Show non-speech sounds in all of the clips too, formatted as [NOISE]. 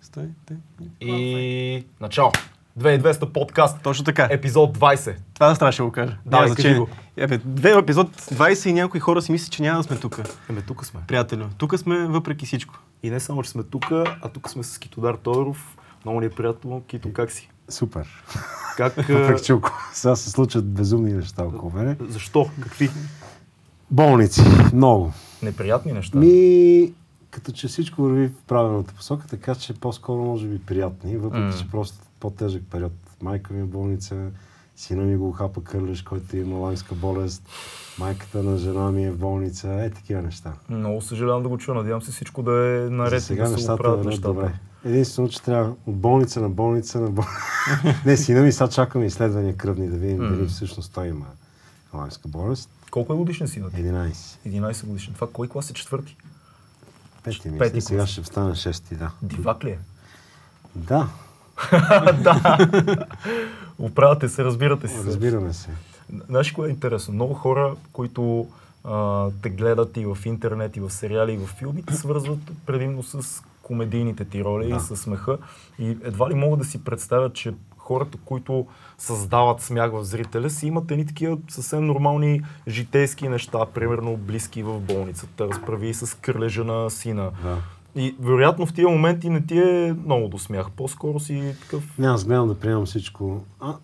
Стой, те. И начало. 2200 подкаст, Точно така. епизод 20. Това да страшно го кажа. Няма кажи значение. го. Ебе, две епизод 20 и някои хора си мислят, че няма да сме тук. Еме, тук сме. Приятелю, тук сме въпреки всичко. И не само, че сме тук, а тук сме с Китодар Тодоров. Много ни е приятно. Кито, как си? Супер. Как, [LAUGHS] Въпреки че сега се случват безумни неща около мене. защо? Какви? Болници. Много. Неприятни неща. Ми, като че всичко върви в правилната посока, така че по-скоро може би приятни, въпреки че просто по-тежък период. Майка ми е болница, сина ми го хапа кърлеш, който има лаймска болест, майката на жена ми е в болница, е такива неща. Много съжалявам да го чуя. Надявам се всичко да е наред За сега да нещата вървят нещата. добре. Единствено, че трябва от болница на болница на болница. [LAUGHS] Не, сина ми сега чакаме изследвания кръвни да видим дали всъщност той има лаймска болест. Колко е годишен синът? 11. 11 годишен. Това кой клас е четвърти? Пети Пети мисля, сега клас. ще стане шести, да. Дивак ли е? [LAUGHS] Да, Оправяте се, разбирате се. разбираме се. Знаеш кое е интересно? Много хора, които а, те гледат и в интернет, и в сериали, и в филми, те свързват предимно с комедийните ти роли Да. и с смеха. И едва ли могат да си представят, че хората, които създават смях в зрителя си, имат едни такива съвсем нормални житейски неща, примерно близки в болницата, разправи с кърлежа на сина. Да. И вероятно в тия моменти не ти е много до смях. По-скоро си такъв... Не, аз гледам да приемам всичко. А,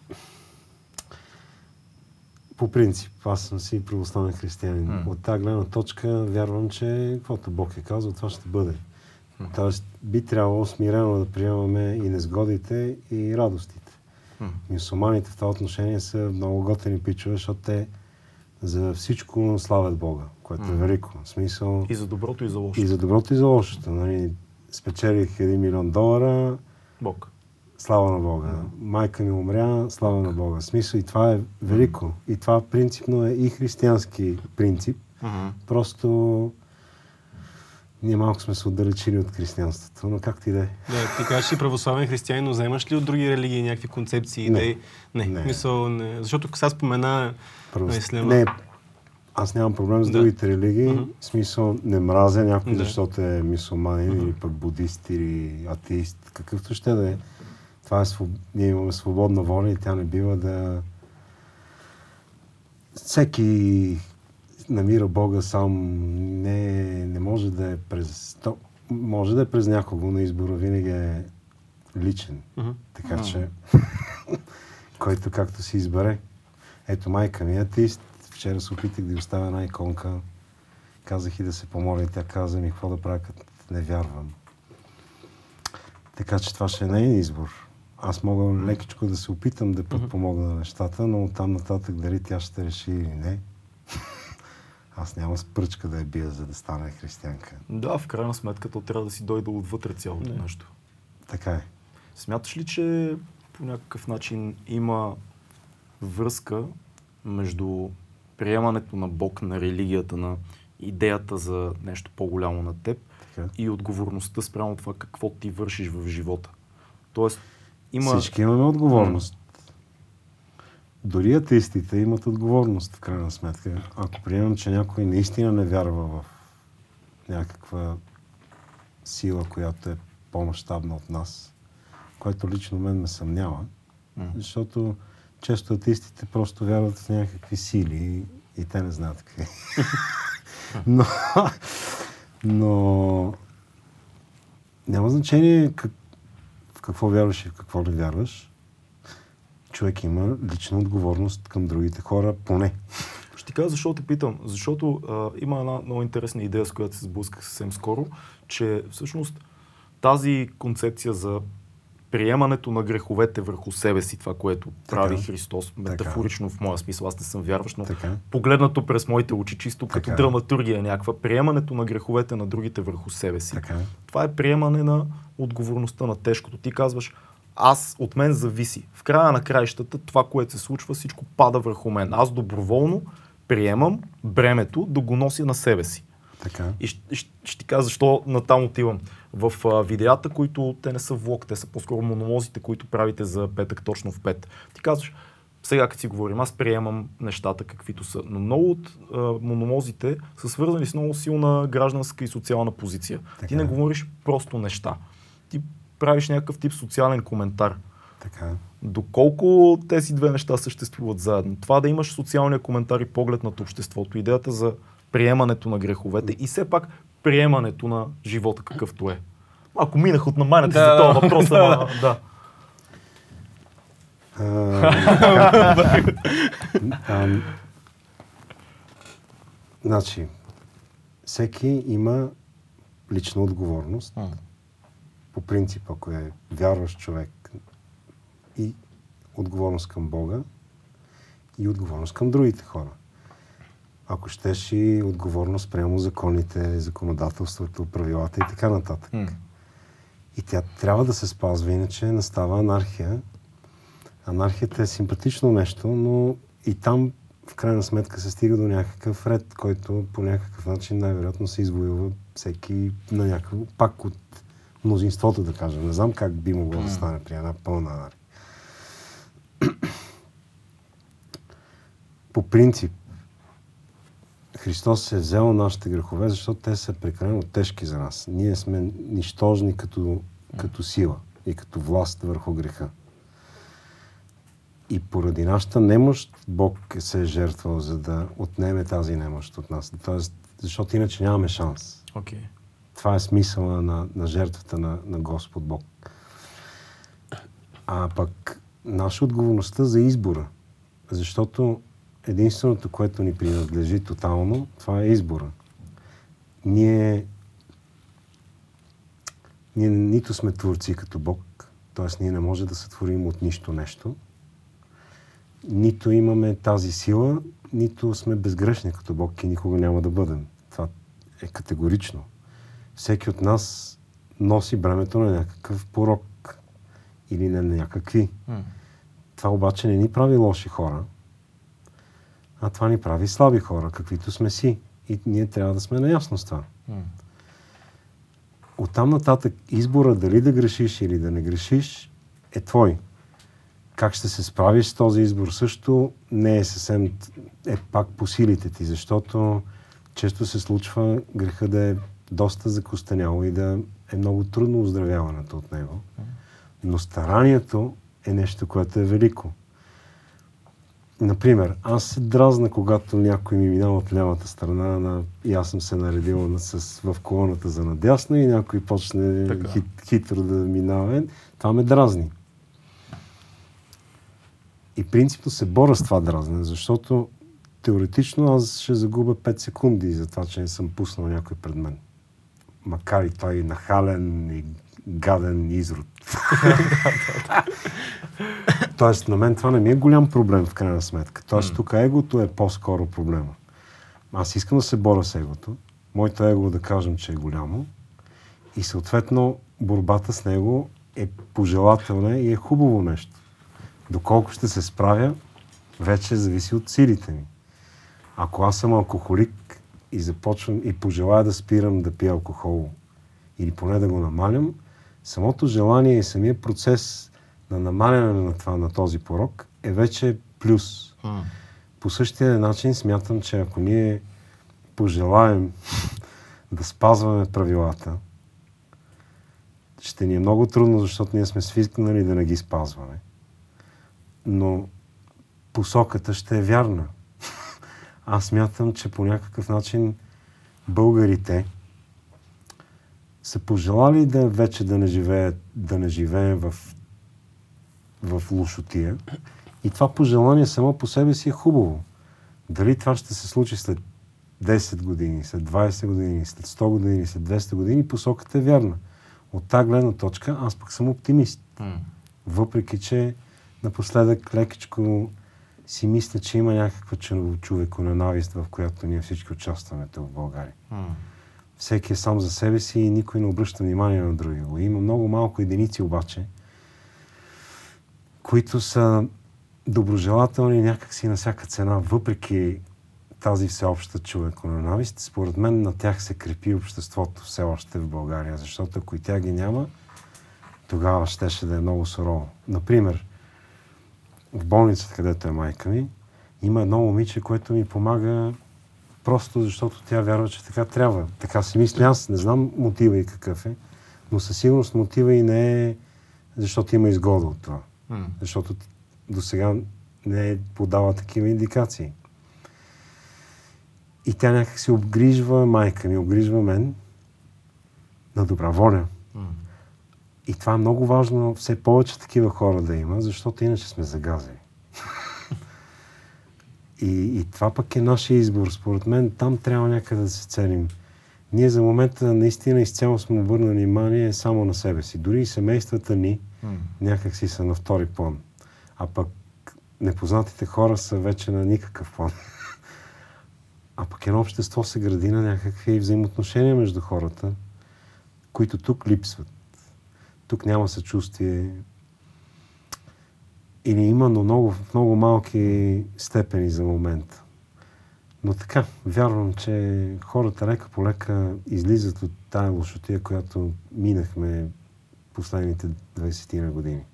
по принцип, аз съм си православен християнин. М. От тази гледна точка вярвам, че каквото Бог е казал, това ще бъде. Тоест, би трябвало смирено да приемаме и незгодите, и радостите. Мюсулманите в това отношение са много готини пичове, защото те за всичко славят Бога, което е велико. В смисъл И за доброто, и за лошото. и за доброто, и за лошото. Нали? Спечелих 1 милион долара, Бог. Слава на Бога. Майка ми умря, слава на Бога. В смисъл и това е велико. И това принципно е и християнски принцип. Просто ние малко сме се отдалечили от християнството, но както и да е. Да, ти кажеш си православен християнин, но вземаш ли от други религии някакви концепции, Не. идеи? Не. Не. Мисъл, не. Защото сега спомена Първо, на ислама. не, аз нямам проблем с Да. другите религии. Мгм. В смисъл не мразя някой, Да. защото е мисулманин или пък будист или атеист, какъвто ще да е. Това е своб... Ние имаме свободна воля и тя не бива да... Всеки намира Бога сам. Не, не може да е през... То, може да е през някого, но избора винаги е личен. Мгм. Така че, [LAUGHS] който както си избере. Ето майка ми е атеист. Вчера се опитах да й оставя една иконка. Казах и да се помоля и тя каза ми какво да правя, като не вярвам. Така че това ще е нейн избор. Аз мога лекичко да се опитам да подпомогна на нещата, но оттам нататък дали тя ще реши или не. [LAUGHS] Аз няма с пръчка да я бия, за да стане християнка. Да, в крайна сметка то трябва да си дойде отвътре цялото Да. нещо. Така е. Смяташ ли, че по някакъв начин има връзка между приемането на Бог, на религията, на идеята за нещо по-голямо на теб така. и отговорността спрямо това какво ти вършиш в живота? Тоест, има... Всички имаме отговорност. Дори атеистите имат отговорност, в крайна сметка. Ако приемам, че някой наистина не вярва в някаква сила, която е по-масштабна от нас, което лично мен ме съмнява, защото често атеистите просто вярват в някакви сили и, и те не знаят какви. [LAUGHS] но, но няма значение как, в какво вярваш и в какво не вярваш. Човек има лична отговорност към другите хора, поне. Ще ти кажа защо те питам. Защото а, има една много интересна идея, с която се сблъсках съвсем скоро, че всъщност тази концепция за приемането на греховете върху себе си, това, което Така. прави Христос, метафорично в моя смисъл, аз не съм вярващ, но Така. погледнато през моите очи, чисто като Така. драматургия някаква, приемането на греховете на другите върху себе си. Така. Това е приемане на отговорността на тежкото. Ти казваш, аз от мен зависи. В края на краищата това, което се случва, всичко пада върху мен. Аз доброволно приемам бремето да го нося на себе си. Така. И ще, ще, ще ти кажа защо натам отивам. В а, видеята, които те не са влог, те са по-скоро монолозите, които правите за петък точно в 5. Ти казваш, сега като си говорим, аз приемам нещата каквито са, но много от а, мономозите са свързани с много силна гражданска и социална позиция. Така Ти не говориш просто неща. Ти правиш някакъв тип социален коментар. Така. Доколко тези две неща съществуват заедно? Това да имаш социалния коментар и поглед над обществото, идеята за приемането на греховете и все пак приемането на живота какъвто е. Ако минах от намайната Да. за този въпрос, ама, [LAUGHS] да. Значи, всеки има лична отговорност. По принцип, ако е вярващ човек и отговорност към Бога и отговорност към другите хора. Ако щеш и отговорност прямо законите, законодателството, правилата и така нататък. И тя трябва да се спазва, иначе настава анархия. Анархията е симпатично нещо, но и там в крайна сметка се стига до някакъв ред, който по някакъв начин най-вероятно се извоюва всеки на някакъв, пак от мнозинството, да кажем. Не знам как би могло да стане при една пълна анархия. [CLEARS THROAT] По принцип, Христос е взел нашите грехове, защото те са прекалено тежки за нас. Ние сме нищожни като, като сила и като власт върху греха. И поради нашата немощ Бог се е жертвал, за да отнеме тази немощ от нас. Тоест, защото иначе нямаме шанс. Окей. Това е смисъла на, на жертвата на, на Господ Бог. А пък наша отговорността за избора. Защото единственото, което ни принадлежи тотално, това е избора. Ние, ние нито сме творци като Бог, т.е. ние не може да сътворим от нищо нещо, нито имаме тази сила, нито сме безгрешни като Бог и никога няма да бъдем. Това е категорично. Всеки от нас носи бремето на някакъв порок или на някакви. Това обаче не ни прави лоши хора, а това ни прави слаби хора, каквито сме си. И ние трябва да сме наясно с това. Оттам нататък избора дали да грешиш или да не грешиш е твой. Как ще се справиш с този избор също не е съвсем, е пак по силите ти, защото често се случва греха да е доста закостеняло и да е много трудно оздравяването от него. Но старанието е нещо, което е велико. Например, аз се дразна, когато някой ми минава от лявата страна на... и аз съм се наредил на, с, в колоната за надясно и някой почне Така. хит, хитро да минава. Това ме дразни. И принципно се боря с това дразнене, защото теоретично аз ще загубя 5 секунди за това, че не съм пуснал някой пред мен. Макар и той нахален и гаден изрод. [LAUGHS] Тоест, на мен това не ми е голям проблем в крайна сметка. Тоест, тук егото е по-скоро проблема. Аз искам да се боря с егото. Моето его да кажем, че е голямо. И съответно, борбата с него е пожелателна и е хубаво нещо. Доколко ще се справя, вече зависи от силите ми. Ако аз съм алкохолик и започвам и пожелая да спирам да пия алкохол или поне да го намалям, самото желание и самия процес на намаляне на това, на този порок е вече плюс. По същия начин смятам, че ако ние пожелаем [LAUGHS] да спазваме правилата, ще ни е много трудно, защото ние сме свикнали да не ги спазваме. Но посоката ще е вярна. Аз смятам, че по някакъв начин българите са пожелали да вече да не живеят, да не живеем в, в лошотия. И това пожелание само по себе си е хубаво. Дали това ще се случи след 10 години, след 20 години, след 100 години, след 200 години, посоката е вярна. От тази гледна точка аз пък съм оптимист. Въпреки, че напоследък лекичко си мисля, че има някаква човеконенавист, в която ние всички участваме тук в България. Всеки е сам за себе си и никой не обръща внимание на другиго. Има много малко единици обаче, които са доброжелателни някакси на всяка цена, въпреки тази всеобща човеконенавист. Според мен на тях се крепи обществото все още в България, защото ако и тя ги няма, тогава щеше да е много сурово. Например, в болницата, където е майка ми, има едно момиче, което ми помага просто защото тя вярва, че така трябва. Така си мисля аз, не знам мотива и какъв е, но със сигурност мотива и не е защото има изгода от това. М. Защото до сега не е подала такива индикации. И тя някак си обгрижва майка ми, обгрижва мен на добра воля. И това е много важно все повече такива хора да има, защото иначе сме загазени. [LAUGHS] и, и това пък е нашия избор. Според мен там трябва някъде да се целим. Ние за момента наистина изцяло сме обърнали внимание само на себе си. Дори и семействата ни М. някак си са на втори план. А пък непознатите хора са вече на никакъв план. [LAUGHS] А пък едно общество се гради на някакви взаимоотношения между хората, които тук липсват. Тук няма съчувствие. Или има, но много, в много малки степени за момента. Но така, вярвам, че хората лека по лека излизат от тая лошотия, която минахме последните 20 на години.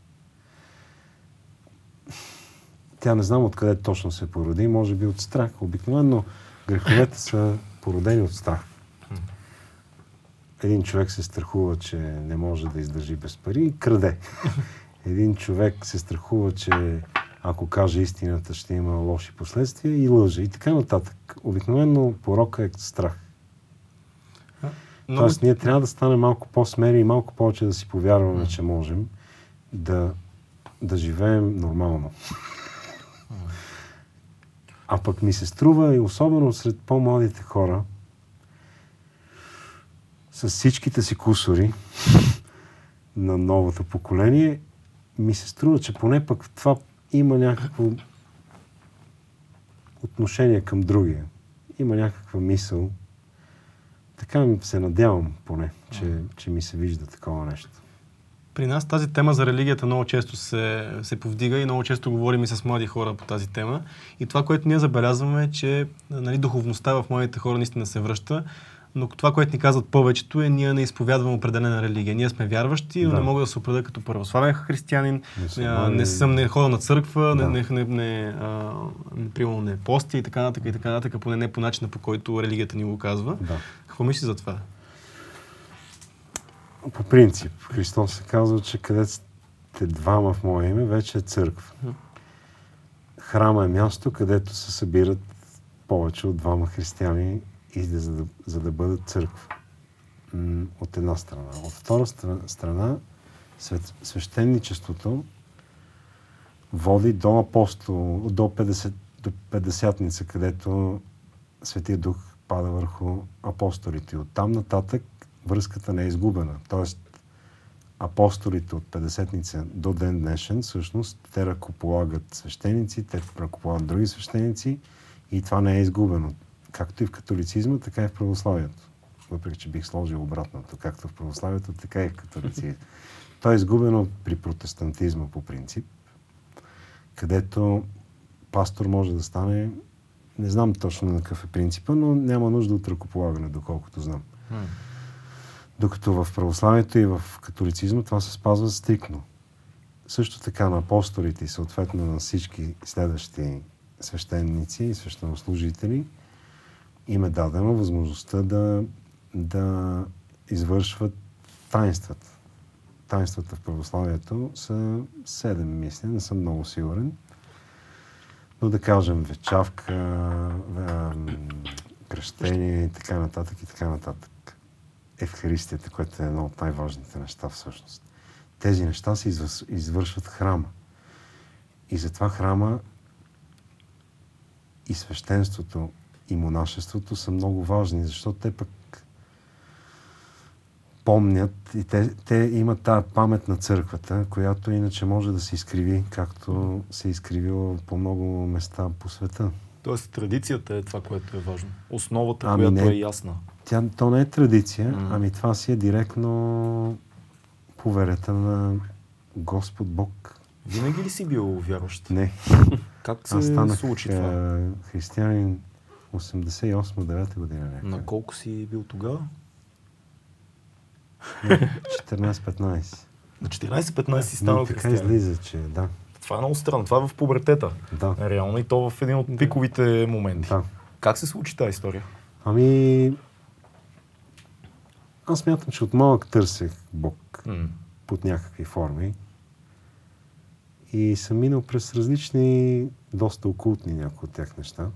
Тя не знам откъде точно се породи, може би от страх. Обикновено греховете са породени от страх. Един човек се страхува, че не може да издържи без пари и краде. [LAUGHS] Един човек се страхува, че ако каже истината, ще има лоши последствия и лъже. И така нататък. Обикновено порока е страх. Много... Тоест, ние трябва да станем малко по-смели и малко повече да си повярваме, че можем да, да живеем нормално. А пък ми се струва и особено сред по-младите хора, с всичките си кусори [LAUGHS] на новото поколение, ми се струва, че поне пък това има някакво отношение към другия. Има някаква мисъл. Така се надявам поне, че, че ми се вижда такова нещо. При нас тази тема за религията много често се, се повдига и много често говорим и с млади хора по тази тема. И това, което ние забелязваме е, че нали, духовността в младите хора наистина се връща, но това, което ни казват повечето е, ние не изповядваме определена религия. Ние сме вярващи, но Да. не мога да се определя като православен християнин. Мюсюлманин. а, Не съм не ходя на църква, Да. не, не, не, не, а, не, примерно не постя и така нататък и така нататък, поне не по начина, по който религията ни го казва. Да. Какво мислиш за това? По принцип, Христос се казва, че където сте двама в Мое име, вече е църква. Храма е място, където се събират повече от двама християни, и за, да, за да бъдат църква. От една страна. От втора стра- страна, свещеничеството води до апостол, до, 50, до 50-ница, където Светия Дух пада върху апостолите. И оттам нататък връзката не е изгубена. Тоест, апостолите от 50-ница до ден днешен, всъщност, те ръкополагат свещеници, те ръкополагат други свещеници и това не е изгубено. Както и в католицизма, така и в православието. Въпреки, че бих сложил обратното. Както в православието, така и в католицизма. [LAUGHS] То е изгубено при протестантизма по принцип, където пастор може да стане, не знам точно на какъв е принципа, но няма нужда от ръкополагане, доколкото знам. Докато в православието и в католицизма това се спазва стрикно. Също така на апостолите и съответно на всички следващи свещеници и свещенослужители им е дадена възможността да, да извършват таинствата. Таинствата в православието са седем, мисля, не съм много сигурен. Но да кажем вечавка, кръщение и така нататък и така нататък. Евхаристията, което е едно от най-важните неща всъщност. Тези неща се извър- извършват храма. И затова храма и свещенството и монашеството са много важни, защото те пък помнят и те, те имат тази памет на църквата, която иначе може да се изкриви, както се е изкривила по много места по света. Тоест, традицията е това, което е важно. Основата, Ами която не. е ясна. Тя, то не е традиция, М. ами това си е директно поверята на Господ Бог. Винаги ли си бил вярващ? Не, Как се аз станах случи това? е, християнин 88-9 година някъде. На колко си бил тогава? 14-15. На 14-15 си станал Но така християнин. излиза, че да. Това е много странно. Това е в пубертета. Да. Реално и то в един от пиковите моменти. Да. Как се случи тази история? Ами, аз смятам, че от малък търсех Бог М. под някакви форми. И съм минал през различни, доста окултни някои от тях неща.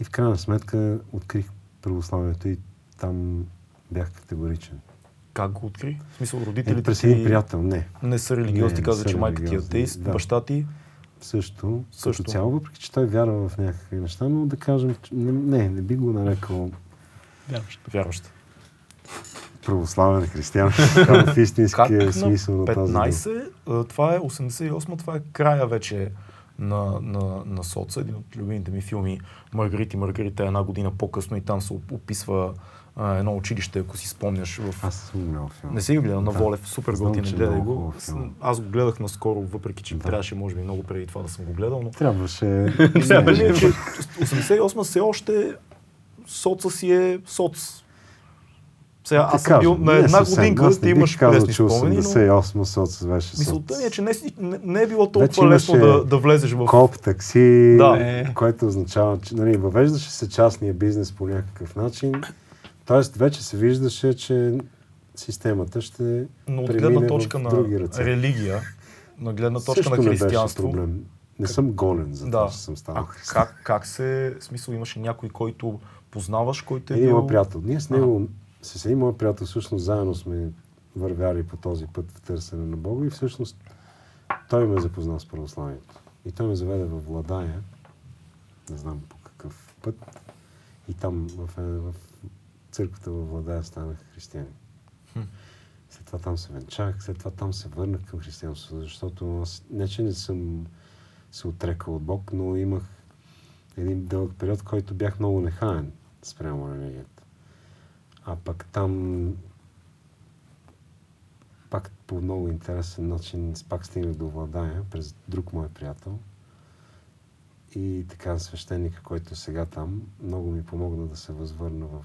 И в крайна сметка открих православието и там бях категоричен. Как го откри? В смисъл, Е, родителите през ти един приятел, не. не са религиозни, Не, каза, че майка ти е атеист, да. баща ти. Също, Също. като цяло, въпреки че той вярва в някакви неща, но да кажем, че не, не, не би го нарекал Вярващ. Вярващ. православен християн [LAUGHS] в истинския смисъл на тази дума. 15, а, това е 88, това е края вече на, на, на Соца, един от любимите ми филми Маргарит и Маргарита е една година по-късно и там се описва а, едно училище, ако си спомняш. В... Аз съм гледал филм. Не си го гледал на Да. Волев, супер готин, не е гледай го. Аз го гледах наскоро, въпреки че Да. трябваше, може би, много преди това да съм го гледал, но Трябваше... [LAUGHS] е, че 88 все още соца си е соц. Сега аз Да съм бил на не една съвсем. годинка, Аз ти не имаш казал, че спомени, но 88 соц беше мисълта ми е, че не, не, не е било толкова лесно да, да влезеш в... Коп, такси, Да. Е. което означава, че нали, въвеждаше се частния бизнес по някакъв начин. Тоест вече се виждаше, че системата ще Но от премине гледна точка на други ръце. религия, на гледна точка Също на не беше християнство, проблем. Не съм гонен за Да. това, че съм станал християн. как, как се, смисъл имаше някой, който познаваш, който е Един бил... приятел. Ние с него, с един мой приятел, всъщност заедно сме вървяли по този път в търсене на Бога и всъщност той ме запозна с православието. И той ме заведе в Владая, не знам по какъв път, и там в, е, в църквата в Владая станах християнин. След това там се венчах, след това там се върнах към християнството, защото аз не, че не съм се отрекал от Бог, но имах един дълъг период, който бях много нехаен спрямо религията. А пък там пак по много интересен начин пак стигнах до Владая през друг мой приятел. И така свещеника, който е сега там, много ми помогна да се възвърна в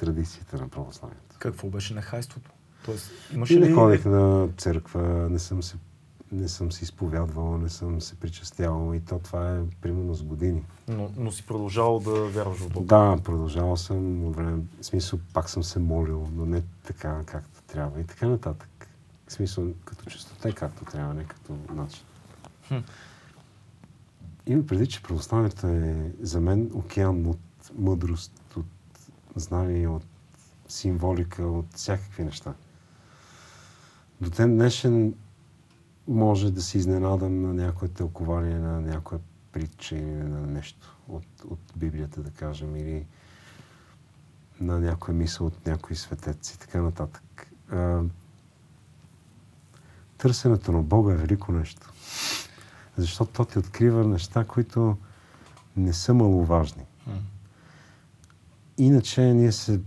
традицията на православието. Какво беше нехайството? Тоест, имаше И не ли... ходих на църква, не съм се не съм се изповядвал, не съм се причастявал и то това е примерно с години. Но, но си продължавал да вярваш в Бог. Да, продължавал съм време. В смисъл, пак съм се молил, но не така, както трябва и така нататък. В смисъл, като чистота и както трябва, не като начин. Хм. Има преди, че православието е за мен океан от мъдрост, от знание, от символика, от всякакви неща. До ден днешен може да се изненадам на някое тълкование на някоя притча или на нещо от, от Библията, да кажем, или на някоя мисъл от някой светец и така нататък. Търсенето на Бога е велико нещо. Защото то ти открива неща, които не са маловажни. Иначе ние се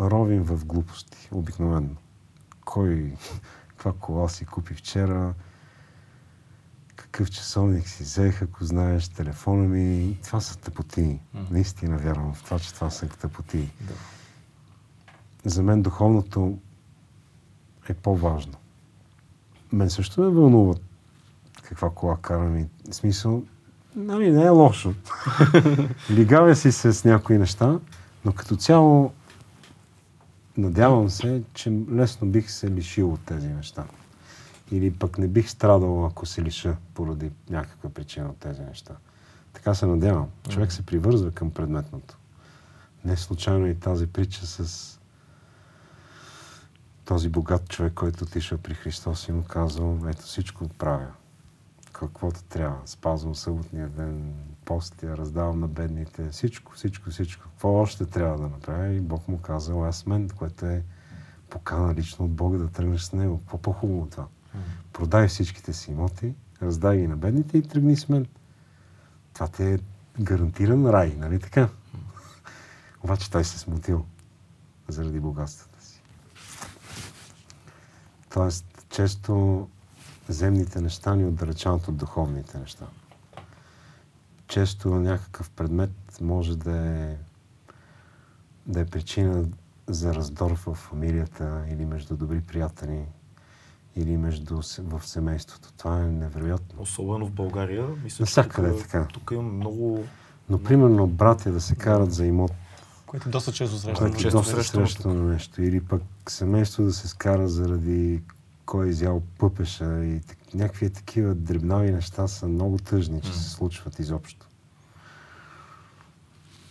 ровим в глупости, обикновено. Кой, каква кола си купи вчера, какъв часовник си взех, ако знаеш, телефона ми. Това са тъпоти. М. Наистина вярвам в това, че това са тъпоти. Да. За мен духовното е по-важно. Мен също ме вълнува каква кола карам и смисъл, нали, не е лошо. [LAUGHS] Лигавя си се с някои неща, но като цяло надявам се, че лесно бих се лишил от тези неща. Или пък не бих страдал, ако се лиша поради някаква причина от тези неща. Така се надявам. Човек се привързва към предметното. Не случайно и тази притча с този богат човек, който отишъл при Христос и му казал, ето всичко правя. Каквото трябва. Спазвам съботния ден, постия, раздавам на бедните. Всичко, всичко, всичко. Какво още трябва да направя? И Бог му казал, аз мен, което е покана лично от Бога да тръгнеш с него. Какво по-хубаво това? Продай всичките си имоти, раздай ги на бедните и тръгни с мен. Това ти е гарантиран рай, нали така? Обаче той се смутил заради богатствата си. Тоест, често земните неща ни отдалечават от духовните неща. Често някакъв предмет може да е, да е причина за раздор в фамилията или между добри приятели. или между, в семейството. Това е невероятно. Особено в България. Мисля, че Навсякъде тук, е така. тук има много... Но примерно братя да се карат за имот, Което е доста често срещано. което е често доста срещано срещано нещо. Или пък семейство да се скара заради кой е изял пъпеша и някакви такива дребнави неща са много тъжни, че се случват изобщо.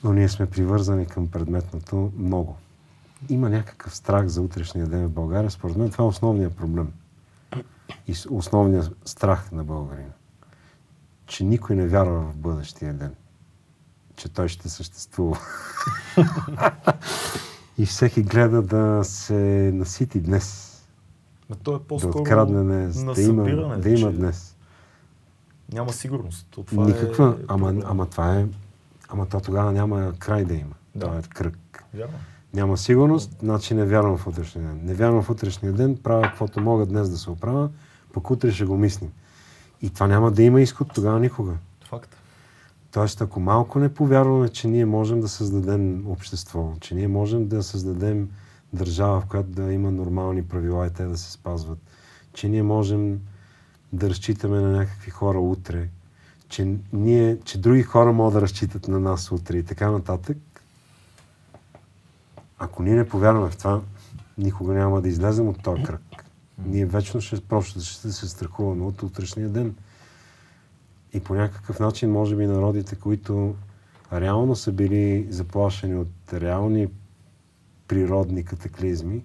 Но ние сме привързани към предметното много. Има някакъв страх за утрешния ден в България. Според мен това е основният проблем. И основният страх на българина. Че никой не вярва в бъдещия ден. Че той ще съществува. [LAUGHS] И всеки гледа да се насити днес. Но то е Да по-скоро открадне днес. на Да има, да има днес. Няма сигурност. То това Никаква. е ама, ама това е... Ама то тогава няма край да има. Да. Това е кръг. Вярно. Няма сигурност, значи не вярвам в утрешния ден. Не вярвам в утрешния ден, правя каквото мога днес да се оправя, пък утре ще го мислим. И това няма да има изход тогава никога. Факт. Тоест, ако малко не повярваме, че ние можем да създадем общество, че ние можем да създадем държава, в която да има нормални правила и те да се спазват, че ние можем да разчитаме на някакви хора утре, че, ние, че други хора могат да разчитат на нас утре и така нататък, ако ние не повярваме в това, никога няма да излезем от този кръг. Ние вечно ще, просто ще се страхуваме от утрешния ден. И по някакъв начин, може би, народите, които реално са били заплашени от реални природни катаклизми,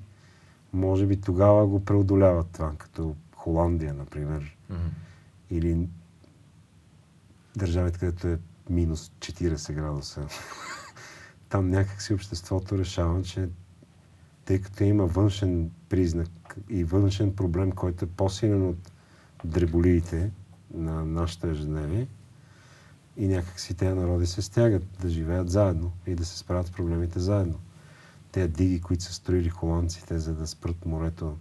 може би тогава го преодоляват това, като Холандия, например, или държавите, където е минус 40 градуса. [LAUGHS] Там някакси обществото решава, че тъй като има външен признак и външен проблем, който е по-силен от дреболиите на нашето ежедневие, и някакси тези народи се стягат да живеят заедно и да се справят с проблемите заедно. Те диги, които са строили холандците, за да спрат морето.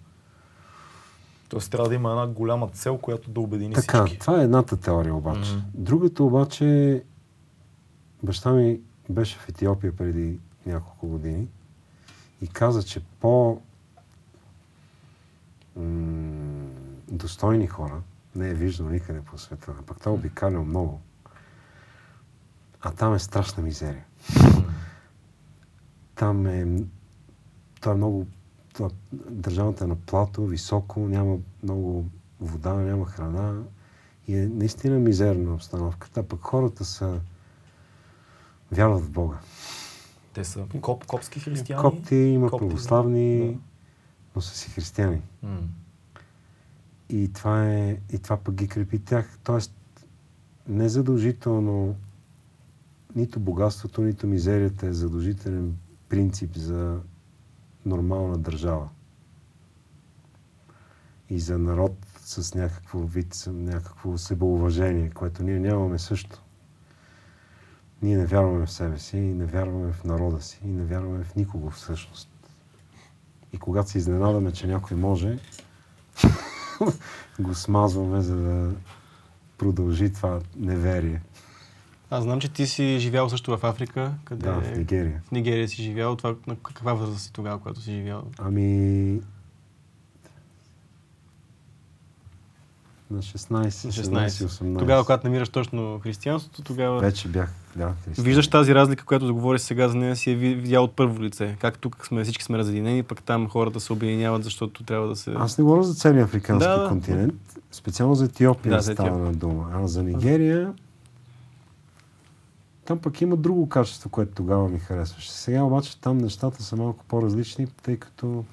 Тоест трябва да има една голяма цел, която да обедини Така, всички. това е едната теория обаче. Мгм. Другата обаче, баща ми беше в Етиопия преди няколко години и каза, че по м- достойни хора не е виждал никъде по света. А пък той е обикалял много. А там е страшна мизерия. Там е... Това е много... Това, държавата е на плато, високо, няма много вода, няма храна. И е наистина мизерна обстановката. Пък хората са... Вярват в Бога. Те са коп, копски християни. Копти, има Копти, православни, да. но са си християни. И това, е, и това пък ги крепи тях. Тоест, не задължително нито богатството, нито мизерията е задължителен принцип за нормална държава. И за народ с някакво вид, някакво себеуважение, което ние нямаме също. Ние не вярваме в себе си, и не вярваме в народа си, и не вярваме в никого всъщност. И когато се изненадаме, че някой може, [LAUGHS] го смазваме, за да продължи това неверие. Аз знам, че ти си живял също в Африка, къде... Да, в Нигерия. В Нигерия си живял. Това, на каква възраст си тогава, когато си живял? Ами... На 16, На 16, 16. 18. Тогава, когато намираш точно християнството, тогава... Вече бях, да, християн. Виждаш тази разлика, която заговориш сега за нея, си ви- видял от първо лице. Как тук сме, всички сме разединени, пък там хората се обединяват, защото трябва да се... Аз не говоря за целия африкански Да, континент. Специално за Етиопия Да, става на дума. А за Нигерия... Там пък има друго качество, което тогава ми харесваше. Сега обаче там нещата са малко по-различни, тъй като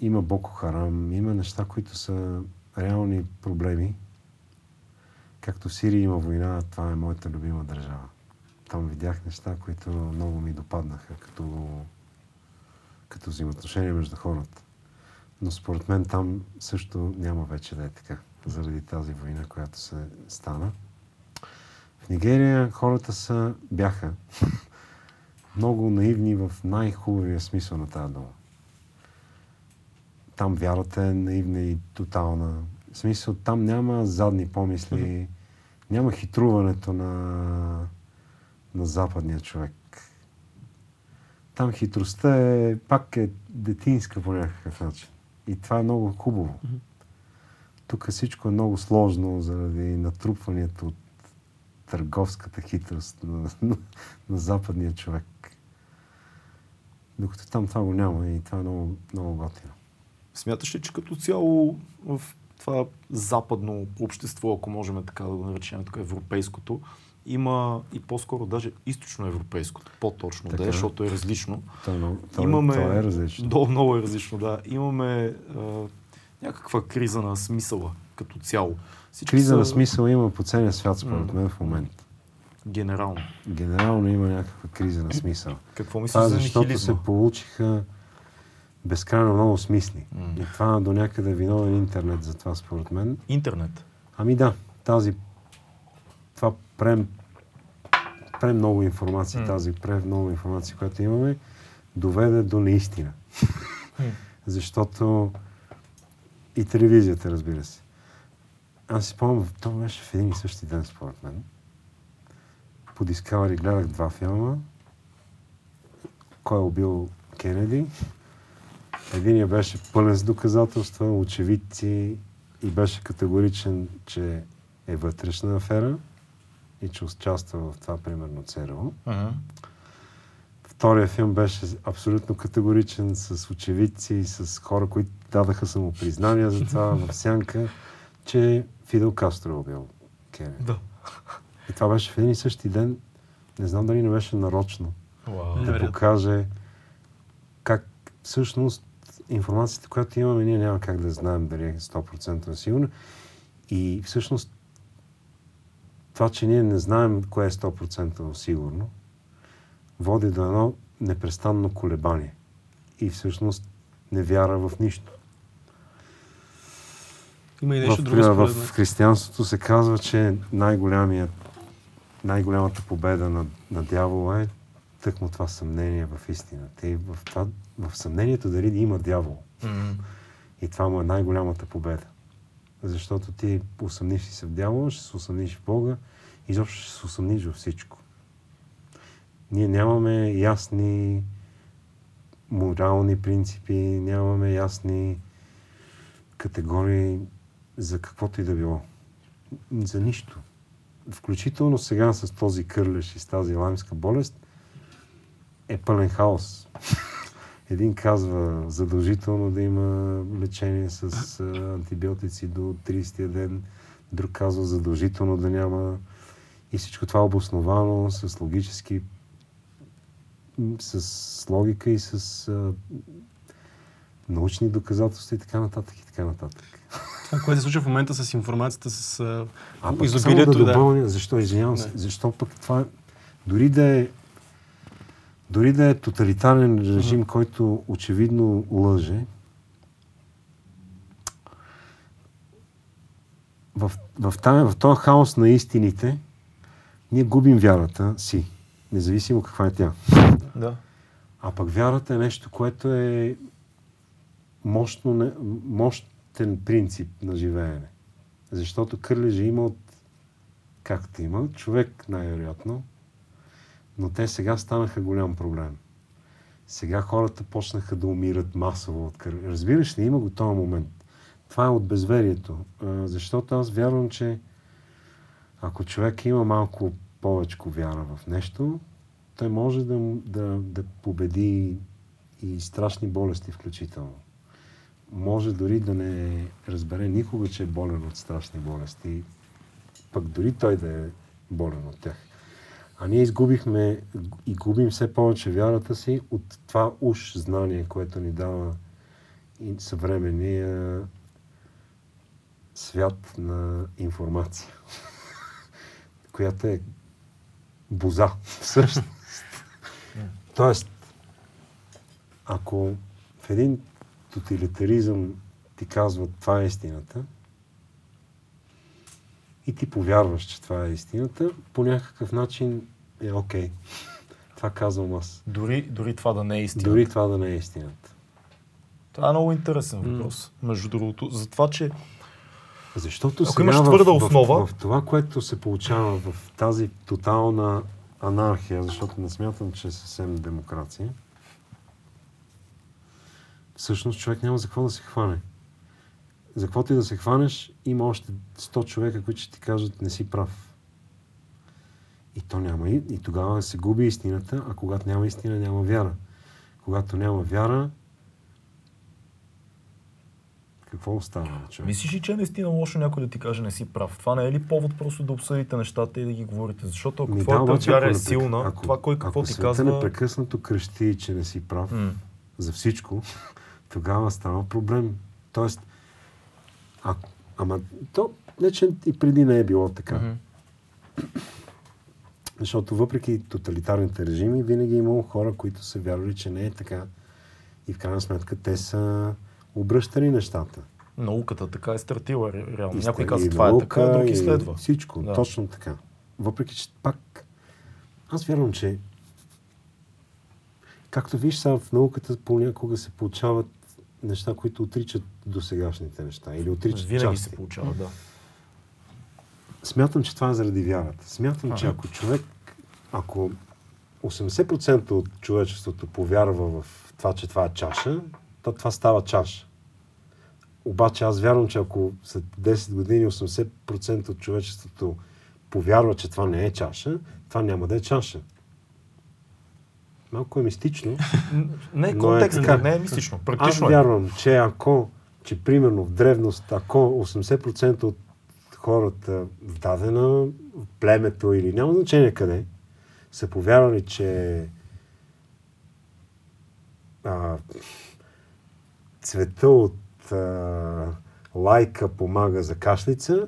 има Боко Харам, има неща, които са реални проблеми. Както в Сирия има война, това е моята любима държава. Там видях неща, които много ми допаднаха, като, като взаимоотношения между хората. Но според мен там също няма вече да е така, заради тази война, която се стана. Нигерия хората са, бяха [LAUGHS] много наивни в най-хубавия смисъл на тази дума. Там вярата е наивна и тотална. В смисъл, там няма задни помисли, няма хитруването на, на западния човек. Там хитростта е, пак е детинска по някакъв начин. И това е много хубаво. Тук всичко е много сложно заради натрупването от търговската хитрост на, на, на западния човек. Докато там това го няма и това е много, много готино. Смяташ ли, че като цяло в това западно общество, ако можем така да го наречем, така европейското, има и по-скоро даже източноевропейското, по-точно Така да е, е. защото е различно. Това, е много- това, Имаме... това е различно. [LAUGHS] До, много е различно, да. Имаме а, някаква криза на смисъла като цяло. Всички Криза са на смисъл има по целия свят, според мен, в момента. Генерално. Генерално има някаква криза на смисъл. [CLEARS THROAT] Какво мислиш Това за защото нихилизма? се получиха безкрайно много смисли. М. И това до някъде е виновен интернет за това, според мен. Интернет. Ами да, тази, това прем, прем много информация, М. тази прем много информация, която имаме, доведе до неистина. [LAUGHS] Защото и телевизията, разбира се. Аз си спомням, то беше в един и същи ден, според мен. По Discovery гледах два филма. Кой е убил Кенеди? Единия беше пълен с доказателства, очевидци и беше категоричен, че е вътрешна афера и че участва в това, примерно, ЦРУ. Втория филм беше абсолютно категоричен, с очевидци, с хора, които дадаха самопризнания за това в сянка, че Фидел Кастро е убил Кенеди. Да. И това беше в един и същи ден. Не знам дали не беше нарочно Вау. да покаже как всъщност информацията, която имаме, ние няма как да знаем дали е 100% сигурна. И всъщност това, че ние не знаем кое е 100% сигурно, води до едно непрестанно колебание. И всъщност не вяра в нищо. Има и нещо в, друго в, в християнството се казва, че най-голямият, най-голямата победа на, на дявола е тъкмо това съмнение в истината. И в, това, в съмнението дали има дявол. М. И това му е най-голямата победа. Защото ти усъмниш ли се в дявола, ще се усъмниш в Бога, изобщо ще се усъмниш във всичко. Ние нямаме ясни морални принципи, нямаме ясни категории за каквото и да било. За нищо. Включително сега с този кърлеш и с тази лаймска болест е пълен хаос. [LAUGHS] Един казва задължително да има лечение с антибиотици до 30-я ден, друг казва задължително да няма. И всичко това е обосновано с логически, с логика и с научни доказателства и така нататък и така нататък. Това, което се случва в момента с информацията, с а, пък само изобилието, да да. допълня, защо, извинявам се, защо пък това, дори да е, дори да е тоталитарен режим, който очевидно лъже, в, в, тая, в този хаос на истините, ние губим вярата си, независимо каква е тя. Да. А пък вярата е нещо, което е мощно, не- мощен принцип на живеене. Защото кърлежа има от както има, човек най-вероятно, но те сега станаха голям проблем. Сега хората почнаха да умират масово от кърлежа. Разбираш ли, има го този момент. Това е от безверието. Защото аз вярвам, че ако човек има малко повече вяра в нещо, той може да, да, да победи и страшни болести включително. Може дори да не разбере никога, че е болен от страшни болести, пък дори той да е болен от тях. А ние изгубихме и губим все повече вярата си от това уж знание, което ни дава и съвременния свят на информация, [LAUGHS] която е боза, всъщност. Тоест, ако в един тоталитаризъм ти казват това е истината и ти повярваш, че това е истината, по някакъв начин е окей. [LAUGHS] Това казвам аз. Дори, дори това да не е истина. Дори това да не е истината. Това е много интересен въпрос. Между другото, за това, че Защото Ако сега имаш твърда в, основа- в, в това, което се получава в тази тотална анархия, защото не смятам, че е съвсем демокрация, всъщност човек няма за какво да се хване. За каквото и да се хванеш, има още 100 човека, които ще ти кажат не си прав. И то няма. И, и тогава се губи истината, а когато няма истина, няма вяра. Когато няма вяра, какво остава на човек? Мислиш ли, че е наистина лошо някой да ти каже не си прав? Това не е ли повод просто да обсъдите нещата и да ги говорите? Защото ако Ми твоята обаче, вяра е силна, ако, това кой какво ако ти казва... непрекъснато крещи, че не си прав М. за всичко, тогава става проблем. Тоест, а, ама то не, че и преди не е било така. Мгм. [CLEARS THROAT] Защото въпреки тоталитарните режими, винаги е имало хора, които са вярвали, че не е така. И в крайна сметка те са обръщали нещата. Науката така е стартила ре- реално. И Някой казва това е така, друг изследва. Всичко, Да. точно така. Въпреки, че пак аз вярвам, че както виж сега в науката понякога се получават неща, които отричат досегашните неща или отричат Винаги части. се получава, да. Смятам, че това е заради вярата. Смятам, че Ага. ако човек, ако 80% от човечеството повярва в това, че това е чаша, то това става чаша. Обаче аз вярвам, че ако след 10 години 80% от човечеството повярва, че това не е чаша, това няма да е чаша. Малко е мистично. [LAUGHS] Не е Но е контекст, така. не е мистично. Аз Практично е. вярвам, че ако, че примерно в древност, ако 80% от хората в дадена племето или няма значение къде, са повярвали, че а, цвета от а, лайка помага за кашлица,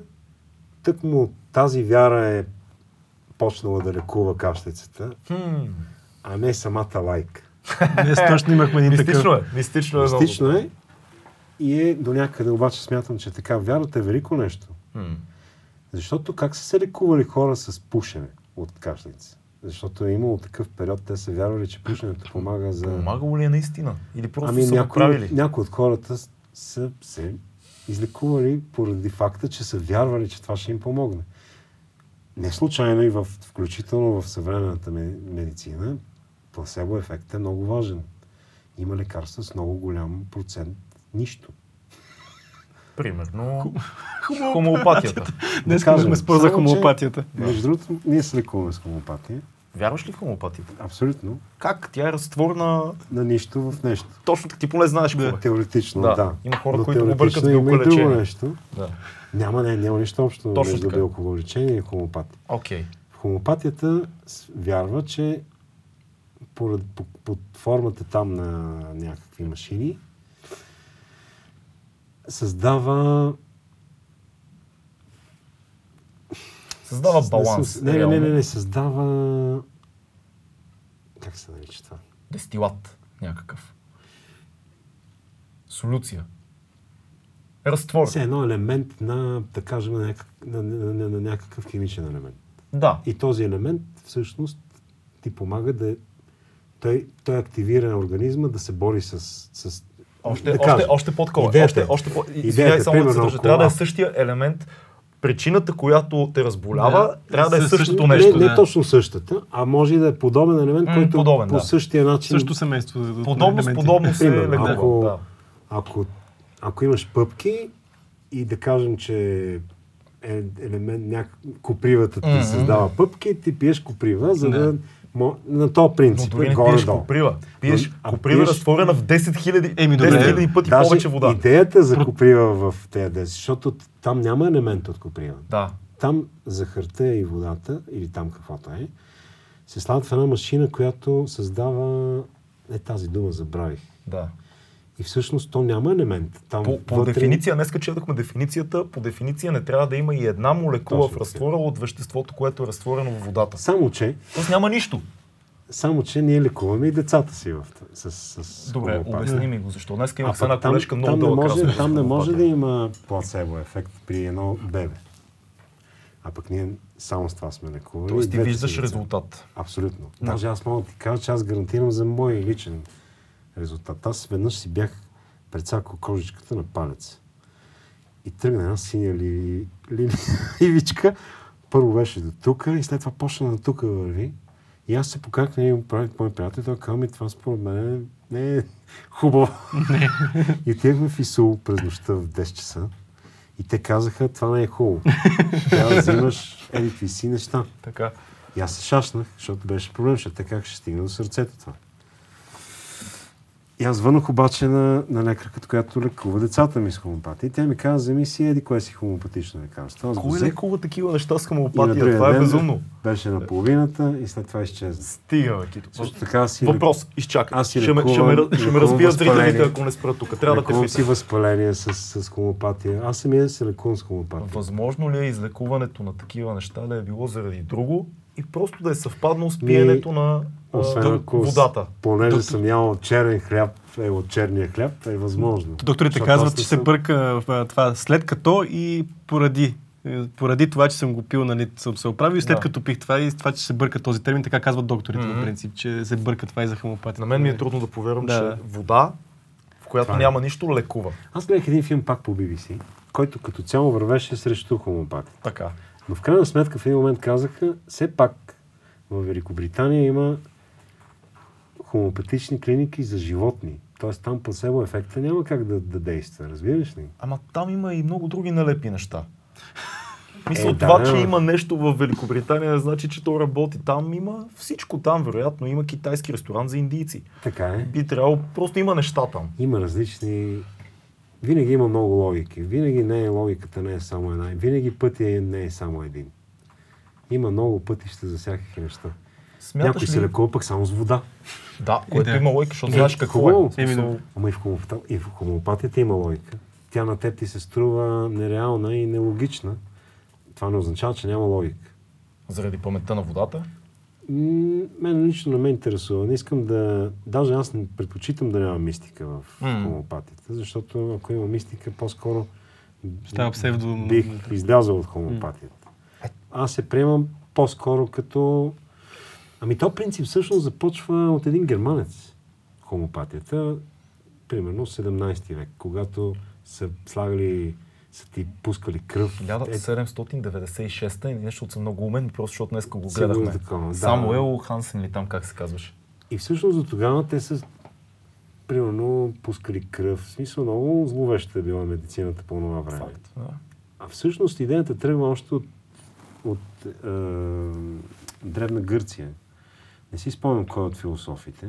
тък му тази вяра е почнала да лекува кашлицата, Хм, а не самата лайка. Днес точно имахме един Мистично такъв. е. Мистично е. много. Мистично е и е до някъде обаче смятам, че така вярата е велико нещо. Защото как са се лекували хора с пушене от кашлица? Защото е имало такъв период, те са вярвали, че пушенето помага за... Помагало ли е наистина? Или просто ами са някои, правили? някои от хората са се излекували поради факта, че са вярвали, че това ще им помогне. Не случайно и в, включително в съвременната ме- медицина, пласебо ефект е много важен. Има лекарства с много голям процент нищо. Примерно хомеопатията. Днес Да кажем, спор за хомеопатията. Между другото, ние се лекуваме с хомеопатия. Вярваш ли в хомеопатията? Абсолютно. Как? Тя е разтворна... На нищо в нещо. Точно така ти поне знаеш какво е. Теоретично, Да. да. Има хора, Но които го бъркат има и друго нещо. Да. Няма, не, няма нищо общо Точно между така. билковолечение и хомеопатия. Окей. В хомеопатията вярва, че поред, по, под формата там на някакви машини създава... Създава баланс. Не, не, не, не, не, създава... Как се нарича това? Дестилат някакъв. Солюция. Разтвор. Все едно елемент на, да кажем, на, някак, на, на, на, на някакъв химичен елемент. Да. И този елемент всъщност ти помага да... Той, той активира организма да се бори с... с Още, да още, още по-такова. идеята Още, е- още по... идеята е, само да се примерно, държа. Трябва да е същия елемент. Причината, която те разболява, Да. трябва да е същото не, нещо. не да. точно същата, а може и да е подобен елемент, М, който подобен, по да. същия начин... Също семейство. Подобно с подобно се Примерно, лекува. ако- Да. Ако, ако имаш пъпки и да кажем, че е елемент, няк... копривата ти Мгм. създава пъпки, ти пиеш коприва, за да... На този Но принцип дори е не пиеш коприва. Пиеш А коприва пиеш- разтворена в 10 000, Еми, 10 добре. 000 пъти Даже повече вода. идеята за коприва в тези 10, защото там няма елемент от коприва. Да. Там захарта и водата, или там каквото е, се слагат в една машина, която създава... Е, тази дума забравих. Да. И всъщност то няма елемент. Там По, по вътре- дефиниция, днес четохме дефиницията, по дефиниция не трябва да има и една молекула Точно в разтвора от веществото, което е разтворено в водата. Само, че, Тоест няма нищо. само, че ние лекуваме и децата си в, с, с Добре, обясни ми го защо. Днес А имах една колежка много там, не може, там не може да има плацебо ефект при едно бебе. А пък ние само с това сме лекували. Тоест ти виждаш резултат. Абсолютно. Да. Даже аз мога да ти кажа, че аз гарантирам за мой личен резултат. Аз веднъж си бях прецакал кожичката на палец. И тръгна една синя ли, ли, ивичка. [LAUGHS] Първо беше до тук и след това почна на тук върви. И аз се поках на един прави мой приятел и той каза ми, това според мен Не е хубаво. [LAUGHS] и отивахме в Исул през нощта в 10 часа. И те казаха, това не е хубаво. [LAUGHS] Трябва да взимаш еди си неща. Така. И аз се шашнах, защото беше проблем, защото така ще стигна до сърцето това. И аз звънах обаче на, на лекарката, която лекува децата ми с хомопатия. Тя ми каза, вземи си еди кое си хомопатично лекарство. Аз Кой взех лекува такива неща с на другия Това е безумно. Беше на половината и след това изчезна. Стига, бе, Кито. Също така си Въпрос, изчакай. Аз си ще, ме, ще, ме, лекувам- ще ме лекувам разбият зрителите, ако не спра тук. Трябва да те лекувам си възпаление с, с хомопатия. Аз самия се лекувам с хомопатия. Възможно ли е излекуването на такива неща да е било заради друго и просто да е съвпаднало с пиенето на а, Освен ако водата? Понеже съм ял черен хляб, е от черния хляб, е възможно. Докторите казват, че се бърка в това след като и поради. Е, Поради това, че съм го пил, нали, съм се оправил и след Да. като пих това и това, че се бърка този термин, така казват докторите Мгм. по принцип, че се бърка това и за хомопатия. На мен ми е трудно да повярвам, Да. че вода, в която Това е. няма нищо, лекува. Аз гледах един филм пак по BBC, който като цяло вървеше срещу хомопатия. Така. Но в крайна сметка в един момент казаха, все пак в Великобритания има хомопатични клиники за животни. Тоест там плацебо ефекта няма как да, да действа, разбираш ли? Ама там има и много други налепи неща. [LAUGHS] Мисля, Е, това, да. че има нещо в Великобритания, не значи, че то работи. Там има всичко. Там, вероятно, има китайски ресторант за индийци. Така е. Би трябвало, просто има неща там. Има различни... Винаги има много логики. Винаги не е логиката, не е само една. Винаги пътя не е само един. Има много пътища за всякакви неща. Смяташ Някой ли? се лекува пък само с вода. Да, което да. има лойка, защото Е, знаеш какво хубаво. е. В смисъл, Именно. Ама и в, хомопата... и в хомеопатията има логика. Тя на теб ти се струва нереална и нелогична. Това не означава, че няма логика. Заради паметта на водата. М, Мен лично не ме интересува. Не искам да... Даже аз не предпочитам да няма мистика в М. хомеопатията, защото ако има мистика, по-скоро Става псевдо... бих излязъл от хомеопатията. Аз се приемам по-скоро като... Ами то принцип всъщност започва от един германец. Хомеопатията, примерно 17 век, когато са слагали, са ти пускали кръв. Е, 1796 и нещо съм много умен, просто защото днес го гледахме. е такова, да. Самуел Хансен или там как се казваше. И всъщност до тогава те са примерно пускали кръв. В смисъл много зловеща е била медицината по това време. Факт. Да. А всъщност идеята тръгва още от, от е, Древна Гърция. Не си спомням кой от философите.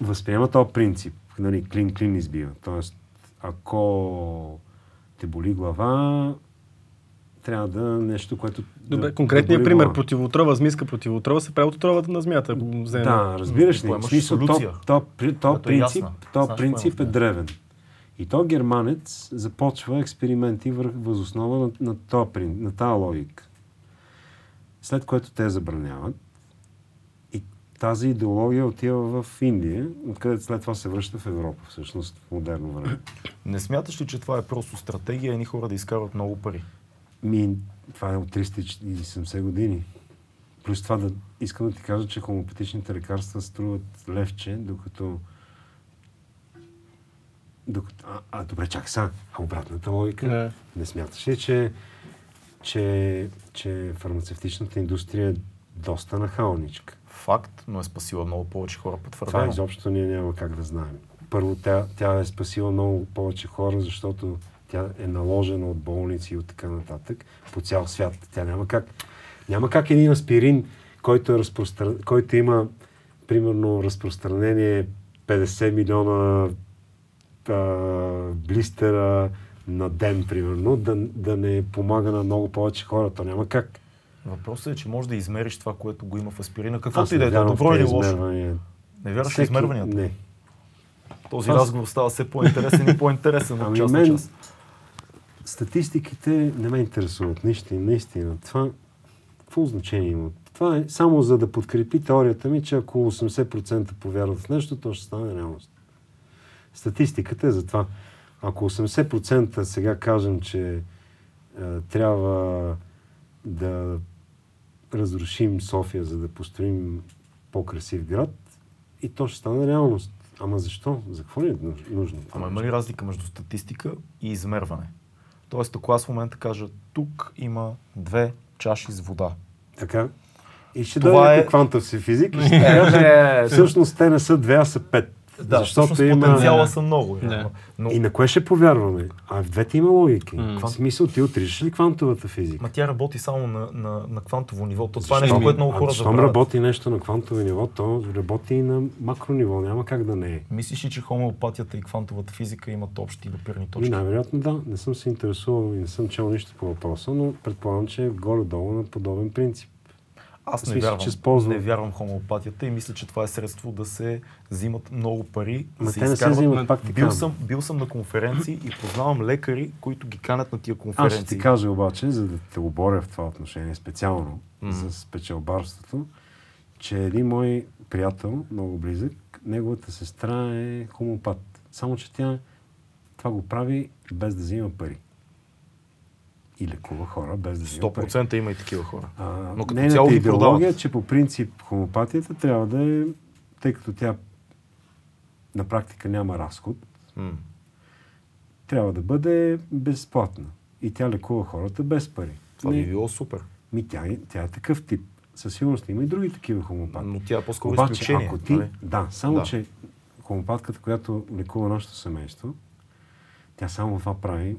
Възприема този принцип. Нали, клин-клин избива. Тоест, ако те боли глава, трябва да нещо, което... Добре, да, конкретният да пример, глава. противоотрова, змийска противоотрова, се прави от отровата на змията. вземем. Да, разбираш ли? В смисъл, то, то, то е принцип, ясна. то принцип е е? древен. И то германец започва експерименти върх, възоснова на, на, то, на тази логика. След което те забраняват. И тази идеология отива в Индия, откъдето след това се връща в Европа, всъщност, в модерно време. Не смяташ ли, че това е просто стратегия едни хора да изкарват много пари? Ми, това е от 370 години. Плюс това да искам да ти кажа, че хомопатичните лекарства струват левче, докато... докато а, а, добре, чакай сега. А обратната логика? Да. Не смяташ ли, че, че, че фармацевтичната индустрия е доста нахалничка? Факт, но е спасила много повече хора Това потвърдено. изобщо ние няма как да знаем. Първо, тя, тя е спасила много повече хора, защото тя е наложена от болници и от така нататък по цял свят. Тя няма как. Няма как един аспирин, който, е разпростр... който има примерно разпространение 50 милиона а, блистера на ден, примерно, да, да не помага на много повече хора. То няма как. Въпросът е, че можеш да измериш това, което го има в аспирина. Каквото и да е, в добро или лошо. Не вярваш в Всеки- измерванията? Не. Този Аз- разговор става все по-интересен и по-интересен от Ами част на мен част. статистиките не ме интересуват наистина. наистина. Това какво значение има? Това е само за да подкрепи теорията ми, че ако 80% повярват в нещо, то ще стане реалност. Статистиката е за това. Ако 80% сега кажем, че е, трябва да разрушим София, за да построим по-красив град, и то ще стане реалност. Ама защо? За какво ни е нуж- нужно? Ама има ли разлика между статистика и измерване? Тоест, ако аз в момента кажа, тук има две чаши с вода. Така? И ще Това дойде е- е... квантов си физик и ще каже, всъщност те не са две, а са пет. Да, Защото всъщност има... потенциала са много. Да. реално. Но, И на кое ще повярваме? А в двете има логики. М. В смисъл, ти отричаш ли квантовата физика? Ма тя работи само на, на, на квантово ниво. То, това е нещо, което много хора Щом забравят. работи нещо на квантово ниво, то работи и на макро ниво. Няма как да не е. Мислиш ли, че хомеопатията и квантовата физика имат общи допирни точки? най-вероятно да. Не съм се интересувал и не съм чел нищо по въпроса, но предполагам, че е горе-долу на подобен принцип. Аз не смисъл, вярвам. че използвам- Не вярвам хомеопатията и мисля, че това е средство да се взимат много пари. да Ма се те не се взимат, пак Бил съм, бил съм на конференции и познавам лекари, които ги канят на тия Аз ще конференции. ти кажа обаче, за да те оборя в това отношение специално Мгм. за спечелбарството, че един мой приятел, много близък, неговата сестра е хомопат. Само, че тя това го прави без да взима пари. И лекува хора без да взима пари. 100% има и такива хора. А, Но като цяло ги идеология е, че по принцип хомопатията трябва да е, тъй като тя на практика няма разход, М. трябва да бъде безплатна. И тя лекува хората без пари. Това Не- би било супер. Ми тя, тя е такъв тип. Със сигурност има и други такива хомопати. Но тя е по-скоро Обаче, изключение. ако ти... нали? Да, само Да. че хомопатката, която лекува нашето семейство, тя само това прави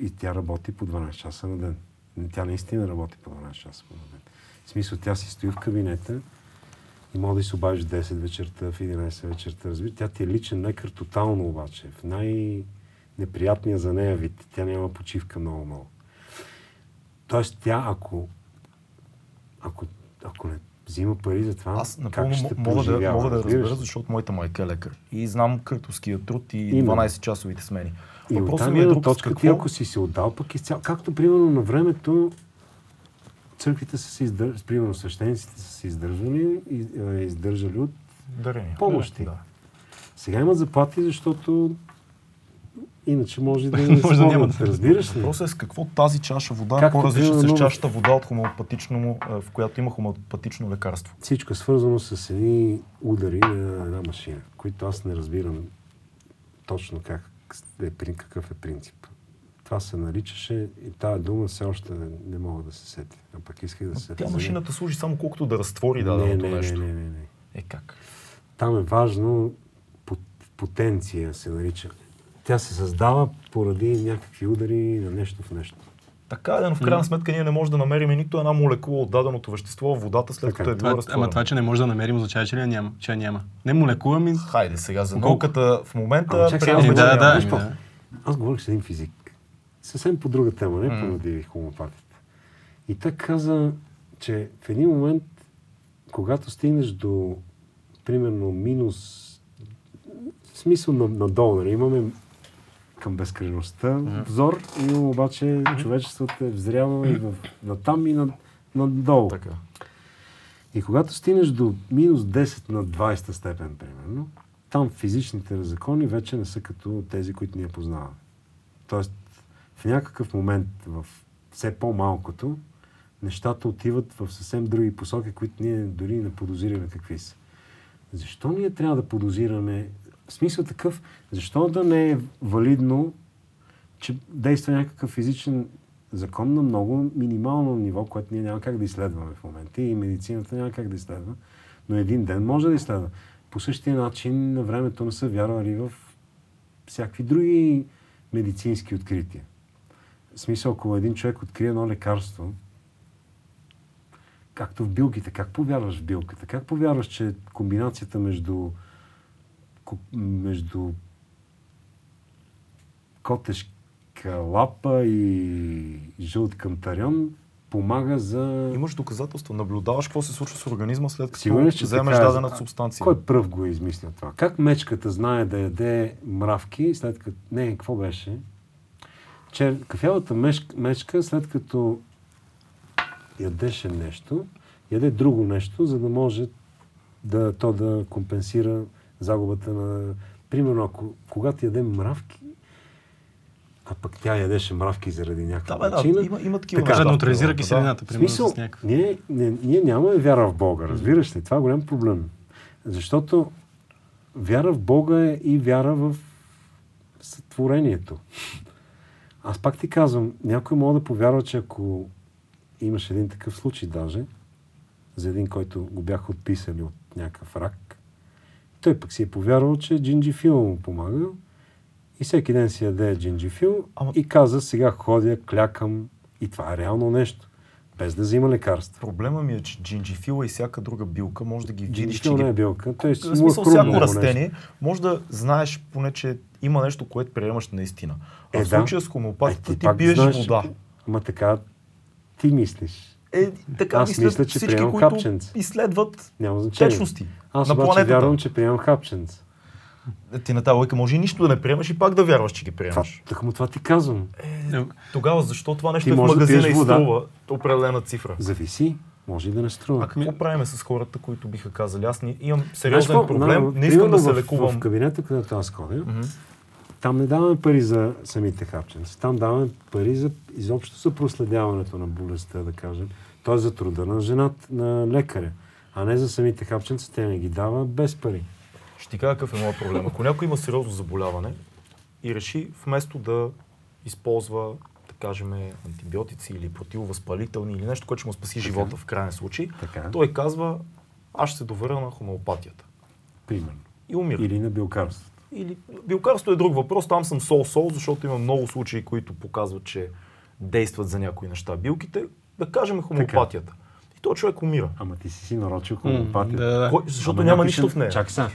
и тя работи по 12 часа на ден. Тя наистина работи по 12 часа на ден. В смисъл, тя си стои в кабинета и може да се обадиш в 10 вечерта, в 11 вечерта. Разбира, тя ти е личен лекар тотално обаче. В най-неприятния за нея вид. Тя няма почивка много-много. Тоест тя, ако, ако, ако не взима пари за това, Аз напълно как ще мога да, мога да разбера, защото моята майка е лекар. И знам къртовския труд и Именно. 12-часовите смени. И Въпросът ми е друг. точка, Какво... ти ако си се отдал, пък изцяло, както примерно на времето църквите са се издържали, примерно свещениците са се издържали, и, е, издържали от... Дарения. помощи. Да. Сега имат заплати, защото иначе може да [LAUGHS] не Може да нямат. разбираш ли? Въпросът е с какво тази чаша вода е по-различна с чашата вода от хомеопатично, е, в която има хомеопатично лекарство. Всичко е свързано с едни удари на една машина, които аз не разбирам точно как е, какъв е принцип. Това се наричаше и тази дума все още не, не мога да се сетя. А пък исках да се сетя. Тя машината служи само колкото да разтвори не, даденото не, не, нещо. не, не, не. Е как? Там е важно пот- потенция се нарича. Тя се създава поради някакви удари на нещо в нещо. Така е, но в крайна сметка ние не можем да намерим нито една молекула от даденото вещество в водата, след Така като е. било Това, разтворено. ама това, че не може да намерим, означава, че, няма, че няма. Не молекула ми. Хайде сега, за науката в момента Ама чак сега, че да, да, нищо. да. Аз говорих с един физик. Съвсем по друга тема, не поради хомопатите. И той каза, че в един момент, когато стигнеш до примерно минус в смисъл на, надолу, нали? имаме към безкръжността взор, имаме обаче човечеството е взряло и в, натам и над, надолу. Така. И когато стигнеш до минус 10 на 20 степен, примерно, там физичните закони вече не са като тези, които ние познаваме. Тоест, в някакъв момент, в все по-малкото, нещата отиват в съвсем други посоки, които ние дори не подозираме какви са. Защо ние трябва да подозираме? В смисъл такъв, защо да не е валидно, че действа някакъв физичен закон на много минимално ниво, което ние няма как да изследваме в момента и медицината няма как да изследва, но един ден може да изследва. По същия начин на времето не са вярвали в всякакви други медицински открития. В смисъл, ако един човек открие едно лекарство, както в билките, как повярваш в билката? Как повярваш, че комбинацията между, между котешка лапа и жълт кантарян помага за... Имаш доказателства, наблюдаваш какво се случва с организма след като Сигурен ли, че вземеш така е? дадена субстанция. Кой пръв го е измислил това? Как мечката знае да яде мравки, след като... Не, какво беше? Че кафявата мечка, след като ядеше нещо, яде друго нещо, за да може да, то да компенсира загубата на... Примерно, ако, когато яде мравки, а пък тя ядеше мравки заради някаква Да, бе, да, причина, има, има такива Така, да неутрализира Да. киселината, в примерно смисъл, с някакъв. ние, не, ние нямаме вяра в Бога, разбираш ли? Това е голям проблем. Защото вяра в Бога е и вяра в сътворението. Аз пак ти казвам, някой може да повярва, че ако имаш един такъв случай даже, за един, който го бяха отписали от някакъв рак. Той пък си е повярвал, че джинджифил му помага и всеки ден си яде джинджифил Ама- и каза, сега ходя, клякам и това е реално нещо, без да взима лекарства. Проблема ми е, че джинджифила и всяка друга билка може да ги видиш, Джинджифил не е билка, той си В е смисъл, всяко нещо. растение, може да знаеш поне, че има нещо, което приемаш наистина. А Е, в да. случая с Е, хомеопатията ти, пак пиеш знаеш, вода. Ама така ти мислиш. Е, така Аз мисля, че всички, които хапченце. изследват Няма значение. течности Аз на обаче планетата. вярвам, че приемам хапченца. Ти на тази лойка може и нищо да не приемаш и пак да вярваш, че ги приемаш. так му това ти казвам. Е, тогава защо това нещо Ти е в да магазина пиеш и струва определена цифра? Зависи, може и да не А струва. какво правим с хората, които биха казали? Аз не, имам Знаеш сериозен какво? проблем, На- не искам да се в- лекувам. В кабинета, където аз ходя, Мгм. там не даваме пари за самите хапченци. Там даваме пари за изобщо за проследяването на болестта, да кажем. Т.е. за труда на жената, на лекаря. А не за самите хапченци, те не ги дава без пари. Ще ти кажа какъв е моят проблем. Ако някой има сериозно заболяване и реши вместо да използва, да кажем, антибиотици или противовъзпалителни или нещо, което ще му спаси живота в крайен случай, Така. той казва, аз ще се доверя на хомеопатията. Примерно. И умира. Или на билкарството. Или билкарството е друг въпрос, там съм сол-сол, защото има много случаи, които показват, че действат за някои неща. Билките, да кажем хомеопатията. И този човек умира. Ама ти си си нарочил М, хомеопатията. Да, да. Кой, защото Ама няма някой нищо в нея. Чак сега.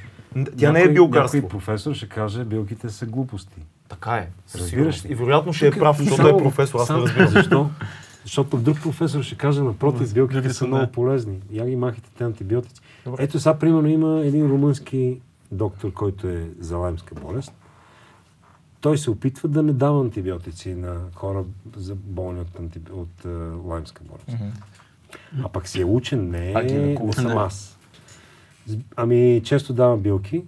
Тя не е Някой- билкарство. Някой професор ще каже, билките са глупости. Така е. Разбираш ли? И вероятно ще е Тук- прав, тук защото е само- професор, аз не разбирам. Защо? Защото друг професор ще каже, напротив, билките са са много полезни. Я ги махайте те антибиотици. Добре. Ето сега, примерно, има един румънски доктор, който е за лаймска болест. Той се опитва да не дава антибиотици на хора за болни от, антиби... от е, лаймска болест. А пък си е учен, не, А е, не съм аз. Ами, често дава билки,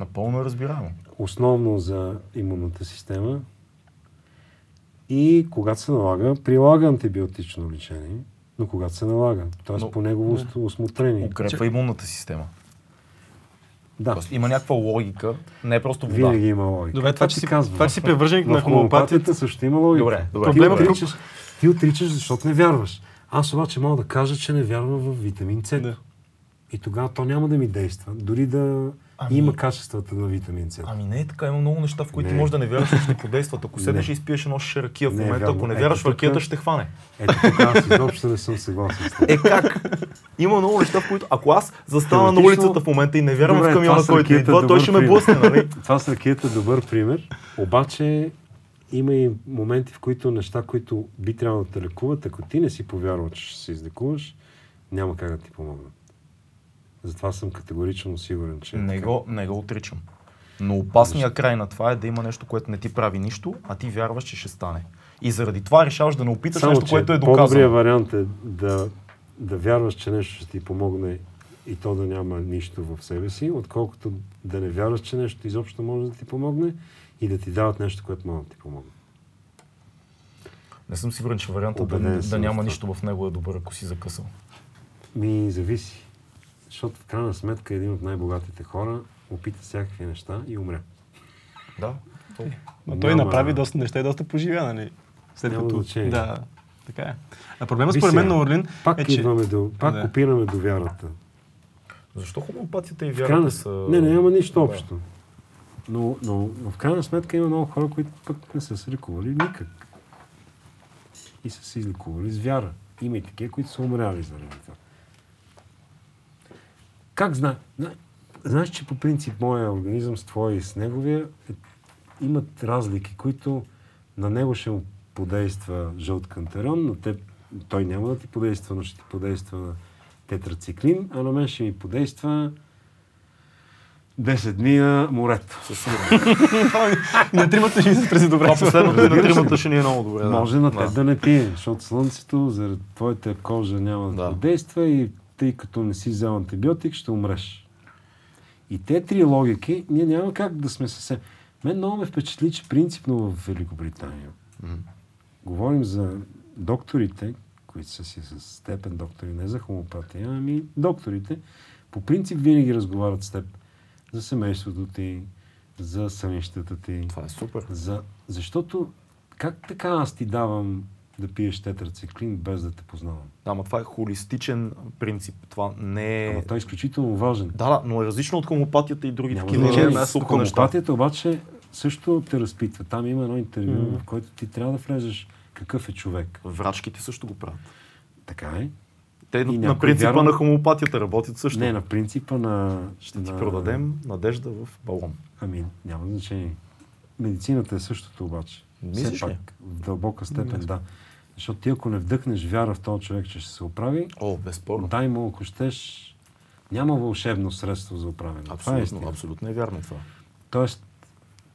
Напълно е разбираемо. основно за имунната система. И когато се налага, прилага антибиотично лечение, но когато се налага, т.е. Но- по негово ус- усмотрение. Укрепва имунната система. Да, Тоест, има някаква логика, не е просто вода. винаги има логика. Добре, това, че си, казвам. това, че си привърженик на хомеопатията, също има логика. Добре, добре. Ти тук- отричаш, ти отричаш, защото не вярваш. Аз обаче мога да кажа, че не вярвам в витамин С. Да. И тогава то няма да ми действа, дори да Ами- има качествата на витамин С. Ами не е така, има много неща, в които Не. може да не вярваш, че ще подействат. Ако седнеш Не. и изпиеш едно шише ракия в е момента, ако не вярваш в ракията, ще хване. Ето тук аз изобщо не съм съгласен с теб. Е как? Има много неща, в които ако аз застана на улицата в момента и не вярвам в камиона, който ракията е идва, той ще ме блъсне, нали? [LAUGHS] Това с ракията е добър пример, обаче има и моменти, в които неща, които би трябвало да те лекуват, ако ти не си повярвал, че ще се излекуваш, няма как да ти помогнат. Затова съм категорично сигурен, че... е Не го, не го отричам. Но опасният край на това е да има нещо, което не ти прави нищо, а ти вярваш, че ще стане. И заради това решаваш да не опиташ Само, нещо, което е по-добрият доказано. вариант е да, да вярваш, че нещо ще ти помогне и то да няма нищо в себе си, отколкото да не вярваш, че нещо изобщо може да ти помогне и да ти дават нещо, което може да ти помогне. Не съм сигурен, че вариантът да, да в няма това. нищо в него е добър, ако си закъсал. Ми зависи. Защото в крайна сметка един от най-богатите хора опита всякакви неща и умря. Да. То- Но той Няма- направи доста неща и доста поживя, нали? След Няма като... значение. Да, така е. А проблема според мен на Орлин Пак е, че... идваме до... Пак Да. опираме до вярата. Защо хомеопатията и В крайна... вярата са... Не, не, няма нищо Да. общо. Но, но, но в крайна сметка има много хора, които пък не са се лекували никак. И са се излекували с вяра. Има и такива, които са умряли заради това. Как зна... зна- Знаеш, че по принцип моя организъм с твоя и с неговия е, имат разлики, които на него ще му подейства жълт кантерон, на теб той няма да ти подейства, но ще ти подейства тетрациклин, а на мен ще ми подейства 10 дни на морето. Със сигурност. [LAUGHS] На тримата ще ми се стрези добре. Това последното на тримата ще ни е много добре. Да. Може на теб Да. да не пие, защото слънцето заради твоята кожа няма да, Да. действа и тъй като не си взел антибиотик, ще умреш. И те три логики, ние няма как да сме съвсем... Мен много ме впечатли, че принципно в Великобритания Мгм. говорим за докторите, които са си с степен доктори, не за хомопатия, ами докторите, по принцип винаги разговарят с теб за семейството ти, за сънищата ти. Това е супер. За... Защото как така аз ти давам да пиеш тетрациклин без да те познавам. Да, ама това е холистичен принцип. Това не е... Ама той е изключително важен. Да, да, но е различно от хомопатията и други Няма такива неща. Хомопатията обаче също те разпитва. Там има едно интервю, Мгм. в което ти трябва да влезеш какъв е човек. Врачките също го правят. Така е. Те И на, принципа вярва- на хомопатията работят също. Не, на принципа на... Ще ти на... продадем надежда в балон. Ами, няма значение. Медицината е същото обаче. Мислиш Все пак, в дълбока степен, Не. да. Защото ти ако не вдъхнеш вяра в този човек, че ще се оправи, О, безспорно. дай му, ако щеш, няма вълшебно средство за оправяне. Това е Абсолютно, абсолютно е вярно това. Тоест,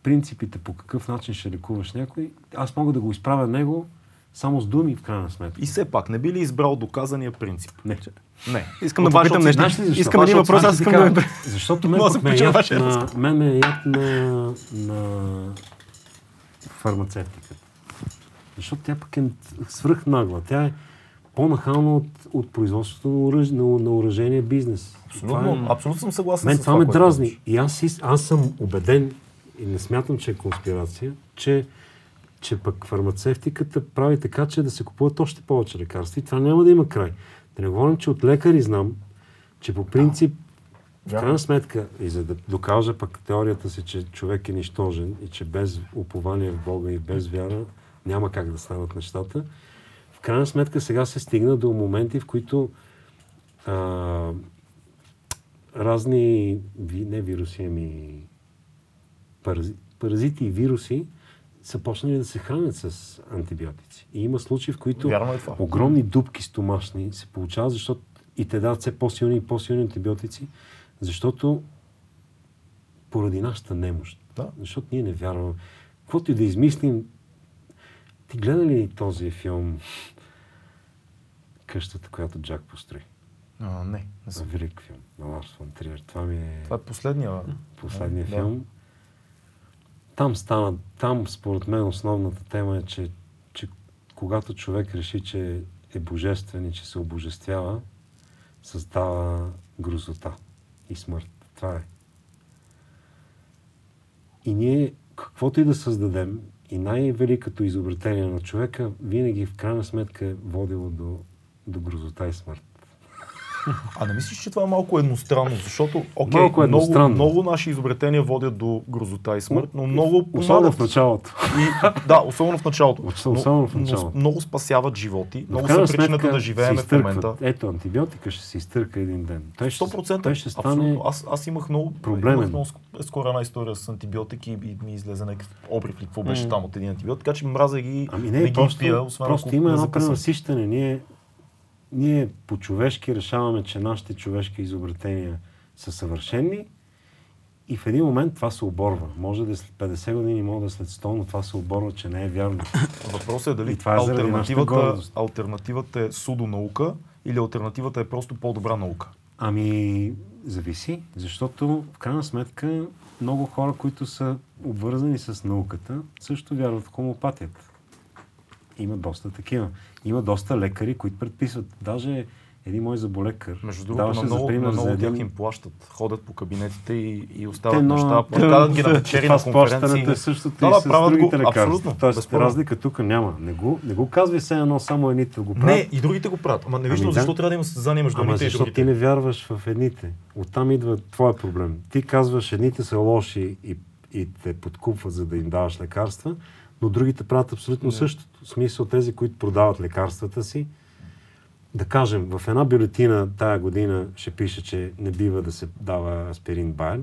принципите по какъв начин ще лекуваш някой, аз мога да го изправя него само с думи в крайна сметка. И все пак, не би ли избрал доказания принцип? Не. Не. Искам да От това, попитам нещо. Знаеш ли защо? Искам един въпрос, аз искам да [LAUGHS] ме... Защото мен ме е яд на, мен ме е яд на, на фармацевтиката. Защото тя пък е свръхнагла. Тя е по-нахална от, от производството на, оръж, на, на оръжение бизнес. Абсолютно, Това е- абсолютно съм съгласен Мен с това ме което дразни. И аз, аз съм убеден, и не смятам, че е конспирация, че, че пък фармацевтиката прави така, че да се купуват още повече лекарства. И това няма да има край. Да не говорим, че от лекари знам, че по принцип, в Вярно. крайна сметка, и за да докажа пък теорията си, че човек е нищожен и че без упование в Бога и без вяра няма как да станат нещата, в крайна сметка сега се стигна до моменти, в които а, разни, не вируси, ами парази, паразити и вируси са почнали да се хранят с антибиотици. И има случаи, в които е това. огромни дупки стомашни се получават, защото и те дават все по-силни и по-силни антибиотици, защото поради нашата немощ. Да. Защото ние не вярваме. Каквото и да измислим, ти гледа ли този филм Къщата, която Джак построи? А, не, не съм. велик филм на Ларс фон Триер. Това ми е Това е последния. последния Да. филм. Там стана, там според мен основната тема е, че, че когато човек реши, че е божествен и че се обожествява, създава грозота и смърт. Това е. И ние, каквото и да създадем, и най-великото изобретение на човека, винаги в крайна сметка е водило до, до грозота и смърт. А не мислиш, че това е малко едностранно? Защото, окей, Малко много, едностранно. много наши изобретения водят до грозота и смърт, но много Особено в началото. И, да, особено в началото. Особено в но, началото. но много спасяват животи. Но Много са причината сметка да живеем в момента. Ето, антибиотика ще се изтърка един ден. Той ще, 100%. той ще стане... Абсолютно. Аз, аз имах много, проблемен. имах много ск- скоро една история с антибиотики и ми излезе някакъв обрив ли какво беше там от един антибиотик, така че мразя ги, Ами не не, ги просто, пия, освен просто ако има едно пренасищане. Ние, ние по-човешки решаваме, че нашите човешки изобретения са съвършени и в един момент това се оборва. Може да е след 50 години, може да е след 100, но това се оборва, че не е вярно. [COUGHS] Въпросът е дали И това е гордост. алтернативата е судонаука или алтернативата е просто по-добра наука. Ами, зависи, защото в крайна сметка много хора, които са обвързани с науката, също вярват в хомопатията. Има доста такива. Има доста лекари, които предписват. Даже един мой заболекар Между другото, на за много, пример на за много тях един... им плащат, ходят по кабинетите и, и остават Те, но- неща, разказват ги на вечери, на плащането конференции. е същото Да, и да, с правят другите го, лекарства. абсолютно, Тоест, безспорно. разлика тук няма. Не го, не го казвай все едно, само едните го правят. Не, и другите го правят. Ама не виждам Ами да. защо трябва да има състезание между едните и защото другите. ти не вярваш в едните. Оттам идва твоя проблем. Ти казваш, едните са лоши и, и те подкупват, за да им даваш лекарства, но другите правят абсолютно Не. същото. В смисъл тези, които продават лекарствата си, да кажем, в една бюлетина тая година ще пише, че не бива да се дава аспирин байр,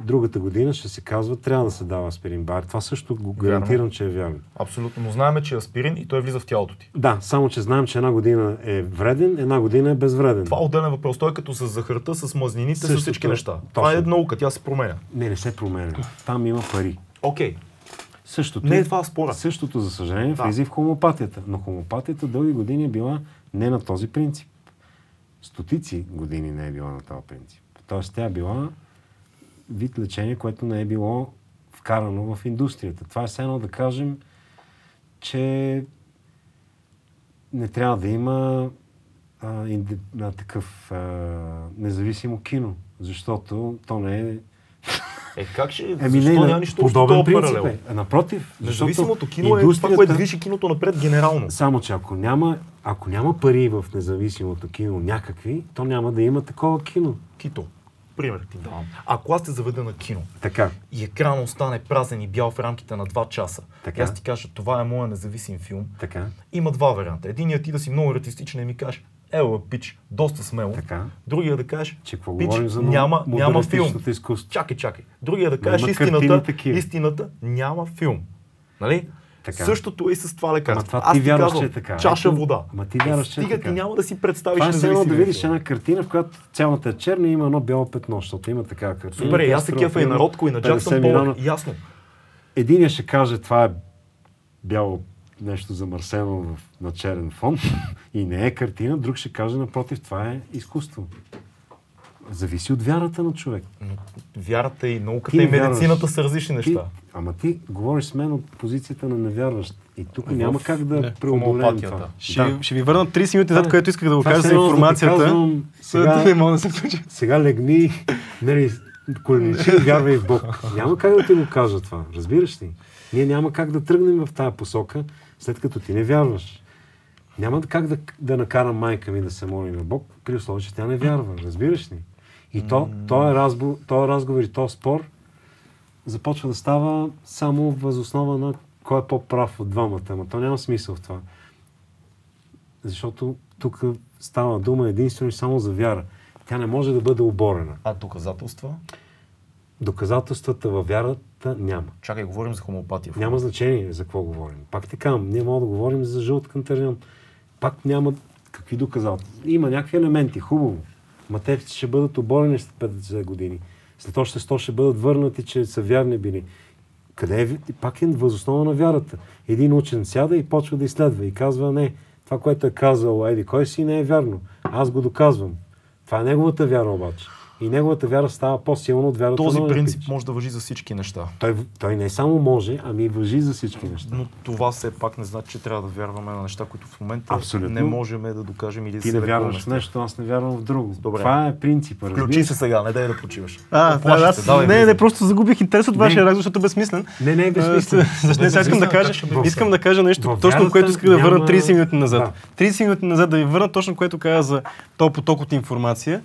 другата година ще се казва, трябва да се дава аспирин байр. Това също го гарантирам, че е вярно. Абсолютно. Но знаем, че е аспирин и той влиза в тялото ти. Да, само че знаем, че една година е вреден, една година е безвреден. Това е отделен въпрос. Той е като с захарта, с мазнините, с всички е. неща. Това е Точно. наука, тя се променя. Не, не се променя. Там има пари. Окей. Същото, Не е това спора. същото, за съжаление, Да. влиза и в хомопатията. Но хомопатията дълги години е била не на този принцип. Стотици години не е била на този принцип. Тоест тя е била вид лечение, което не е било вкарано в индустрията. Това е все едно да кажем, че не трябва да има а, инди, а, такъв а, независимо кино, защото то не е [LAUGHS] Е, как ще? Еми защо не, няма на нищо подобен принцип паралел? е. Напротив, Независимото кино е това, което движи киното напред генерално. Само, че ако няма, ако няма пари в независимото кино някакви, то няма да има такова кино. Кито. Пример ти давам. Ако аз те заведа на кино Така. и екран остане празен и бял в рамките на 2 часа, Така. и аз ти кажа, това е моя независим филм, Така. има два варианта. Единият ти да си много артистичен и ми кажеш, ела, пич, доста смело. Така. Другия да кажеш, Че какво пич, за няма, няма филм. изкуство? Чакай, чакай. Другия да кажеш истината, такива. истината, няма филм. Нали? Така. Същото е и с това лекарство. Ама това Аз ти вярваш, казвам, че е така. Чаша Ето, вода. ама ти вярваш, че е Стига така. ти няма да си представиш Това е едно да видиш една картина, в която цялата е черна и има едно бяло петно, защото има такава картина. Добре, аз се кефа и на Ротко, и на 50 Джаксън. Полък. Ясно. Единия ще каже, това е бяло нещо замърсено в, на черен фон [LAUGHS] и не е картина, друг ще каже, напротив, това е изкуство. Зависи от вярата на човек. Вярата и науката Ти и не вярваш. медицината са различни Ти, неща. ама ти говориш с мен от позицията на невярващ. И тук В- няма как да не, преодолеем това. Ще, Да. ще ви върна 30 минути назад, което исках да го кажа за да ти информацията. казвам, Сега... сега- Не мога да се включа. Сега легни, нали, коленичи и вярвай в Бог. Няма как да ти го кажа това. Разбираш ли? Ние няма как да тръгнем в тази посока, след като ти не вярваш. Няма как да, да накарам майка ми да се моли на Бог, при условие, че тя не вярва. Разбираш ли? И то, то е разговор, то е разговор и то спор започва да става само възоснова на кой е по-прав от двамата. Ама то няма смисъл в това. Защото тук става дума единствено и само за вяра. Тя не може да бъде оборена. А доказателства? Доказателствата във вярата няма. Чакай, говорим за хомеопатия. Няма значение за какво говорим. Пак ти казвам, ние можем да говорим за жълт кантарион. Пак няма какви доказателства. Има някакви елементи, хубаво. Ма те ще бъдат оборени след 50 години. След още 100 ще бъдат върнати, че са вярни били. Къде е? Пак е възоснова на вярата. Един учен сяда и почва да изследва и казва, не, това, което е казал Еди, кой си не е вярно. Аз го доказвам. Това е неговата вяра обаче. И неговата вяра става по-силна от вярата Този на оня принцип може да въжи за всички неща. Той, той не само може, ами въжи за всички неща. Но това все пак не значи, че трябва да вярваме на неща, които в момента Абсолютно. не можем да докажем или да Ти не лекуваме вярваш в нещо, аз не вярвам в друго. Добре. Това е принципа. Включи разбираш? се сега, не дай да почиваш. А, да, аз, се, давай, не, влизай. не, просто загубих интерес от вашия разговор, защото е безсмислен. Не, не е безсмислено. А, Защо не, сега искам да кажа, искам да кажа нещо, точно което исках да върна няма- 30 минути назад. Да. 30 минути назад да ви върна точно което каза за този поток от информация.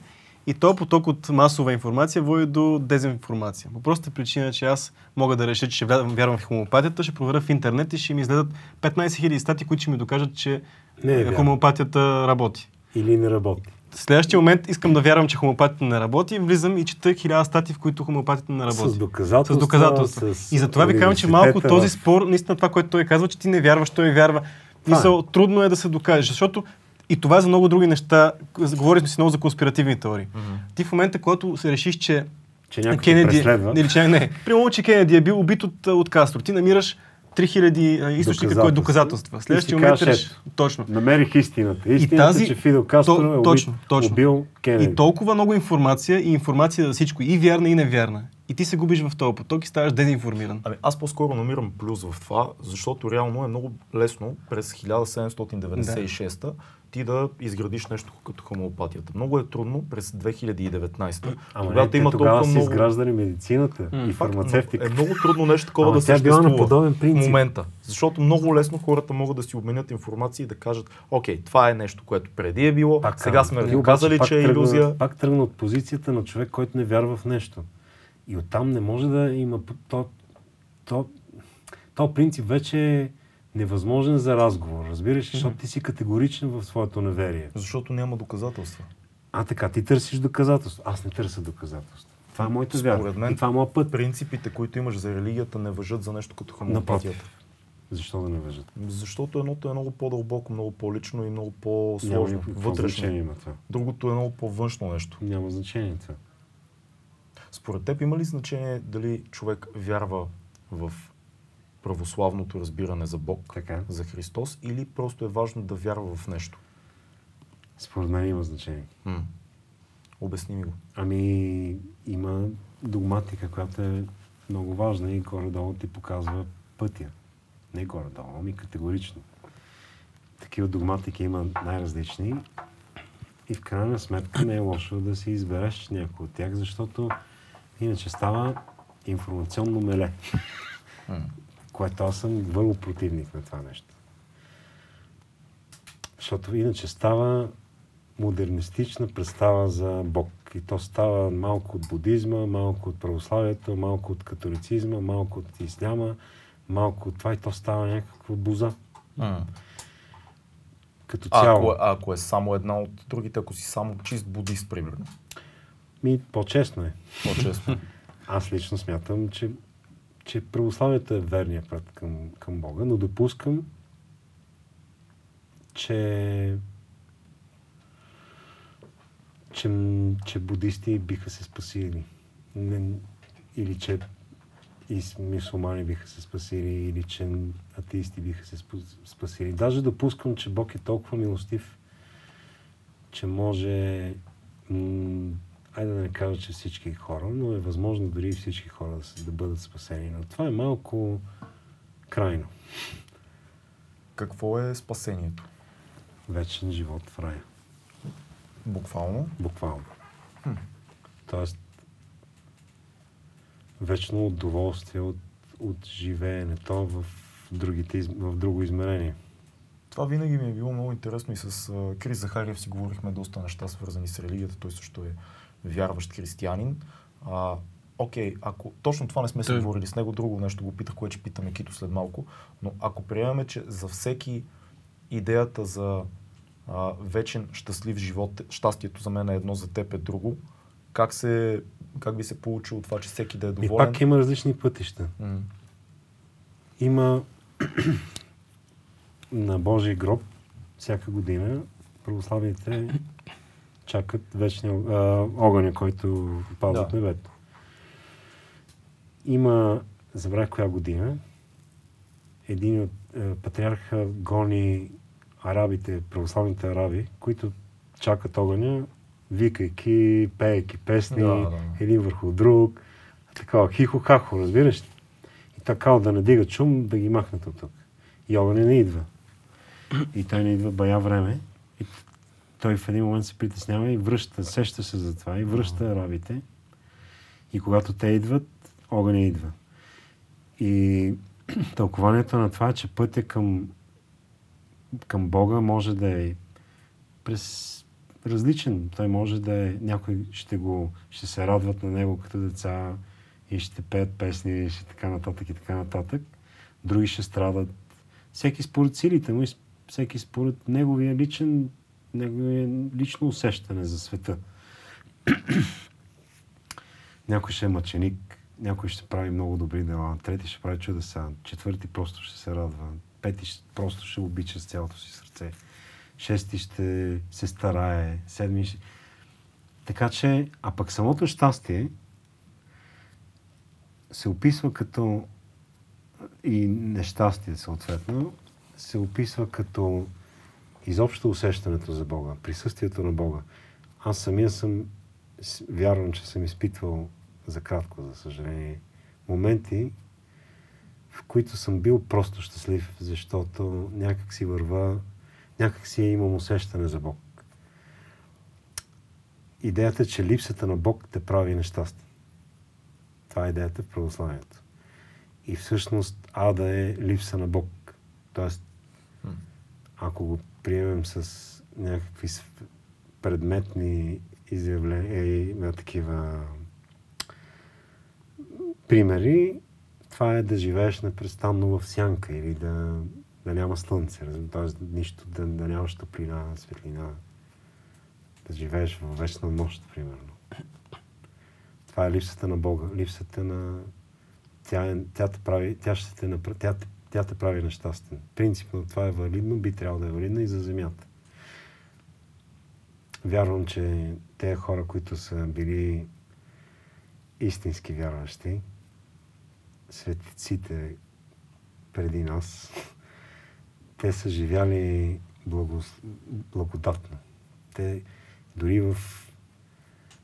И този поток от масова информация води до дезинформация. По простата причина, че аз мога да реша, че ще вярвам в хомеопатията, ще проверя в интернет и ще ми изгледат 15 000 статии, които ще ми докажат, че Не е хомеопатията работи. Или не работи. В следващия момент искам да вярвам, че хомеопатията не работи, влизам и чета хиляда статии, в които хомеопатията не работи. С доказателства. С доказателства. с и затова ви казвам, че малко този спор, наистина това, което той казва, че ти не вярваш, той вярва. Е. Мисъл, трудно е да се докажеш, защото и това е за много други неща. Говорим си много за конспиративни теории. Ти в момента, когато се решиш, че Че някой Кенеди, преследва. или че, не, [LAUGHS] примерно, че Кенеди е бил убит от, от Кастро. Ти намираш 3000 а, източника, кой е доказателства. И Следващия момент кажеш, реш... Точно. Намерих истината. Истината тази- е, че Фидел Кастро то- е убит, точно, точно. убил Кенеди. И толкова много информация и информация за всичко, и вярна, и невярна. И ти се губиш в този поток и ставаш дезинформиран. Ами аз по-скоро намирам плюс в това, защото реално е много лесно през 1796 ти да изградиш нещо като хомеопатията. Много е трудно през 2019, Ама когато има толкова са много... изграждали медицината и Факт, но фармацевтика. Е много трудно нещо такова Ама да тя е била на подобен в принцип. момента. Защото много лесно хората могат да си обменят информация и да кажат, окей, това е нещо, което преди е било, Пак сега сме ти пак че е тръгна- иллюзия. Пак тръгна от позицията на човек, който не вярва в нещо. И оттам не може да има... То, то, то принцип вече е невъзможен за разговор, разбираш, защото ти си категоричен в своето неверие. Защото няма доказателства. А така, ти търсиш доказателство. Аз не търся доказателство. Това е моята вяра. Според мен И това е моят път. принципите, които имаш за религията, не въжат за нещо като хомеопатията. Защо да не въжат? Защото едното е много по-дълбоко, много по-лично и много Няма по-сложно, никакво вътрешно. има това. Другото е много по-външно нещо. Няма значение това. Според теб има ли значение дали човек вярва в православното разбиране за Бог, Така. за Христос, или просто е важно да вярва в нещо? Според мен има значение. М. Обясни ми го. Ами, има догматика, която е много важна и горе-долу ти показва пътя. Не горе-долу, ами категорично. Такива догматики има най-различни и в крайна сметка не е лошо да си избереш някой от тях, защото иначе става информационно меле. Което аз съм много противник на това нещо. Защото иначе става модернистична представа за Бог. И то става малко от будизма, малко от православието, малко от католицизма, малко от исляма, малко от това и то става някаква буза. М. Като цяло. ако, а ако е само една от другите, ако си само чист будист, примерно. Ми, по-честно е. По-често. [LAUGHS] Аз лично смятам, че, че православието е верният път към, към Бога, но допускам, че, че, че будисти биха се спасили. Не, или че и мюсюлмани биха се спасили, или че атеисти биха се спа- спасили. Даже допускам, че Бог е толкова милостив, че може айде да не кажа, че всички хора, но е възможно дори и всички хора да, да бъдат спасени. Но това е малко крайно. Какво е спасението? Вечен живот в рая. Буквално. Буквално. Хм. Тоест, вечно удоволствие от, от живеенето в, другите, в друго измерение. Това винаги ми е било много интересно и с Крис Захариев си говорихме доста неща, свързани с религията. Той също е вярващ християнин. А, окей, ако точно това не сме се Той- говорили с него, друго нещо го питах, което ще питаме Кито след малко, но ако приемаме, че за всеки идеята за а, вечен щастлив живот, щастието за мен е едно, за теб е друго, как, се, как би се получило това, че всеки да е И доволен? пак има различни пътища. М, Има [CLEARS THROAT] на Божий гроб всяка година православните чакат вечния а, огъня, който пада от небето. Има, забравя коя година, един от е, патриарха гони арабите, православните араби, които чакат огъня, викайки, пеейки песни, Да, да. един върху друг, такава хихо-хахо, разбираш ли? И така да не дига чум, да ги махнат от тук. И огъня не идва. И той не идва бая време. Той в един момент се притеснява и връща, сеща се за това и връща арабите. И когато те идват, огъня идва. И [CLEARS THROAT] тълкованието на това е, че пътя към, към Бога може да е през различен. Той може да е, някой ще го, ще се радват на него като деца и ще пеят песни и ще така нататък и така нататък. Други ще страдат. Всеки според силите му и всеки според неговия личен, неговия лично усещане за света. [CLEARS THROAT] някой ще е мъченик, някой ще прави много добри дела, трети ще прави чудеса, четвърти просто ще се радва, пети просто ще обича с цялото си сърце, шести ще се старае, седми ще... Така че, а пък самото щастие се описва като и нещастие съответно, се описва като изобщо усещането за Бога, присъствието на Бога. Аз самия съм, вярвам, че съм изпитвал за кратко, за съжаление, моменти, в които съм бил просто щастлив, защото някак си върва, някак си имам усещане за Бог. Идеята е, че липсата на Бог те прави нещастен. Това е идеята в православието. И всъщност ада е липса на Бог. Тоест, ако го приемем с някакви предметни изявления и на такива примери, това е да живееш непрестанно в сянка или да, да няма слънце, т.е. нищо, да, да нямаш топлина, светлина, да живееш в вечна нощ, примерно. Това е липсата на Бога, липсата на... Тя, е, тя, те прави, тя, ще те, напра- тя, те- тя те прави нещастен. Принципно това е валидно, би трябвало да е валидно и за Земята. Вярвам, че те хора, които са били истински вярващи, светиците преди нас, [LAUGHS] те са живяли благос... благодатно. Те дори в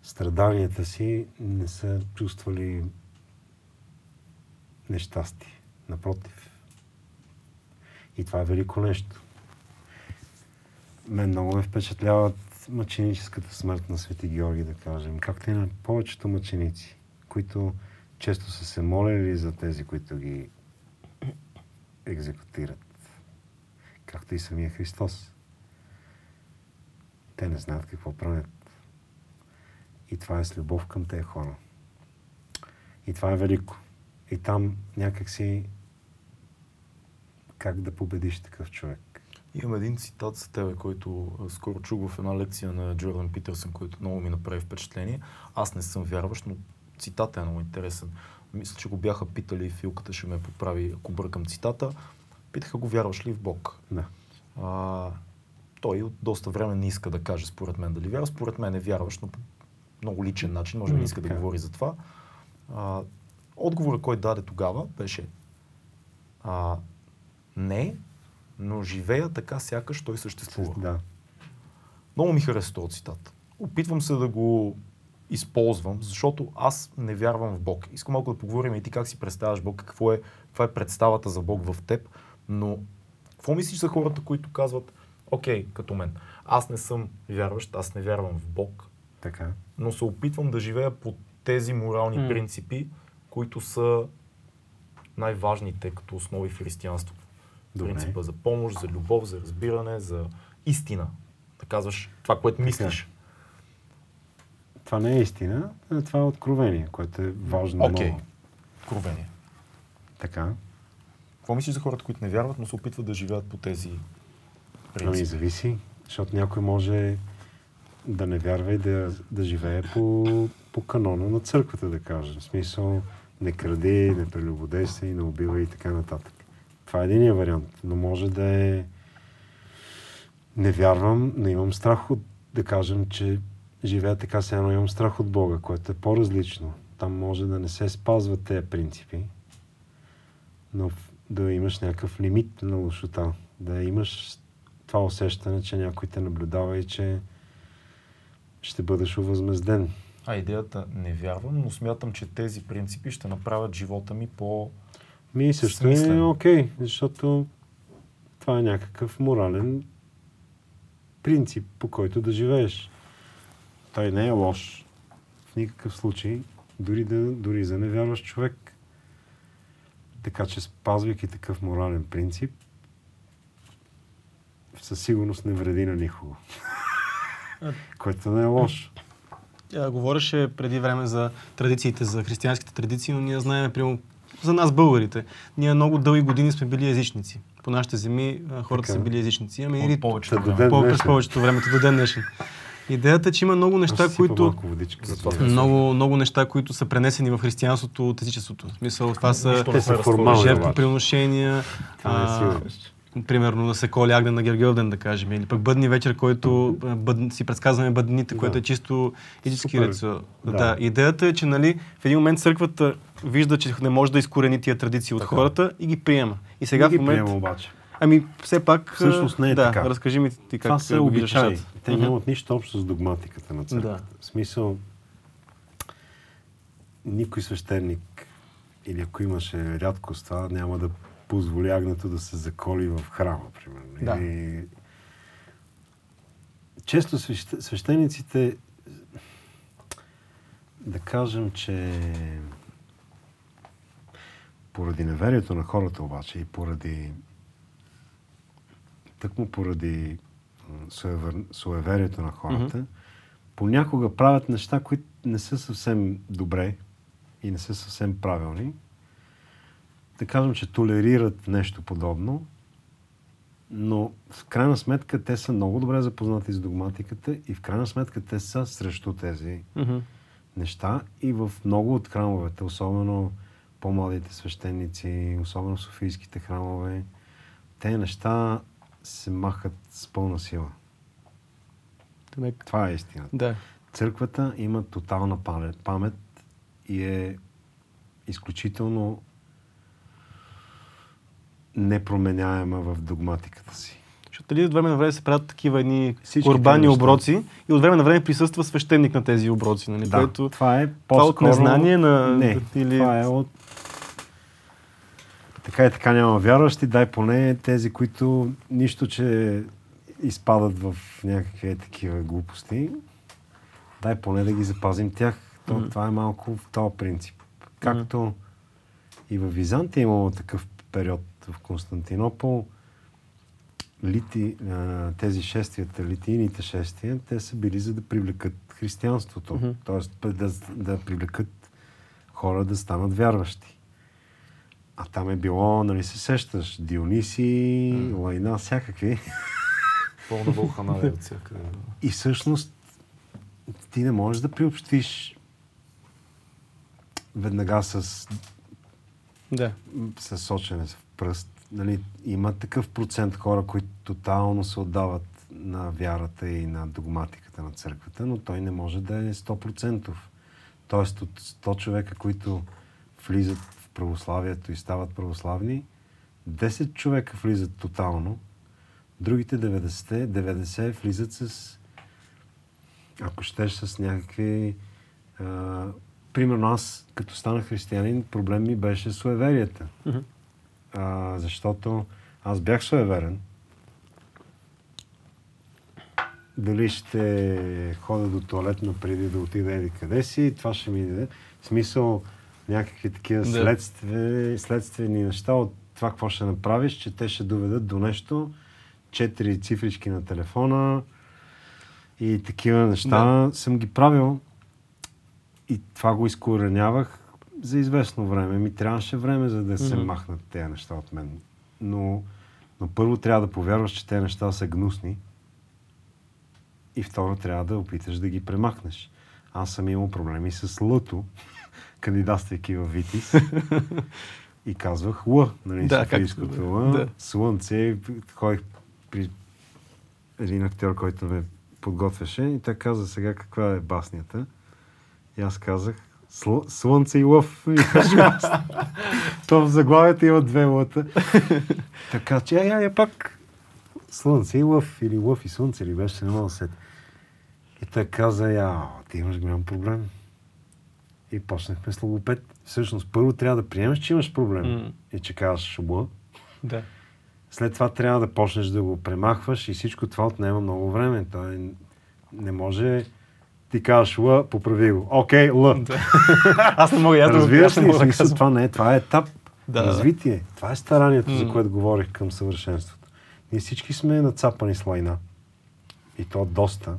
страданията си не са чувствали нещастие. Напротив. И това е велико нещо. Мен много ме впечатляват мъченическата смърт на Свети Георги, да кажем. Както и на повечето мъченици, които често са се молили за тези, които ги екзекутират. Както и самия Христос. Те не знаят какво правят. И това е с любов към тези хора. И това е велико. И там някакси как да победиш такъв човек. Имам един цитат за тебе, който скоро чух в една лекция на Джордан Питърсън, който много ми направи впечатление. Аз не съм вярващ, но цитата е много интересен. Мисля, че го бяха питали и Филката ще ме поправи, ако бъркам цитата. Питаха го, вярваш ли в Бог? Да. А, той от доста време не иска да каже, според мен, дали вярва. Според мен е вярващ, но по много личен начин, може би не иска да говори за това. А, отговорът, който даде тогава, беше а, не, но живея така, сякаш той съществува. Да. Много ми хареса този цитат. Опитвам се да го използвам, защото аз не вярвам в Бог. Искам малко да поговорим и ти как си представяш Бог, какво е, каква е представата за Бог в теб, но какво мислиш за хората, които казват, окей, като мен, аз не съм вярващ, аз не вярвам в Бог, Така. но се опитвам да живея по тези морални М. принципи, които са най-важните като основи в християнството. Добре. Принципа за помощ, за любов, за разбиране, за истина. Да казваш това, което мислиш. Това не е истина, а това е откровение, което е важно Окей. много. Откровение. Така. Какво мислиш за хората, които не вярват, но се опитват да живеят по тези Ами принципи? зависи, защото някой може да не вярва и да, да живее по, по канона на църквата, да кажем. В смисъл, не кради, не прелюбодействай, не убивай и така нататък. Това е единия вариант, но може да е не вярвам, но имам страх от, да кажем, че живея така, все едно имам страх от Бога, което е по-различно. Там може да не се спазват тези принципи, но да имаш някакъв лимит на лошота, да имаш това усещане, че някой те наблюдава и че ще бъдеш увъзмезден. А идеята не вярвам, но смятам, че тези принципи ще направят живота ми по... Ми също е окей, защото това е някакъв морален принцип, по който да живееш. Той не е лош в никакъв случай, дори, да, дори за невярващ човек. Така че спазвайки такъв морален принцип, със сигурност не вреди на никого. [LAUGHS] Което не е лошо. Говореше преди време за традициите, за християнските традиции, но ние знаем, примерно, за нас българите. Ние много дълги години сме били езичници. По нашите земи хората Така. са били езичници. Ами и повечето през повечето време, до ден днешен. Идеята е, че има много неща, които... Много, много неща, които са пренесени в християнството от езичеството. В смисъл, това са жертвоприношения, Примерно да се коли агнен на Гергълден, да кажем, или пък бъдни вечер, който бъд, си предсказваме бъдните, Да. което е чисто езически Супер. рецо. Да. Да. Идеята е, че нали, в един момент църквата вижда, че не може да изкорени тия традиции от Така. хората и ги приема. И сега Не в момент... приема обаче. Ами, все пак... Всъщност не е да, така. разкажи ми ти как Това са обичаи. Те Мгм. нямат нищо общо с догматиката на църквата. Да. В смисъл, никой свещеник или ако имаше рядкост, това няма да позволи агнето да се заколи в храма, примерно. Да. Или... Често свещ... свещениците, да кажем, че поради неверието на хората обаче и поради тъкмо поради суевер... суеверието на хората, Мгм. понякога правят неща, които не са съвсем добре и не са съвсем правилни. Да кажем, че толерират нещо подобно, но в крайна сметка те са много добре запознати с догматиката и в крайна сметка те са срещу тези Мгм. неща и в много от храмовете, особено по-младите свещеници, особено софийските храмове, те неща се махат с пълна сила. Демек, Това е истината. Да. Църквата има тотална памет и е изключително непроменяема в догматиката си. Защото дали от време на време се правят такива едни Всички урбани тези неща. оброци и от време на време присъства свещеник на тези оброци, нали? Да, Което... това е това от по-скоро... незнание на- Не, или- това е от... Така и така няма вярващи, дай поне тези, които нищо, че изпадат в някакви такива глупости, дай поне да ги запазим тях. То, Мгм. Това е малко в този принцип. Както и в Византия е имало такъв период в Константинопол. Лити, тези шествията, литийните шествия, те са били за да привлекат християнството. Мгм. Тоест да, да привлекат хора да станат вярващи. А там е било, нали се сещаш, Диониси, Лайна, всякакви. Пълна вълханалия от всякъде. И всъщност ти не можеш да приобщиш веднага с, Да. с сочене в пръст. Нали, има такъв процент хора, които тотално се отдават на вярата и на догматиката на църквата, но той не може да е 100%. Тоест от 100 човека, които влизат в православието и стават православни, 10 човека влизат тотално, другите 90, 90 влизат с, ако щеш, с някакви... А, примерно аз, като станах християнин, проблем ми беше суеверията. Мгм. А, защото аз бях суеверен. Дали ще хода до туалетна преди да отида еди къде си, това ще ми даде. Смисъл някакви такива Да. следстве, следствени неща от това какво ще направиш, че те ще доведат до нещо. Четири цифрички на телефона и такива неща съм ги правил. И това го изкоренявах за известно време. Ми трябваше време, за да се Мгм. махнат тези неща от мен. Но, но първо трябва да повярваш, че тези неща са гнусни. И второ, трябва да опиташ да ги премахнеш. Аз съм имал проблеми с лъто, [LAUGHS] кандидатствайки в Витис. [LAUGHS] и казвах Л, нали, Да, софийското Л, да. слънце. Ходих при един актьор, който ме подготвяше и той каза сега каква е баснята. И аз казах Слъ- Слънце и лъв. То в заглавията има две лъта. така че, я, я пак Слънце и лъв или лъв и слънце ли беше, не мога да се. И той каза, я, ти имаш голям проблем. И почнахме с логопед. Всъщност, първо трябва да приемеш, че имаш проблем. М. И че казваш Л. Да. След това трябва да почнеш да го премахваш и всичко това отнема много време. Той не може ти кажеш Л, поправи го. Окей, Л. [LAUGHS] Аз не мога, аз Разбираш аз не ли, смисъл, това не е, това е етап Да, да. развитие. Това е старанието, за М. което говорих към съвършенството. Ние всички сме нацапани с лайна. И то доста.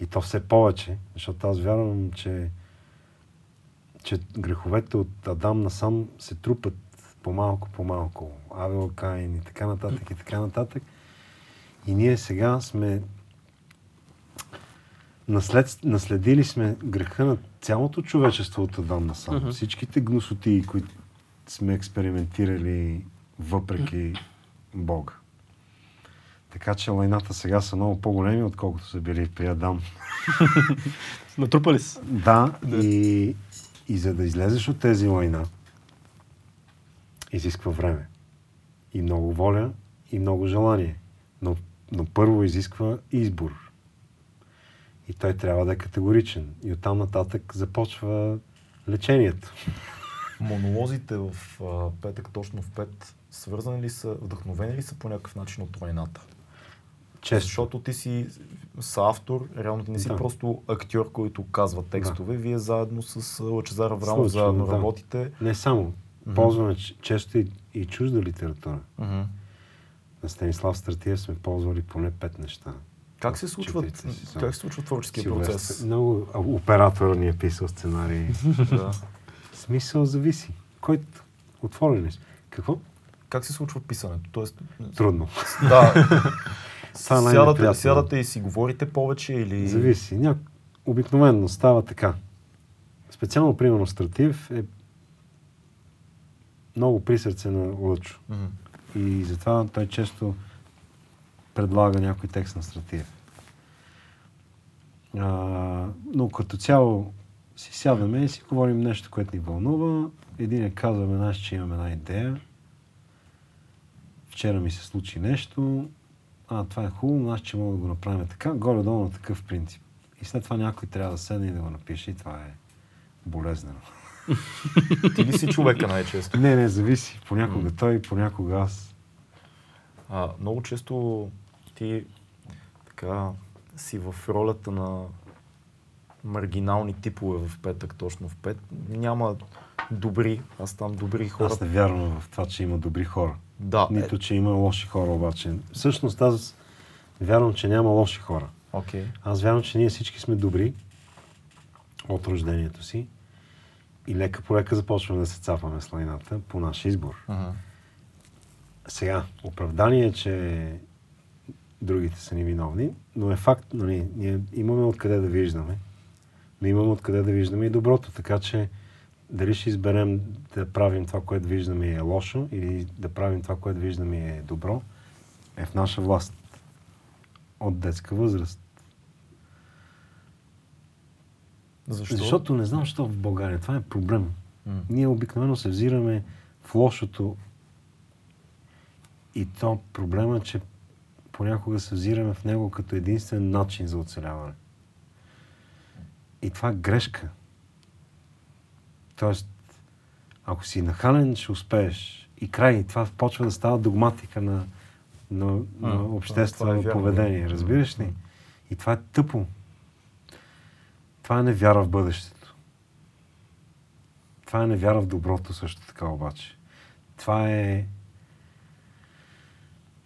И то все повече, защото аз вярвам, че, че греховете от Адам насам се трупат по-малко, по-малко. Авел, Каин и така нататък, и така нататък. И ние сега сме наслед, наследили сме греха на цялото човечество от Адам насам. Мгм. Всичките гносоти, които сме експериментирали въпреки Бога. Така че лайната сега са много по-големи, отколкото са били при Адам. [LAUGHS] Натрупали се. Да, Да. И, и за да излезеш от тези лайна, изисква време. И много воля, и много желание. Но, но първо изисква избор. И той трябва да е категоричен. И оттам нататък започва лечението. Монолозите в а, петък, точно в пет, свързани ли са, вдъхновени ли са по някакъв начин от войната? Често. Защото ти си автор, реално ти не си Да. просто актьор, който казва текстове. Вие заедно с Лъчезар Аврамов заедно да. работите. Не само. Мгм. Ползваме често и, и чужда литература. Мгм. На Станислав Стратиев сме ползвали поне пет неща. Как се случва, как се случва творческия процес? Много а, оператора ни е писал сценарии. [LAUGHS] да. Смисъл зависи. Който отворен сме? Какво? Как се случва писането? Тоест, Трудно. да, [LAUGHS] е сядате, сядате и си говорите повече или... Зависи. Ня... Обикновено става така. Специално, примерно, Стратив е много при сърце на Лъчо. Мгм. И затова той често предлага някой текст на Стратиев. А, но като цяло си сядаме и си говорим нещо, което ни вълнува. Един е казваме, знаеш, че имаме една идея. Вчера ми се случи нещо. А, това е хубаво, аз че мога да го направим така. Горе-долу на такъв принцип. И след това някой трябва да седне и да го напише и това е болезнено. Ти ли си човека най-често? Не, не, зависи. Понякога М. той, понякога аз. А, много често ти така си в ролята на маргинални типове в петък, точно в пет. Няма добри, аз там добри хора. Аз не вярвам в това, че има добри хора. Да, Нито, че има лоши хора обаче. Всъщност аз вярвам, че няма лоши хора. Окей. Аз вярвам, че ние всички сме добри от рождението си и лека по лека започваме да се цапаме слайната по наш избор. Ага. Сега, оправдание, е, че другите са ни виновни, но е факт, нали, ние имаме откъде да виждаме, но имаме откъде да виждаме и доброто, така че дали ще изберем да правим това, което виждаме е лошо, или да правим това, което виждаме е добро, е в наша власт. От детска възраст. Защо? Защото не знам, защо в България. Това е проблем. М. Ние обикновено се взираме в лошото и то проблема е, че понякога се взираме в него като единствен начин за оцеляване. И това е грешка. Тоест, ако си нахален, ще успееш. И край, това почва да става догматика на, на, на е обществено поведение. Разбираш ли? И това е тъпо. Това е невяра в бъдещето. Това е невяра в доброто също така обаче. Това е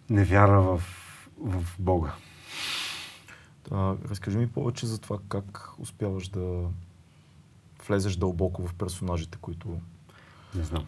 невяра в, в Бога. А, разкажи ми повече за това как успяваш да влезеш дълбоко в персонажите, които... Не знам.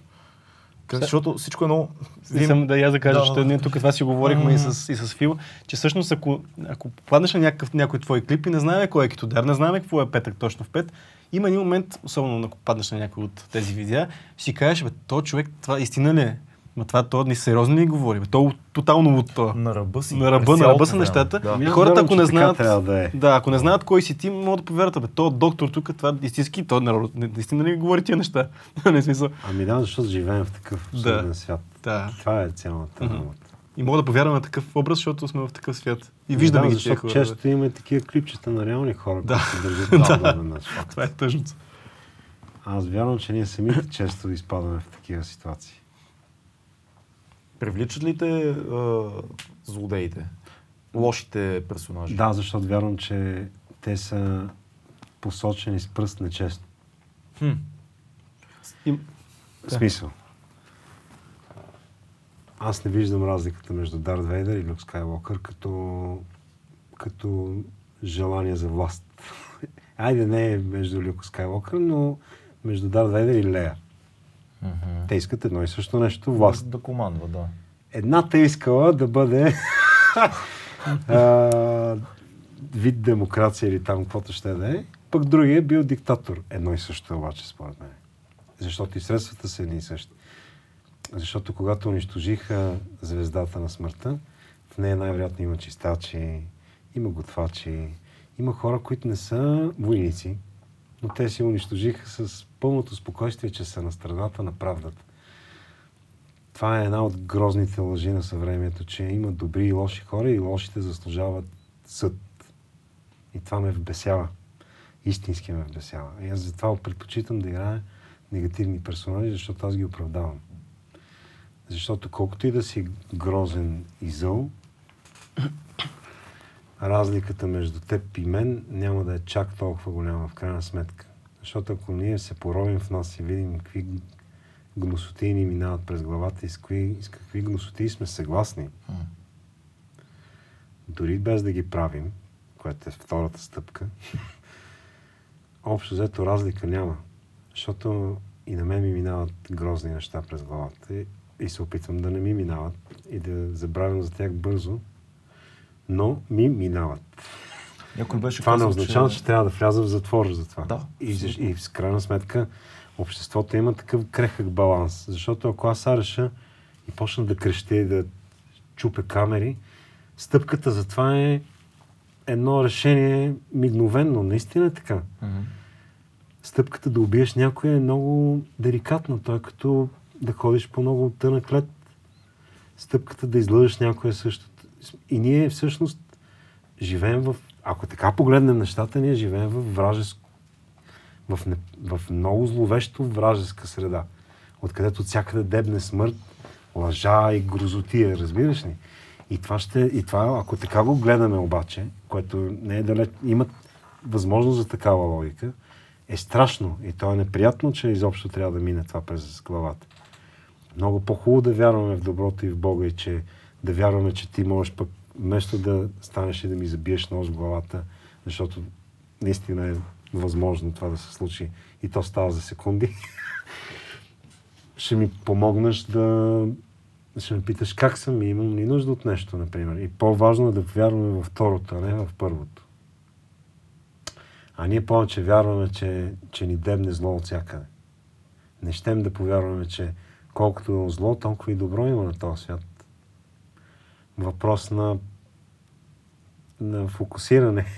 Как, защото всичко е много... Искам да я да кажа, Да, че ние тук това си говорихме и, Мгм. с, и с Фил, че всъщност ако, ако попаднеш на някакъв, някой твой клип и не знаем кой е Китодар, не знаем какво е петък точно в пет, има един момент, особено ако паднеш на някой от тези видеа, ще си кажеш, бе, то човек, това истина ли е? Ма това то ни сериозно ли говори? Бе, то тотално от. На ръба си. На ръба, на ръба са нещата. Да. Хората, ако не знаят, да е. да, ако не знаят кой си ти, могат да повярват, бе, то доктор тук, това истински, то народ, не- наистина ли говори тия неща? [LAUGHS] не смисъл. Ами да, защото живеем в такъв Да. свят. Да. Това е цялата работа. И мога да повярвам на такъв образ, защото сме в такъв свят. И Ами виждаме да, ги тия защото хора. често има и такива клипчета на реални хора, Да. които се държат [LAUGHS] Да. начин. Това е тъжното. Аз вярвам, че ние самите често изпадаме в такива ситуации. Привличат ли те а, злодеите? Лошите персонажи? Да, защото вярвам, че те са посочени с пръст нечестно. Хм. И, В смисъл. Аз не виждам разликата между Дарт Вейдър и Люк Скайлокър като, като желание за власт. [LAUGHS] Айде не е между Люк Скайлокър, но между Дарт Вейдър и Лея. Мгм. Те искат едно и също нещо власт. Да командва, да. Едната искала да бъде [LAUGHS] а, вид демокрация или там каквото ще да е, пък другия е бил диктатор. Едно и също обаче, според мен. Защото и средствата са едни и същи. Защото когато унищожиха звездата на смъртта, в нея най-вероятно има чистачи, има готвачи, има хора, които не са войници, но те си унищожиха с пълното спокойствие, че са на страната на правдата. Това е една от грозните лъжи на съвремието, че има добри и лоши хора и лошите заслужават съд. И това ме вбесява. Истински ме вбесява. И аз затова предпочитам да играя негативни персонажи, защото аз ги оправдавам. Защото колкото и да си грозен и зъл, разликата между теб и мен няма да е чак толкова голяма в крайна сметка. Защото ако ние се поровим в нас и видим какви гносоти ни минават през главата и с, кои, с какви гносоти сме съгласни, дори без да ги правим, което е втората стъпка, [LAUGHS] общо взето разлика няма. Защото и на мен ми минават грозни неща през главата и, и се опитвам да не ми минават и да забравям за тях бързо, но ми минават. Някой беше Това не казал, означава, че... трябва да вляза в затвор за това. Да, и, абсолютно. и в крайна сметка обществото има такъв крехък баланс. Защото ако аз реша и почна да крещя и да чупя камери, стъпката за това е едно решение мигновенно. Наистина е така. Мгм. Стъпката да убиеш някой е много деликатна. Той е като да ходиш по много тънък лед. Стъпката да излъжеш някой е същото. И ние всъщност живеем в... Ако така погледнем нещата, ние живеем в вражеско... В, в много зловещо вражеска среда. Откъдето от всякъде дебне смърт, лъжа и грозотия, разбираш ли? И това ще... И това, ако така го гледаме обаче, което не е далеч... Имат възможност за такава логика, е страшно и то е неприятно, че изобщо трябва да мине това през главата. Много по-хубаво да вярваме в доброто и в Бога и че да вярваме, че ти можеш пък вместо да станеш и да ми забиеш нож в главата, защото наистина е възможно това да се случи и то става за секунди, [LAUGHS] ще ми помогнеш да ще ме питаш как съм и имам ли нужда от нещо, например. И по-важно е да вярваме във второто, а не в първото. А ние повече вярваме, че, че ни дебне зло от всякъде. Не щем да повярваме, че колкото зло, толкова и добро има на този свят. Въпрос на, на фокусиране. [LAUGHS]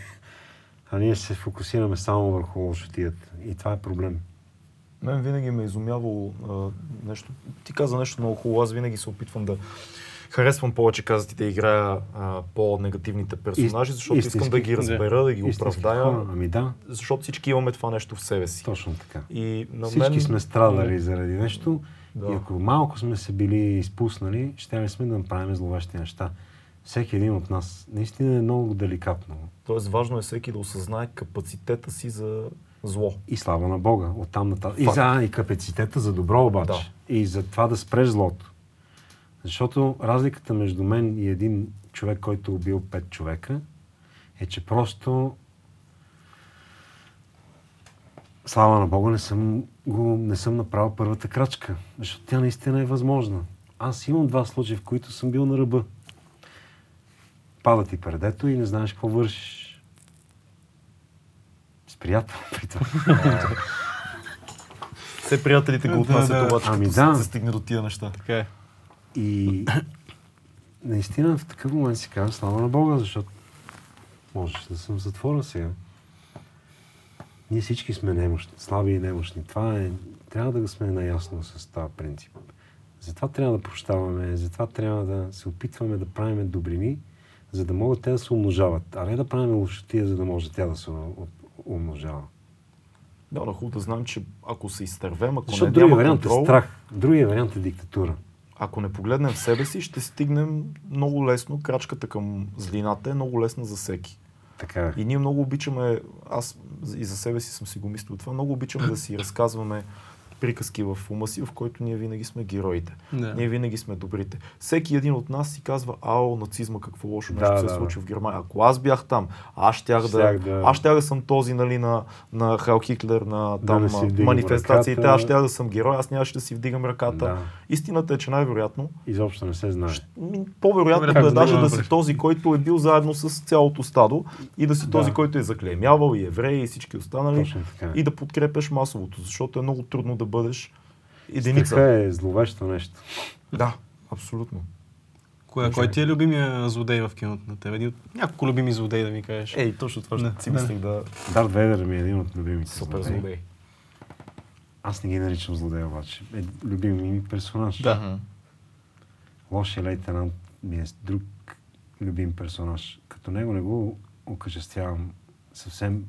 А ние се фокусираме само върху лошотията. И това е проблем. Мен винаги ме е изумявало а, нещо. Ти каза нещо много хубаво. Аз винаги се опитвам да харесвам повече, казати, да играя а, по-негативните персонажи, защото истински, искам да ги разбера, да ги Истински оправдая. хора. Ами да, Защото всички имаме това нещо в себе си. точно така. И на Всички мен... сме страдали заради нещо Да. и ако малко сме се били изпуснали, ще не сме да направим зловещи неща. Всеки един от нас наистина е много деликатно. Тоест важно е всеки да осъзнае капацитета си за зло. И слава на Бога, оттам нататък. И за и капацитета за добро обаче. И за това да спреш злото. Защото разликата между мен и един човек, който е убил пет човека, е, че просто слава на Бога не съм, го, не съм направил първата крачка. Защото тя наистина е възможна. Аз имам два случая, в които съм бил на ръба. Пада ти предето и не знаеш какво вършиш. С приятел [LAUGHS] при това. Все приятелите го Да, отнасят да. обаче, Ами да. се стигне до тия неща. Така е. И наистина в такъв момент си казвам слава на Бога, защото можеш да съм в затвора сега. Ние всички сме немощни, слаби и немощни. Това е, трябва да сме наясно с този принцип. Затова трябва да прощаваме, затова трябва да се опитваме да правим добрини, за да могат те да се умножават, а не да правим лошотия, за да може тя да се умножава. Да, но хубаво да знам, че ако се изтървем, ако Защото не другия вариант контрол, е страх, другия вариант е диктатура. ако не погледнем в себе си, ще стигнем много лесно. Крачката към злината е много лесна за всеки. Така е. И ние много обичаме, аз и за себе си съм си го мислил това, много обичаме да си разказваме приказки в ума си, в който ние винаги сме героите. Да. Ние винаги сме добрите. Всеки един от нас си казва, ао, нацизма, какво лошо Да, нещо се да, е да. случи в Германия. Ако аз бях там, аз щях да, да- аз щях да съм този, нали, на, на Хал Хитлер, на Да там не си а, вдигам манифестациите, ръката. аз щях да съм герой, аз нямаше да си вдигам ръката. Да. Истината е, че най-вероятно Изобщо не се знае. По-вероятно Вероятно е да даже да си този, който е бил заедно с цялото стадо и да си Да. този, който е заклеймявал и евреи и всички останали и да подкрепяш масовото, защото е много трудно да бъдеш единица. Страха е зловещо нещо. Да, абсолютно. Кой, кой ти е любимия злодей в киното на тебе? Един от няколко любими злодеи да ми кажеш. Ей, точно това ще си мислих да... Дарт Вейдър ми е един от любимите Супер злодеи. злодей. Аз не ги наричам злодеи обаче. Е, любим ми персонаж. Да. Лошия лейтенант ми е друг любим персонаж. Като него не го окачествявам съвсем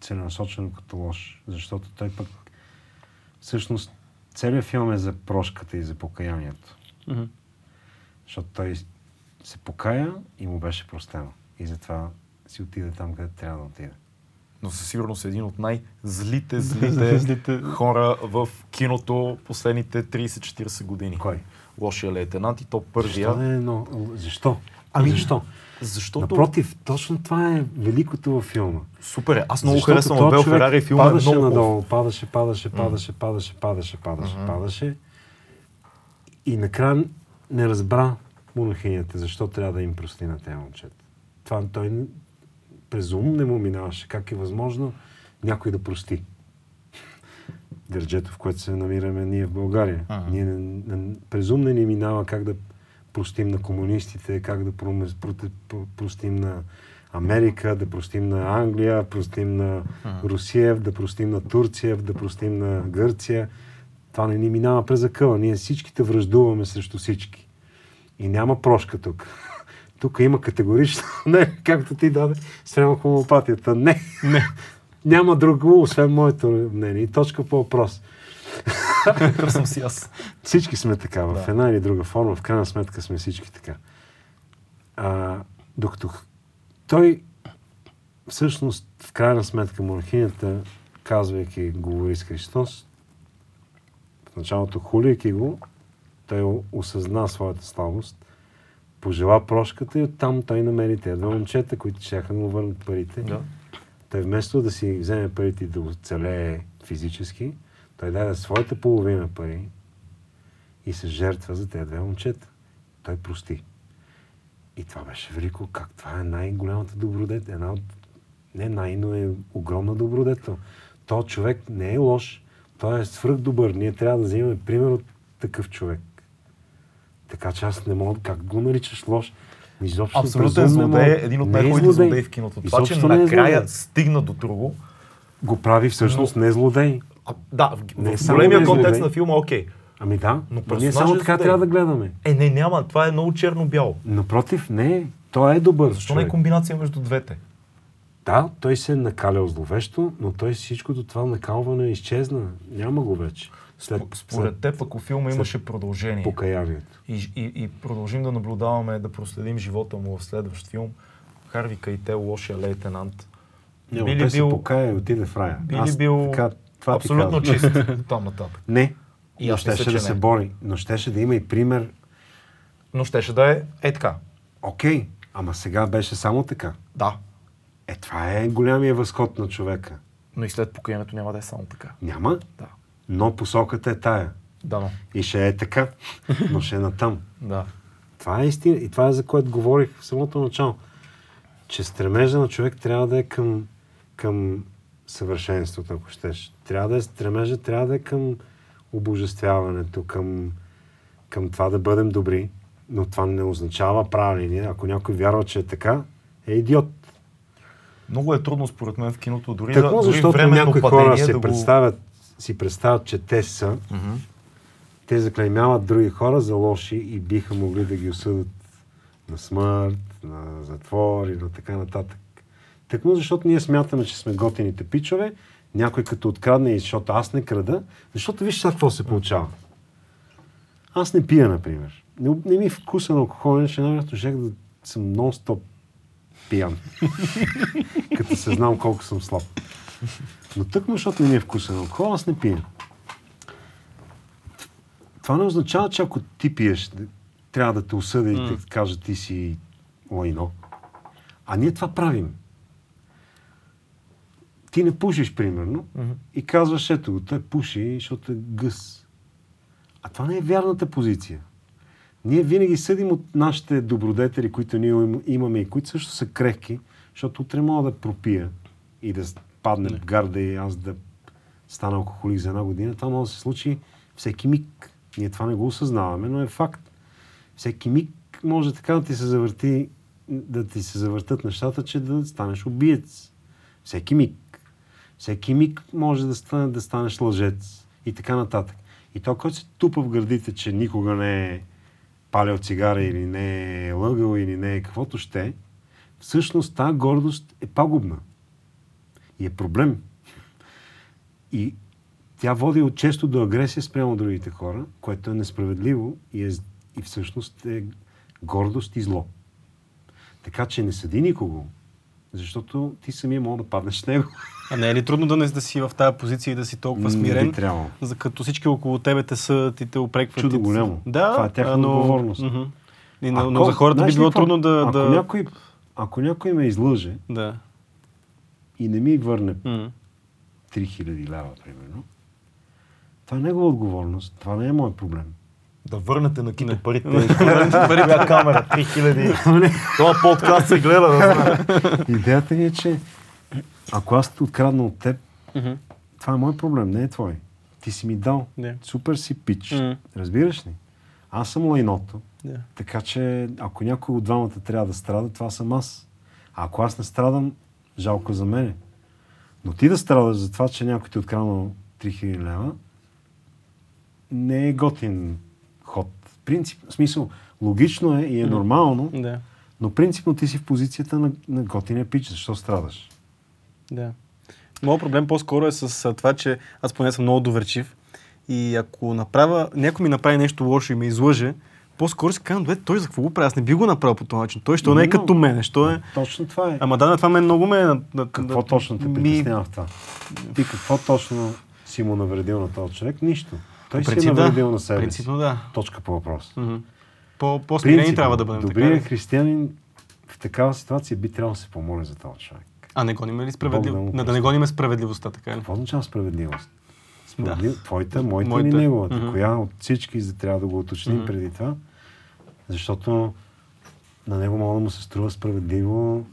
целенасочено като лош, защото той пък всъщност целият филм е за прошката и за покаянието. Мгм. Защото той се покая и му беше простено. И затова си отиде там, където трябва да отиде. Но със сигурност е един от най-злите, [LAUGHS] злите Злите. хора в киното последните 30-40 години. Кой? Лошия лейтенант и то първия. Защо не е но... Защо? Ами, защо? Защото... Напротив, точно това е великото във филма. Супер е. Аз много Защото харесвам Абел Ферари филма е падаше много хубав. надолу, падаше, падаше, падаше, падаше, падаше, падаше, Мгм. падаше. И накрая не разбра монахинята, защо трябва да им прости на тези момчета. Това той през ум не му минаваше. Как е възможно някой да прости? Държето, в което се намираме ние в България. Ага. Ние не, не, през ум не ни минава как да простим на комунистите, как да простим на Америка, да простим на Англия, простим на. Русия, да простим на Турция, да простим на Гърция. Това не ни минава през акъла. Ние всичките връждуваме срещу всички. И няма прошка тук. [LAUGHS] Тук има категорично [LAUGHS] не, както ти даде спрямо хомопатията. Не. Не. [LAUGHS] Няма друго, освен моето мнение. И точка по въпрос. Какъв съм си аз. Всички сме така, в Да. една или друга форма, в крайна сметка сме всички така. А, докато той всъщност, в крайна сметка, монахинята, казвайки говори с Христос, в началото хулейки го, той осъзна своята слабост, пожела прошката и оттам той намери тези две момчета, които ще да му върнат парите. Да. Той вместо да си вземе парите и да оцелее физически, той даде своята половина пари и се жертва за тези две момчета. Той прости. И това беше велико. Как това е най-голямата добродетел. Една от... Не най, но е огромна добродетел. То човек не е лош. Той е свръх добър. Ние трябва да вземем пример от такъв човек. Така че аз не мога... Как го наричаш лош? Изобщо Абсолютен безумно злодей е един от е най-хубавите злодеи в киното. Това, че е накрая злодей. стигна до друго. Го прави всъщност не злодей. А, да, в, Не е в големия контекст на филма, окей. Ами да, Но но ние само е така злодей. трябва да гледаме. Е, не, няма. Това е много черно-бяло. Напротив, не. Той е добър Защо не е комбинация между двете? Да, той се е накалял зловещо, но той всичкото това накалване изчезна. Няма го вече. След, Според теб, ако филма след имаше продължение покаянието. и, и, и продължим да наблюдаваме, да проследим живота му в следващ филм, Харви Кайтел, лошия лейтенант, Не, би ли той се бил покая и отиде в рая. би ли бил така, това абсолютно чист [LAUGHS] там нататък? Не. И но щеше да не. се бори. Но щеше да има и пример. Но щеше да е е така. Окей, ама сега беше само така. Да. Е, това е голямия възход на човека. Но и след покаянието няма да е само така. Няма, Да. но посоката е тая. Да, но. И ще е така, но ще е натам. [LAUGHS] Да. Това е истина. И това е за което говорих в самото начало. Че стремежа на човек трябва да е към, към съвършенството, ако щеш. Трябва да е стремежа, трябва да е към обожествяването, към, към това да бъдем добри. Но това не означава правилни. Ако някой вярва, че е така, е идиот. Много е трудно според мен в киното, дори, Тъкмо, да, дори защото временно някои хора се да го... представят, си представят, че те са, Мгм. те заклеймяват други хора за лоши и биха могли да ги осъдат на смърт, на затвор и на така нататък. Тъкмо защото ние смятаме, че сме готините пичове, някой като открадне защото аз не крада, защото виж сега какво се получава. Аз не пия, например. Не, не ми е вкуса на алкохол, иначе най-вероятно щях да съм нон-стоп пиян. [LAUGHS] като се знам колко съм слаб. Но тъкмо, защото не ми е вкуса на алкохол, аз не пия. Това не означава, че ако ти пиеш, трябва да те осъдя и да кажа ти си лайно. А ние това правим. Ти не пушиш, примерно, Мгм. и казваш, ето го, той пуши, защото е гъс. А това не е вярната позиция. Ние винаги съдим от нашите добродетели, които ние им- имаме и които също са крехки, защото утре мога да пропия и да падне в гарда и аз да стана алкохолик за една година. Това може да се случи всеки миг. Ние това не го осъзнаваме, но е факт. Всеки миг може така да ти се завърти, да ти се завъртат нещата, че да станеш убиец. Всеки миг. Всеки миг може да, стане, да станеш лъжец и така нататък. И то, който се тупа в гърдите, че никога не е палял цигара или не е лъгал или не е каквото ще, всъщност тази гордост е пагубна. И е проблем. И тя води от често до агресия спрямо другите хора, което е несправедливо и, е, и всъщност е гордост и зло. Така че не съди никого, защото ти самия мога да паднеш с него. А не е ли трудно да не да си в тази позиция и да си толкова Не смирен, би трябвало. за като всички около тебе те са, ти те опрекват? Чудо голямо. Да, Това е тяхна но... отговорност. Мгм. И, но, Ако- но за хората би било какво? трудно да... Ако, да... някой, ако някой ме излъже да. и не ми върне М. 3000 лева, примерно, това е негова отговорност. Това не е мой проблем. Да върнете на кито Не. парите. Пари бя камера, 3000. Това подкаст се гледа, да. Идеята ми е, че ако аз те открадна от теб, това е мой проблем, не е твой. Ти си ми дал. Да. Супер си пич. М. Разбираш ли? Аз съм лайното. Да. Така че, ако някой от двамата трябва да страда, това съм аз. А ако аз не страдам, жалко за мене. Но ти да страдаш за това, че някой ти е откраднал 3000 лева, не е готин. Принцип, в смисъл, логично е и е нормално, Да. но принципно ти си в позицията на, на готиния пич. Защо страдаш? Да. Моят проблем по-скоро е с това, че аз поне съм много доверчив и ако направя, някой ми направи нещо лошо и ме излъже, по-скоро си казвам, той за какво го прави? Аз не би го направил по този начин. Той що не е като мен, що е... Точно това е. Ама да, на това мен много ме... е На, на, Какво на- точно те ми- притеснява в това? Ти какво точно си му навредил на този човек? Нищо. Той си е навредил на себе. Принципно да. Точка по въпрос. Мгм. По, по-смирени трябва да бъдем Добрият християнин в такава ситуация би трябвало да се помоли за този човек. А не гоним ли Бог да да прости. не гоним справедливостта, така ли? Какво означава справедливост? Да. Справедлив... Твоята, моята, Моята. или неговата? Мгм. Коя от всички за трябва да го уточним Мгм. преди това? Защото на него мога да му се струва справедливо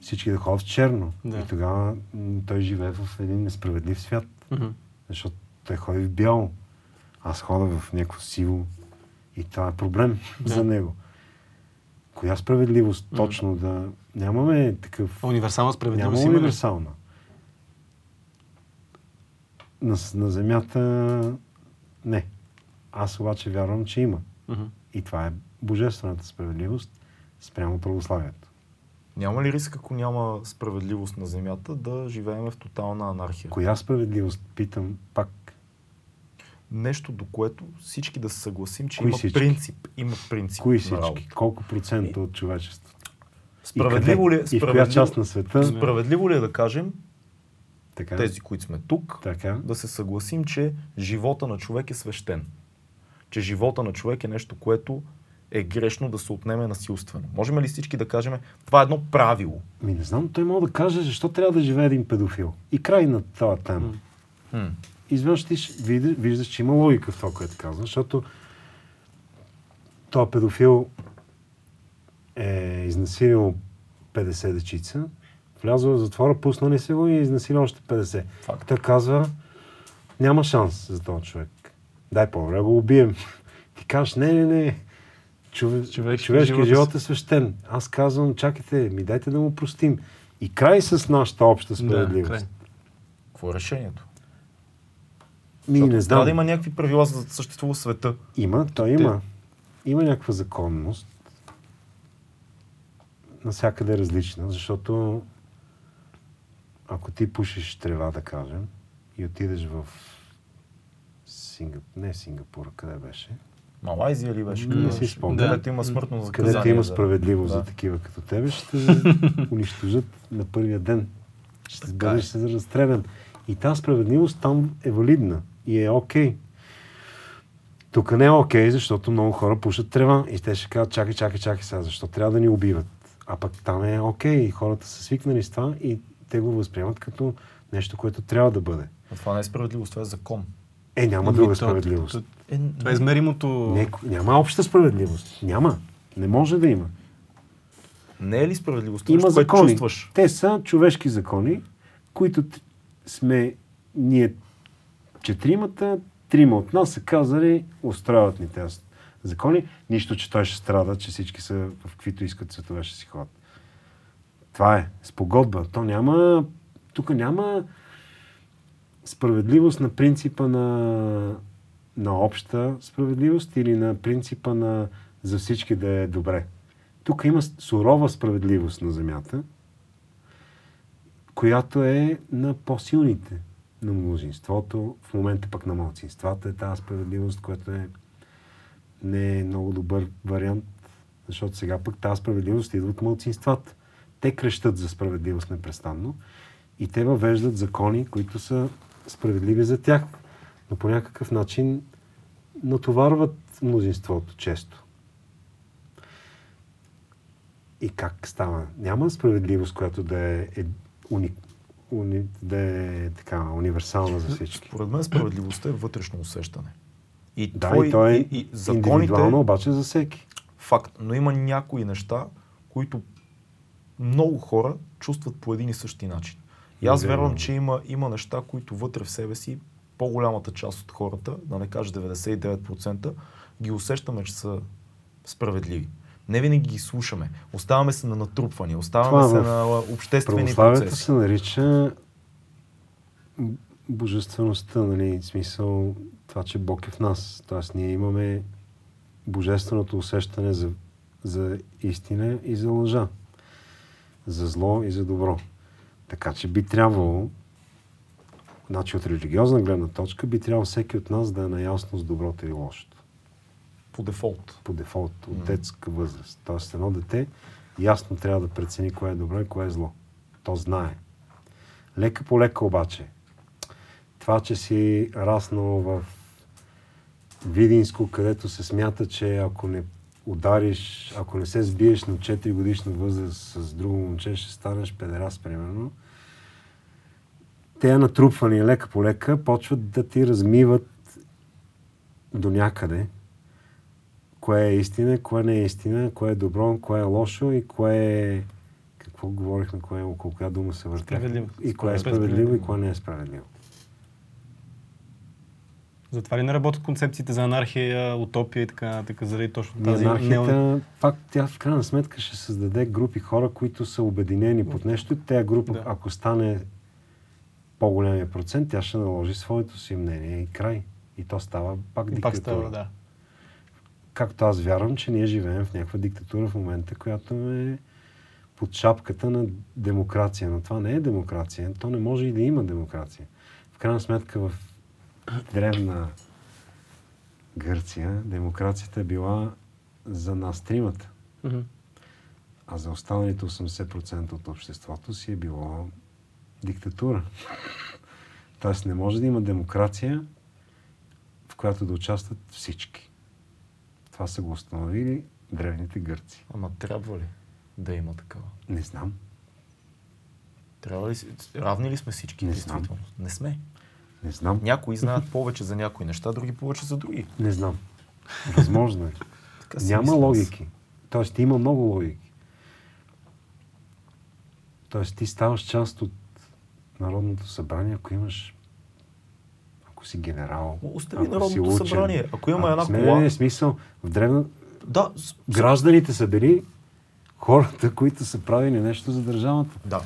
всички да ходят в черно. Да. И тогава той живее в един несправедлив свят. Мгм. Защото той ходи в бяло. Аз хода в някакво сиво. И това е проблем [LAUGHS] Да. за него. Коя справедливост Мгм. точно да... Нямаме такъв... Универсална справедливост Няма универсална. На, на земята не. Аз обаче вярвам, че има. Мгм. И това е божествената справедливост спрямо православието. Няма ли риск, ако няма справедливост на Земята, да живеем в тотална анархия? Коя справедливост, питам пак, Нещо, до което всички да се съгласим, че Кои има всички? принцип. Има принцип кои всички, работа. колко процента от човечеството? Справедливо ли, и, е- къде? и в коя справедливо, част на света? справедливо ли е да кажем, Така, тези, които сме тук, така. да се съгласим, че живота на човек е свещен. Че живота на човек е нещо, което е грешно да се отнеме насилствено. Можем ли всички да кажем, това е едно правило? Ми не знам, той мога да каже, защо трябва да живее един педофил. И край на това тема. Хм. изведнъж ти ще видиш, виждаш, че има логика в това, което казвам, защото този педофил е изнасилил 50 дечица, влязъл в затвора, пуснали се го и е изнасилил още 50. Факт. Той казва, няма шанс за този човек. Дай по-добре го убием. Ти кажеш, не, не, не. Чове... Човешки човешки живот е живот е свещен. Аз казвам, чакайте, ми дайте да му простим. И край с нашата обща Да, справедливост. край. Какво е решението? Ми, Защото не знам. Трябва да има някакви правила, за да съществува света. Има, той има. Има някаква законност. Насякъде е различна, защото ако ти пушиш трева, да кажем, и отидеш в Сингапур, не Сингапур, къде беше? Малайзия ли беше? Не си спомням. Където има смъртно наказание. Където има справедливост да. за такива като тебе, ще те [LAUGHS] унищожат на първия ден. Ще Така бъдеш е. се разстрелян. И тази справедливост там е валидна и е окей. Тук не е окей, защото много хора пушат трева и те ще кажат, чакай, чакай, чакай сега, защо трябва да ни убиват? А пък там е окей, хората са свикнали с това и те го възприемат като нещо, което трябва да бъде. Но това не е справедливост, това е закон. Е, няма Ами, друга то- справедливост. то- Е, Това е измеримото... Не, няма обща справедливост. Няма. Не може да има. не е ли справедливост? Има закони. чувстваш? Те са човешки закони, които сме ние четиримата, трима от нас са казали, устрояват ни тези закони. Нищо, че той ще страда, че всички са в каквито искат цветове ще си ходят. Това е. Спогодба. То няма... Тук няма справедливост на принципа на, на обща справедливост или на принципа на за всички да е добре. Тук има сурова справедливост на земята, която е на по-силните, на мнозинството, в момента пък на малцинствата е тази справедливост, която е не е много добър вариант, защото сега пък тази справедливост идва от малцинствата. Те крещат за справедливост непрестанно и те въвеждат закони, които са справедливи за тях, но по някакъв начин натоварват мнозинството често. И как става? Няма справедливост, която да е, е уни, уни, да е така универсална за всички. Според мен справедливостта е вътрешно усещане. И, Да, твой, и то е и, и законите, индивидуално, обаче за всеки. факт, но има някои неща, които много хора чувстват по един и същи начин. И аз вярвам, че има, има неща, които вътре в себе си, по-голямата част от хората, да не кажа 99%, ги усещаме, че са справедливи. Не винаги ги слушаме. Оставаме се на натрупвания, оставаме Това се на обществени процеси. се нарича божествеността, нали, смисъл това, че Бог е в нас. Тоест ние имаме божественото усещане за, за истина и за лъжа. За зло и за добро. Така че би трябвало, значи от религиозна гледна точка, би трябвало всеки от нас да е наясно с доброто и лошото. По дефолт. по дефолт от детска възраст. Тоест едно дете ясно трябва да прецени кое е добро и кое е зло. То знае. Лека по лека обаче, това, че си раснал в Видинско, където се смята, че ако не удариш, ако не се сбиеш на 4 годишна възраст с друго момче, ще станеш педерас, примерно. Те натрупвания лека по лека почват да ти размиват до някъде кое е истина, кое не е истина, кое е добро, кое е лошо и кое е... Какво говорихме, кое е около коя дума се въртя? И кое е Справедливо. и кое не е справедливо. Затова ли не работят концепциите за анархия, утопия и така нататък, заради точно И тази... анархията, нео- пак тя в крайна сметка ще създаде групи хора, които са обединени под нещо и тя група, Да. ако стане по-големия процент, тя ще наложи своето си мнение и край. И то става пак И пак диктатура. става, да. Както аз вярвам, че ние живеем в някаква диктатура в момента, която е под шапката на демокрация. Но това не е демокрация. То не може и да има демокрация. В крайна сметка в древна Гърция демокрацията е била за нас тримата. Мгм. А за останалите 80% от обществото си е било диктатура. Тоест не може да има демокрация, в която да участват всички. Това са го установили древните гърци. Ама трябва ли да има такава? Не знам. Трябва ли, равни ли сме всички? Не знам. Не сме. Не знам. Някои знаят [LAUGHS] повече за някои неща, други повече за други. Не знам. Възможно е. [LAUGHS] Няма логики. Тоест има много логики. Тоест ти ставаш част от Народното събрание, ако имаш ако си генерал. Остави ако Народното учен. събрание. Ако има една кола- не, смисъл. В древна... Да, с- Гражданите са били хората, които са правили нещо за държавата. да.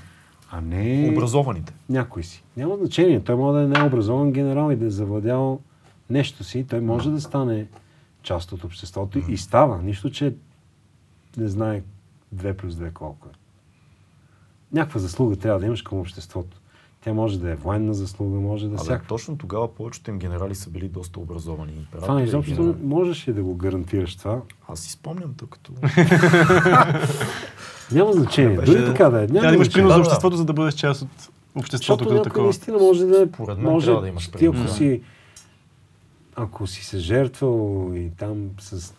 А не Образованите. някой си. Няма значение. Той може да е необразован генерал и да е завладял нещо си. Той може да стане част от обществото и става. Нищо, че не знае 2 плюс 2 колко е. Някаква заслуга трябва да имаш към обществото. Тя може да е военна заслуга, може да всяка. точно тогава повечето им генерали са били доста образовани. Императори Това и изобщо генерали. можеш ли да го гарантираш това? Аз си спомням, тъй като... [LAUGHS] Няма значение. Беше- Дори така да е. Трябва да Няма имаш принос за обществото, за да бъдеш част от обществото Защото като такова. наистина може да е... Според мен може, трябва да имаш ти ако принос. си ако си се жертвал и там с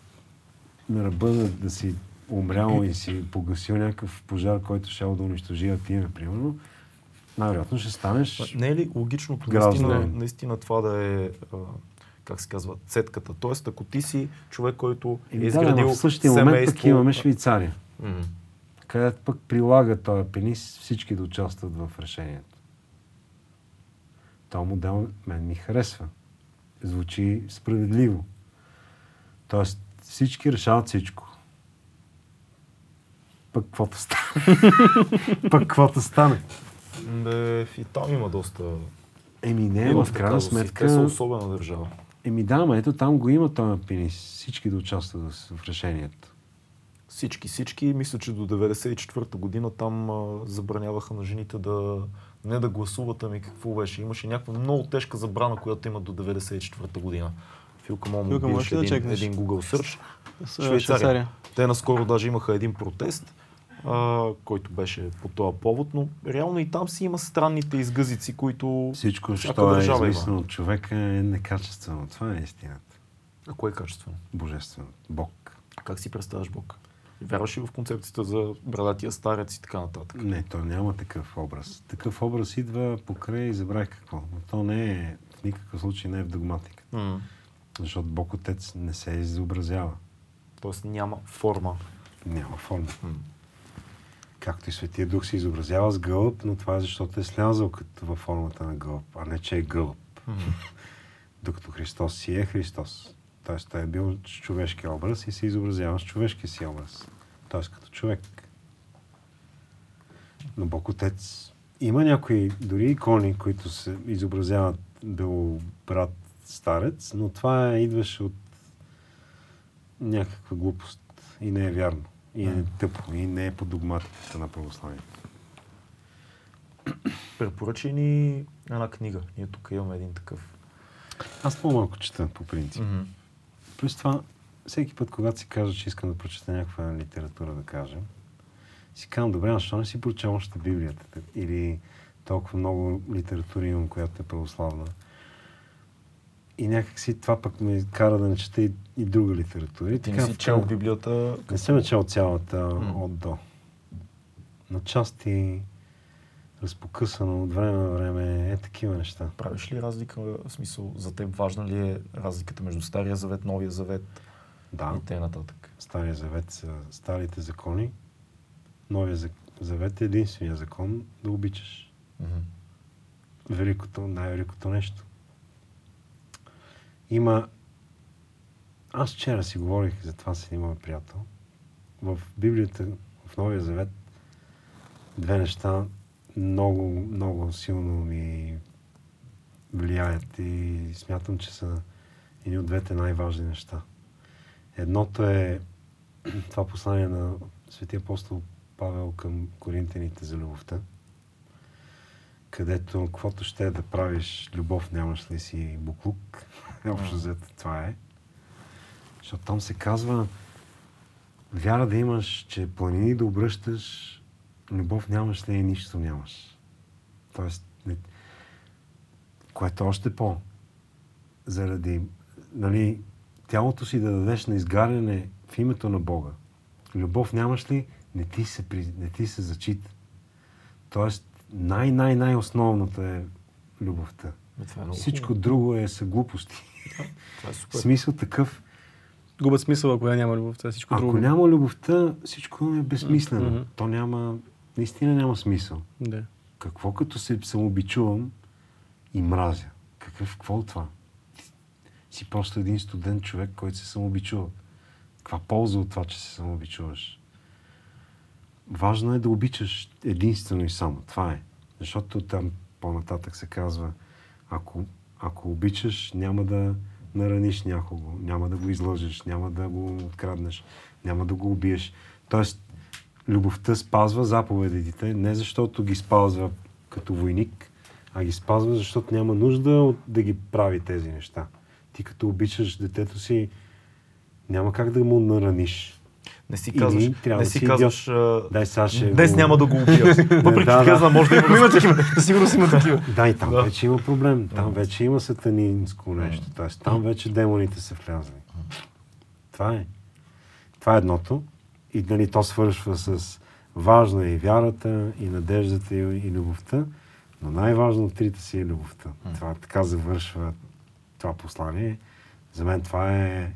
на ръба да, да си умрял и си погасил някакъв пожар, който ще да унищожи Атина, примерно, най-вероятно ще станеш... Не е ли Гражданин. наистина, наистина това да е, как се казва, цетката? Тоест, ако ти си човек, който е Еми да, изградил но в същия момент пък семейство... имаме Швейцария, М. където пък прилага този пенис всички да участват в решението. Този модел мен ми харесва. Звучи справедливо. Тоест всички решават всичко. Пък каквото стане. [LAUGHS] пък каквото стане. Бе, и там има доста... Еми не, има в крайна си- Те са сметка... особена държава. Еми да, ма ето там го има този пенис. Всички да участват в- решението. Всички, всички. Мисля, че до 94-та година там а, забраняваха на жените да не да гласуват, ами какво беше. Имаше някаква много тежка забрана, която има до 94-та година. Филка мога да един, чекнеш? един Google Search. Швейцария. Швейцария. Те наскоро даже имаха един протест, а, който беше по този повод, но реално и там си има странните изгъзици, които... Всичко, що е измислено от човека е некачествено. Това е истината. А кое е качествено? Божествено. Бог. А как си представяш Бог? Вярваш ли в концепцията за брадатия старец и така нататък? Не, то няма такъв образ. Такъв образ идва покрай и забравих какво. Но то не е, в никакъв случай не е в догматика. М. Защото Бог Отец не се изобразява. Тоест няма форма. Няма форма. М. Както и Светия Дух се изобразява с гълъб, но това е защото е слязал като във формата на гълъб, а не че е гълъб. Докато Христос си е Христос. Тоест той е бил с човешки образ и се изобразява с човешкия си образ. Тоест като човек. Но Бог Отец има някои дори икони, които се изобразяват бил брат старец, но това е, идваше от някаква глупост и не е вярно. И е тъпо, и не е по догматиката на православието. Препоръчай ни една книга. Ние тук имаме един такъв. Аз по-малко чета, по принцип. М. Плюс това, всеки път, когато си кажа, че искам да прочета някаква литература, да кажем, си казвам, добре, защо не си прочел още Библията? Или толкова много литература имам, която е православна. И някакси това пък ме кара да не чета и, и друга литература. И Ти така, не си в чел крайна- Библията. Не съм чел цялата М. от до. На части разпокъсано от време на време е такива неща. Правиш ли разлика, в смисъл, за теб важна ли е разликата между Стария завет, Новия завет Да, и т.н. Стария завет са старите закони. Новия за- завет е единствения закон да обичаш. Мгм. Великото, най-великото нещо. Има... Аз вчера си говорих за това с един мой приятел. В Библията, в Новия Завет, две неща много, много силно ми влияят и смятам, че са едни от двете най-важни неща. Едното е [CLEARS THROAT] това послание на Светия апостол Павел към коринтяните за любовта, където каквото ще е да правиш, любов нямаш ли си буклук. [LAUGHS] Общо взето това е. Защото там се казва, вяра да имаш, че планини да обръщаш, любов нямаш ли и нищо нямаш. Тоест, не, което е още по заради нали, тялото си да дадеш на изгаряне в името на Бога. Любов нямаш ли, не ти се, при- не ти се зачита. Тоест, най-най-най-основната е любовта. Е Всичко друго е са глупости. Това е. Смисъл такъв, Губят смисъл, ако няма любов. Това е всичко ако друго. няма любовта, всичко е безсмислено. Мгм. То няма, наистина няма смисъл. Да. Какво като се самообичувам и мразя? Какъв, какво от това? Си просто един студент човек, който се самообичува. Каква полза от това, че се самообичуваш? Важно е да обичаш единствено и само. Това е. Защото там по-нататък се казва, ако, ако обичаш, няма да нараниш някого, няма да го излъжеш, няма да го откраднеш, няма да го убиеш. Тоест, любовта спазва заповедите, не защото ги спазва като войник, а ги спазва, защото няма нужда от да ги прави тези неща. Ти като обичаш детето си, няма как да му нараниш. Не си Или казваш, трябва не си си казваш, а, Дай сега ще днес го- няма да го убия. [LAUGHS] Въпреки, Да, да. казвам, може да има, има такива. Със сигурност има такива. Да, и там Да. вече има проблем. Там вече има сатанинско нещо. Тоест, там вече демоните са влязли. Това е. Това е едното. И нали, то свършва с важна е и вярата, и надеждата, и, и любовта. Но най-важно от трите си е любовта. Това така завършва това послание. За мен това е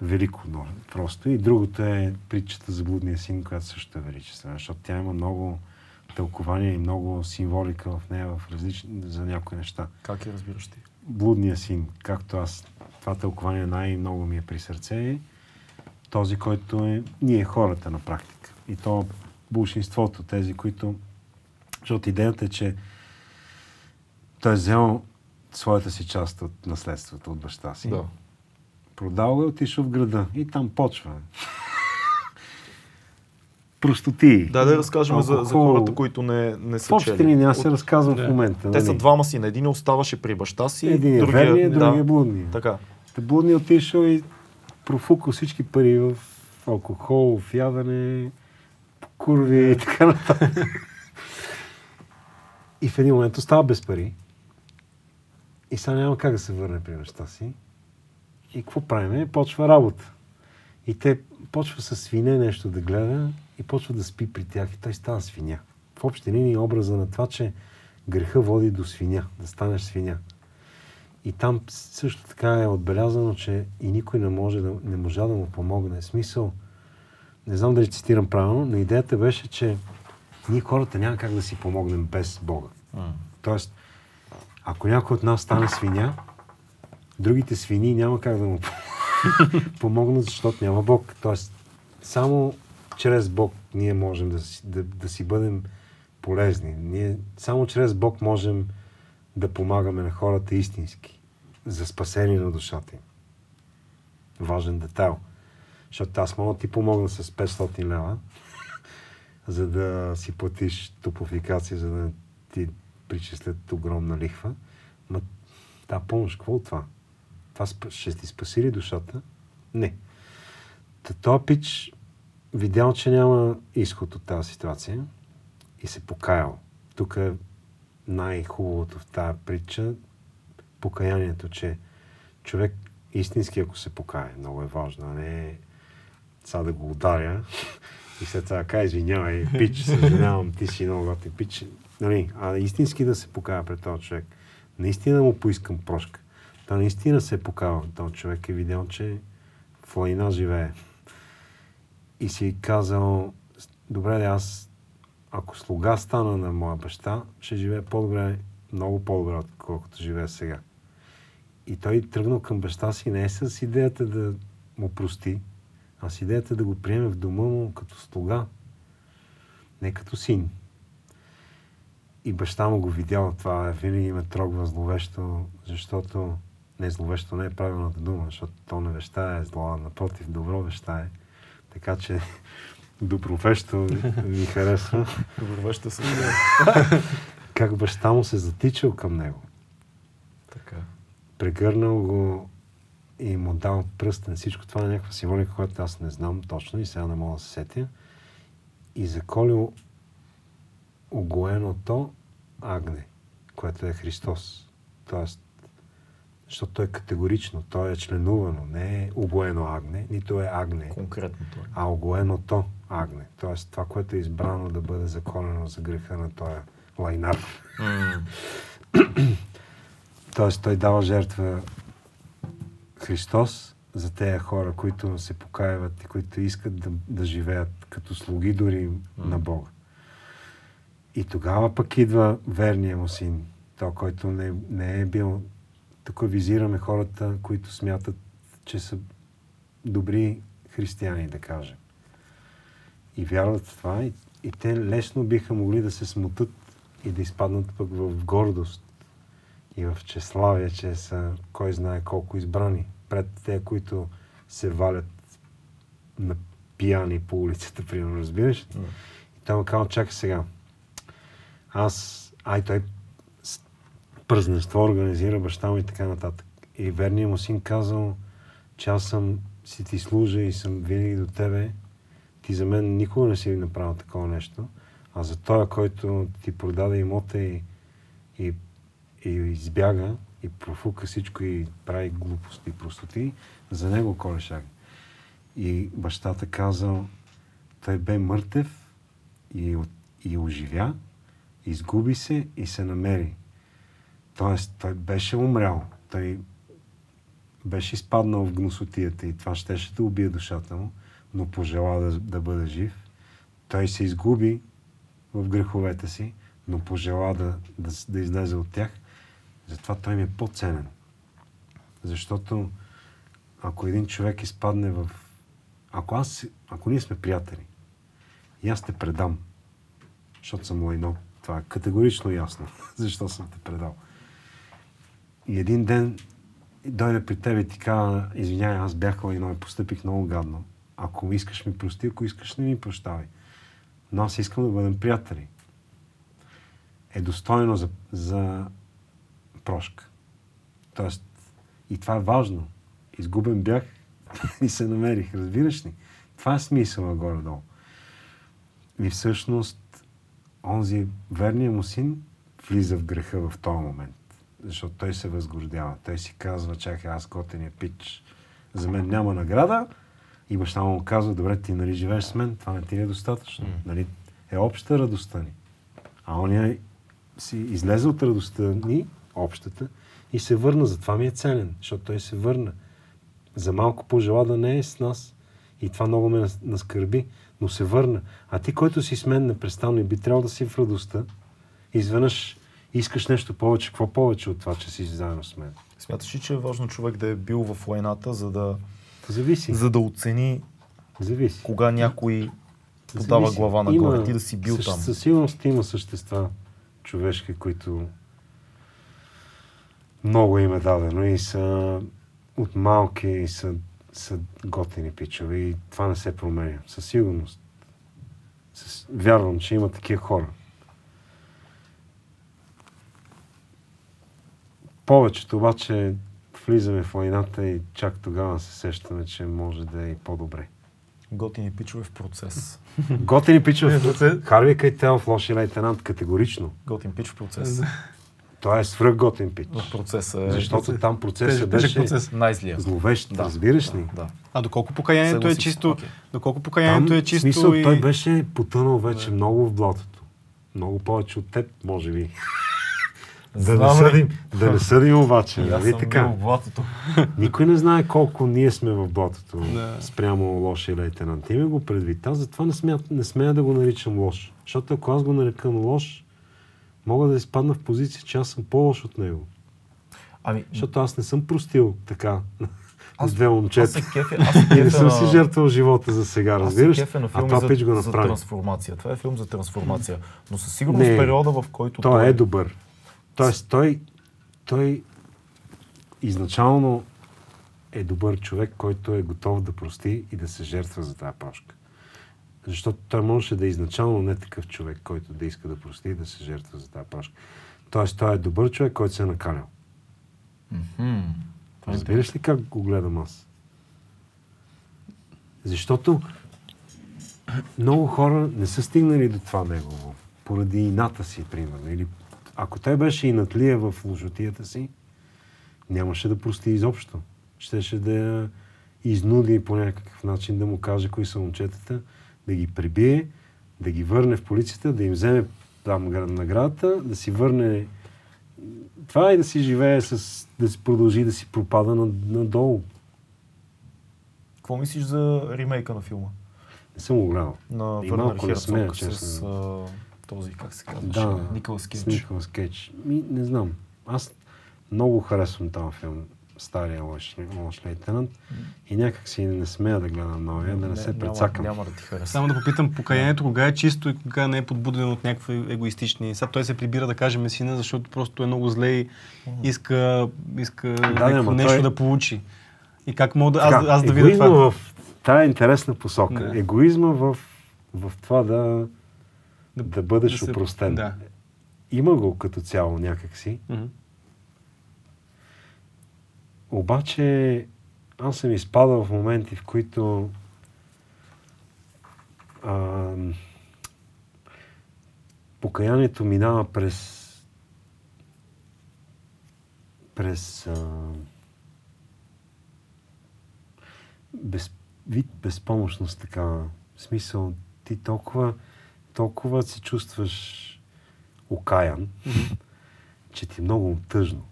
велико но, просто. И другото е притчата за блудния син, която също е величествена, защото тя има много тълкования и много символика в нея в различни, за някои неща. Как я разбираш ти? Блудния син, както аз, това тълкование най-много ми е при сърце, е този, който е ние хората на практика. И то булшинството, тези, които... Защото идеята е, че той е взел своята си част от наследството от баща си. Да. Продал и отишъл в града. И там почва. Простоти. Да, да разкажем за, за хората, които не, не В са общи чели. линии аз се От- разказвам Да. в момента. Те са нали? двама сина. Един оставаше при баща си, Един е другия... верния, другия е да, блудния. Така. Та блудни отишъл и профукал всички пари в алкохол, в ядене, по курви и така нататък. и в един момент остава без пари. И сега няма как да се върне при баща си. И какво правиме? Почва работа. И те почва с свине нещо да гледа и почва да спи при тях и той става свиня. В общи линии образа на това, че греха води до свиня, да станеш свиня. И там също така е отбелязано, че и никой не, може да, не можа да му помогне. Смисъл, не знам дали цитирам правилно, но идеята беше, че ние хората няма как да си помогнем без Бога. Тоест, ако някой от нас стане свиня, другите свини няма как да му [LAUGHS] помогнат, защото няма Бог. Тоест, само чрез Бог ние можем да да, да си бъдем полезни. Ние само чрез Бог можем да помагаме на хората истински, за спасение на душата им. Важен детайл. Защото аз мога да ти помогна с 500 лева, [LAUGHS] за да си платиш топофикация, за да ти причислят огромна лихва. Ма та помощ, какво от това? Това ще ти спаси ли душата? Не. Та пич видял, че няма изход от тази ситуация и се покаял. Тук е най-хубавото в тази притча покаянието, че човек истински, ако се покае, много е важно, а не сега да го ударя [LAUGHS] и след това кажа, извинявай, пич, съжалявам, ти си много готин пич. Нали, а истински да се покая пред този човек. Наистина му поискам прошка. Та наистина се е покава. Този човек е видял, че в лайна живее. И си казал, добре, аз ако слуга стана на моя баща, ще живее по-добре, много по-добре, отколкото живее сега. И той тръгнал към баща си не е с идеята да му прости, а с идеята да го приеме в дома му като слуга, не като син. И баща му го видял, това винаги ме трогва зловещо, защото не зловещо не е правилната дума, защото то не веща е зло, напротив, добро веща е. Така че [LAUGHS] добровещо ми харесва. [LAUGHS] Добровещо се. [LAUGHS] как баща му се затичал към него. Така. Прегърнал го и му дал пръстен. Всичко това е някаква символика, която аз не знам точно и сега не мога да се сетя. И заколил огоеното агне, което е Христос. Тоест, защото то е категорично, то е членувано, не е огоено агне, нито е агне, Конкретно това. а огоеното агне. Тоест това, което е избрано да бъде заколено за греха на този лайнар. [CLEARS THROAT] Тоест той дава жертва Христос за тези хора, които се покаяват и които искат да, да живеят като слуги дори на Бога. И тогава пък идва верния му син, той, който не, не е бил... Тук визираме хората, които смятат, че са добри християни, да кажем. И вярват в това, и, и те лесно биха могли да се смутат и да изпаднат пък в гордост и в чеславие, че са кой знае колко избрани пред те, които се валят на пияни по улицата, примерно, разбираш? М. И той му казва, чакай сега. Аз, ай той празненство организира баща му и така нататък. И верният му син казал, че аз съм си ти служа и съм винаги до тебе. Ти за мен никога не си направил такова нещо. А за този, който ти продаде имота и, и, и избяга и профука всичко и прави глупости и простоти, за него колешак. И бащата казал, той бе мъртев и, и оживя, изгуби се и се намери. Тоест, той беше умрял. Той беше изпаднал в гносотията и това щеше да убие душата му, но пожела да, да бъде жив. Той се изгуби в греховете си, но пожела да, да, да излезе от тях. Затова той ми е по-ценен. Защото ако един човек изпадне в... Ако, аз, ако ние сме приятели и аз те предам, защото съм лайно, това е категорично ясно, [LAUGHS] защо съм те предал. И един ден дойде при тебе и ти казва, извинявай, аз бях лайно и постъпих много гадно. Ако искаш ми прости, ако искаш не ми прощавай. Но аз искам да бъдем приятели. Е достойно за, за прошка. Тоест, и това е важно. Изгубен бях [LAUGHS] и се намерих. Разбираш ли? Това е смисъла горе-долу. И всъщност, онзи верният му син влиза в греха в този момент. Защото той се възгордява. Той си казва, чакай, аз готения пич. За мен няма награда. И баща му казва, добре, ти нали живееш с мен, това не ти е достатъчно. Нали, е обща радостта ни. А оня си излезе от радостта ни, общата, и се върна. Затова ми е ценен, защото той се върна. За малко пожела да не е с нас. И това много ме нас- наскърби, но се върна. А ти, който си с мен непрестанно и би трябвало да си в радостта, изведнъж искаш нещо повече. Какво повече от това, че си заедно с мен? Смяташ ли, че е важно човек да е бил в войната, за да, Зависи. за да оцени Зависи. кога някой подава Зависи. глава нагоре, Има- ти да си бил със, там? Със сигурност има същества човешки, които много им е дадено и са от малки и са, са готини пичове и това не се променя. Със сигурност. С, вярвам, че има такива хора. Повечето обаче влизаме в войната и чак тогава се сещаме, че може да е и по-добре. Готини пичове в процес. [LAUGHS] Готини пичове. процес. Харви Кайтел в лоши лейтенант категорично. Готин пич в процес. Той е свръх готин пич. В процеса е Защото там процесът беше процес. най-злия. зловещ, Да. разбираш ли? Да. А доколко покаянието е Съгласих чисто, Окей. доколко покаянието е в чисто смисъл, и... той беше потънал вече много в блатото. Много повече от теб, може би. Да, не съдим, да не съдим обаче, И аз нали съм така? в блатото. [LAUGHS] Никой не знае колко ние сме в блатото Да. спрямо лошия лейтенант. Има го предвид. Аз затова не смея, не смея да го наричам лош. Защото ако аз го нарекам лош, мога да изпадна в позиция, че аз съм по-лош от него. Ами, Защото аз не съм простил така [LAUGHS] Аз- две аз момчета. се кефя, аз се [LAUGHS] не съм си жертвал живота за сега, Аз се разбираш? кефя на А филми това за, пич го за направи. трансформация. Това е филм за трансформация. Но със сигурност Не. периода, в който Той е добър. Тоест, той, той изначално е добър човек, който е готов да прости и да се жертва за тази прошка. Защото той можеше да е изначално не такъв човек, който да иска да прости и да се жертва за тази прошка. Тоест, той е добър човек, който се е накалял. Мгм. Разбираш ли как го гледам аз? Защото много хора не са стигнали до това негово, поради ината си, примерно. Или ако той беше инатлия в лъжотията си, нямаше да прости изобщо. Щеше да я изнуди по някакъв начин да му каже кои са момчетата, да ги прибие, да ги върне в полицията, да им вземе там гра- наградата, да си върне това и да си живее с... да си продължи да си пропада над- надолу. Какво мислиш за ремейка на филма? Не съм го гледал. На И Върнер Херцог с а, този, как се казваше, Да, Николас Кейдж. Николас Кейдж. Ми, не знам. Аз много харесвам този филм. Стария лош, лош лейтенант. И някак си не смея да гледам новия, да не, се няма, прецакам. няма да ти хареса. Само да попитам, покаянието кога е чисто и кога не е подбудено от някакви егоистични. Сега той се прибира да каже месина, защото просто е много зле и иска, иска някакво ама нещо той- да получи. И как мога да, аз, аз да видя това? в тая интересна посока. Да. Егоизма в, в това да, Да- да, бъдеш да опростен. да. Има го като цяло някакси. Мгм. Обаче аз съм изпадал в моменти, в които а, покаянието минава през през а, без, вид безпомощност такава. В смисъл, ти толкова, толкова се чувстваш окаян, че ти е много тъжно.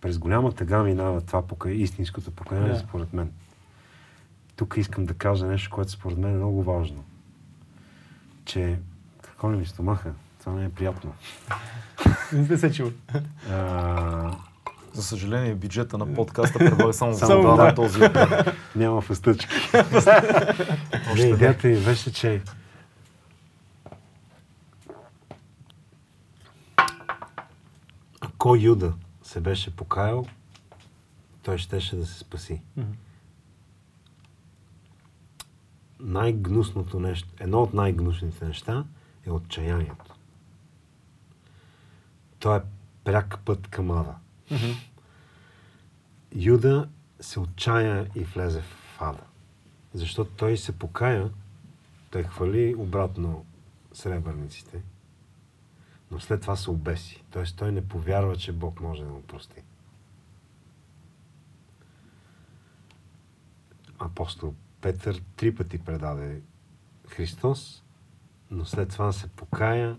През голяма тъга минава това покай, истинското покаяние, Да. според мен. Тук искам да кажа нещо, което според мен е много важно. Че, какво ли ми стомаха? Това не е приятно. Не се чува. За съжаление, бюджета на подкаста предлага само Само вода да. на този няма фъстъчки. [LAUGHS] не. идеята ми беше, че ако Юда се беше покаял, той щеше да се спаси. Мгм. Най-гнусното нещо, едно от най-гнусните неща е отчаянието. То е пряк път към ада. Мгм. Юда се отчая и влезе в ада. Защото той се покая, той хвали обратно сребърниците, но след това се обеси. Тоест той не повярва, че Бог може да му прости. Апостол Петър три пъти предаде Христос, но след това се покая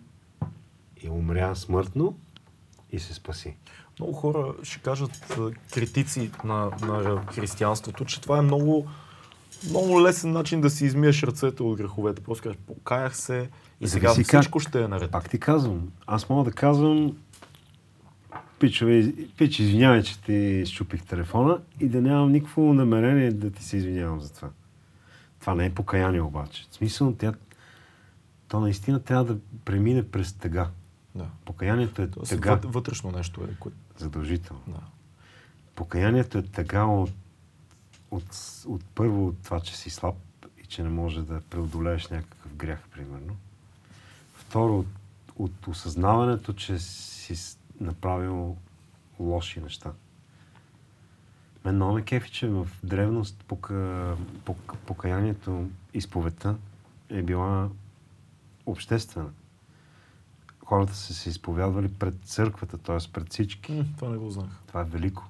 и умря смъртно и се спаси. Много хора ще кажат критици на, на християнството, че това е много, много лесен начин да си измиеш ръцете от греховете. Просто кажеш, покаях се и сега Зависи как. всичко ще е наред. Пак ти казвам. Аз мога да казвам Пичове, пич, извинявай, че ти щупих телефона и да нямам никакво намерение да ти се извинявам за това. Това не е покаяние обаче. В смисъл, тя, то наистина трябва да премине през тъга. Да. Покаянието е Тоест, тъга. вът- вътрешно нещо е. Кое... Задължително. Да. Покаянието е тъга от, от, от първо от това, че си слаб и че не може да преодолееш някакъв грях, примерно. Второ, от, от осъзнаването, че си направил лоши неща. Мен много ме кефи, че в древност пока, пока, покаянието, изповедта е била обществена. Хората са се изповядвали пред църквата, т.е. пред всички. М, Това не го знах. Това е велико.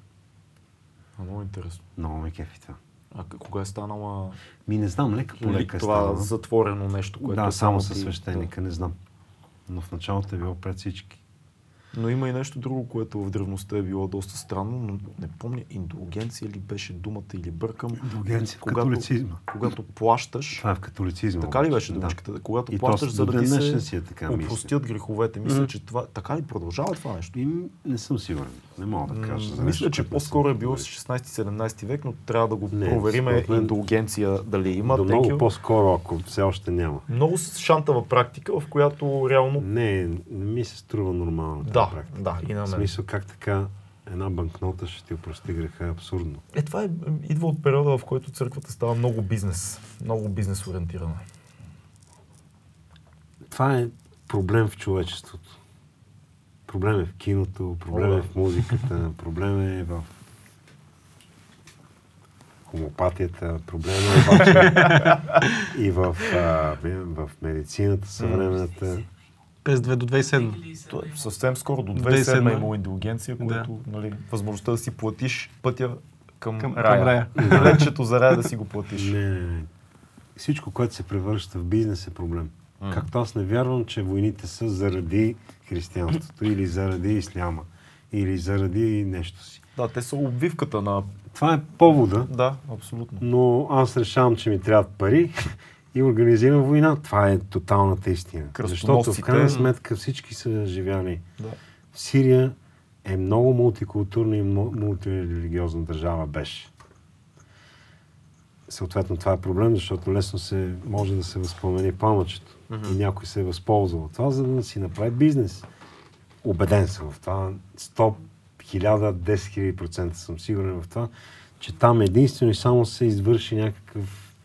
А, много интересно. Много ме кефи това. А кога е станала Ми не знам, лека по ли, лека е това станало. затворено нещо, което Да, е само със свещеника, не знам. Но в началото е било пред всички. Но има и нещо друго, което в древността е било доста странно, но не помня, индулгенция ли беше думата или бъркам. Индулгенция в Когато- католицизма. Когато плащаш, Това е в католицизма. така ли беше да. думичката? Когато И плащаш, за да ти се е така, мисля. опростят греховете. Мисля, че това... Така ли продължава това нещо? И не съм сигурен. Не мога да кажа. за Мисля, че по-скоро е било с сигурен. 16-17 век, но трябва да го Не, мен- индулгенция дали има. До много по-скоро, ако все още няма. Много с- шантава практика, в която реално... Не, не ми се струва нормално. тази Да, практика. да, и на В мен. смисъл как така една банкнота ще ти опрости греха е абсурдно. Е, това е, идва от периода, в който църквата става много бизнес. Много бизнес ориентирана. Това е проблем в човечеството. Проблем е в киното, проблем е да. в музиката, [LAUGHS] проблем е в хомопатията, проблем е обаче и в, а, в медицината съвременната. През 2 до 2007. То е съвсем скоро, до 2007 2007 е имало индулгенция, Да. което, нали, възможността да си платиш пътя към, Към- рая. към рая. За рая да си го платиш. Не, не, не. Всичко, което се превръща в бизнес е проблем. М. Както аз не вярвам, че войните са заради християнството или заради исляма или заради нещо си. Да, те са обвивката на... Това е повода, Да, абсолютно. но аз решавам, че ми трябват пари и организирам война. Това е тоталната истина. Защото в крайна сметка всички са живяли. Да. Сирия е много мултикултурна и му- мултирелигиозна държава беше. Съответно, това е проблем, защото лесно се, може да се възпламени пламъчето. И някой се е възползвал от това, за да си направи бизнес. Обеден съм в това. 100, 1000, 10 хиляди процента съм сигурен в това, че там единствено и само се извърши някакъв,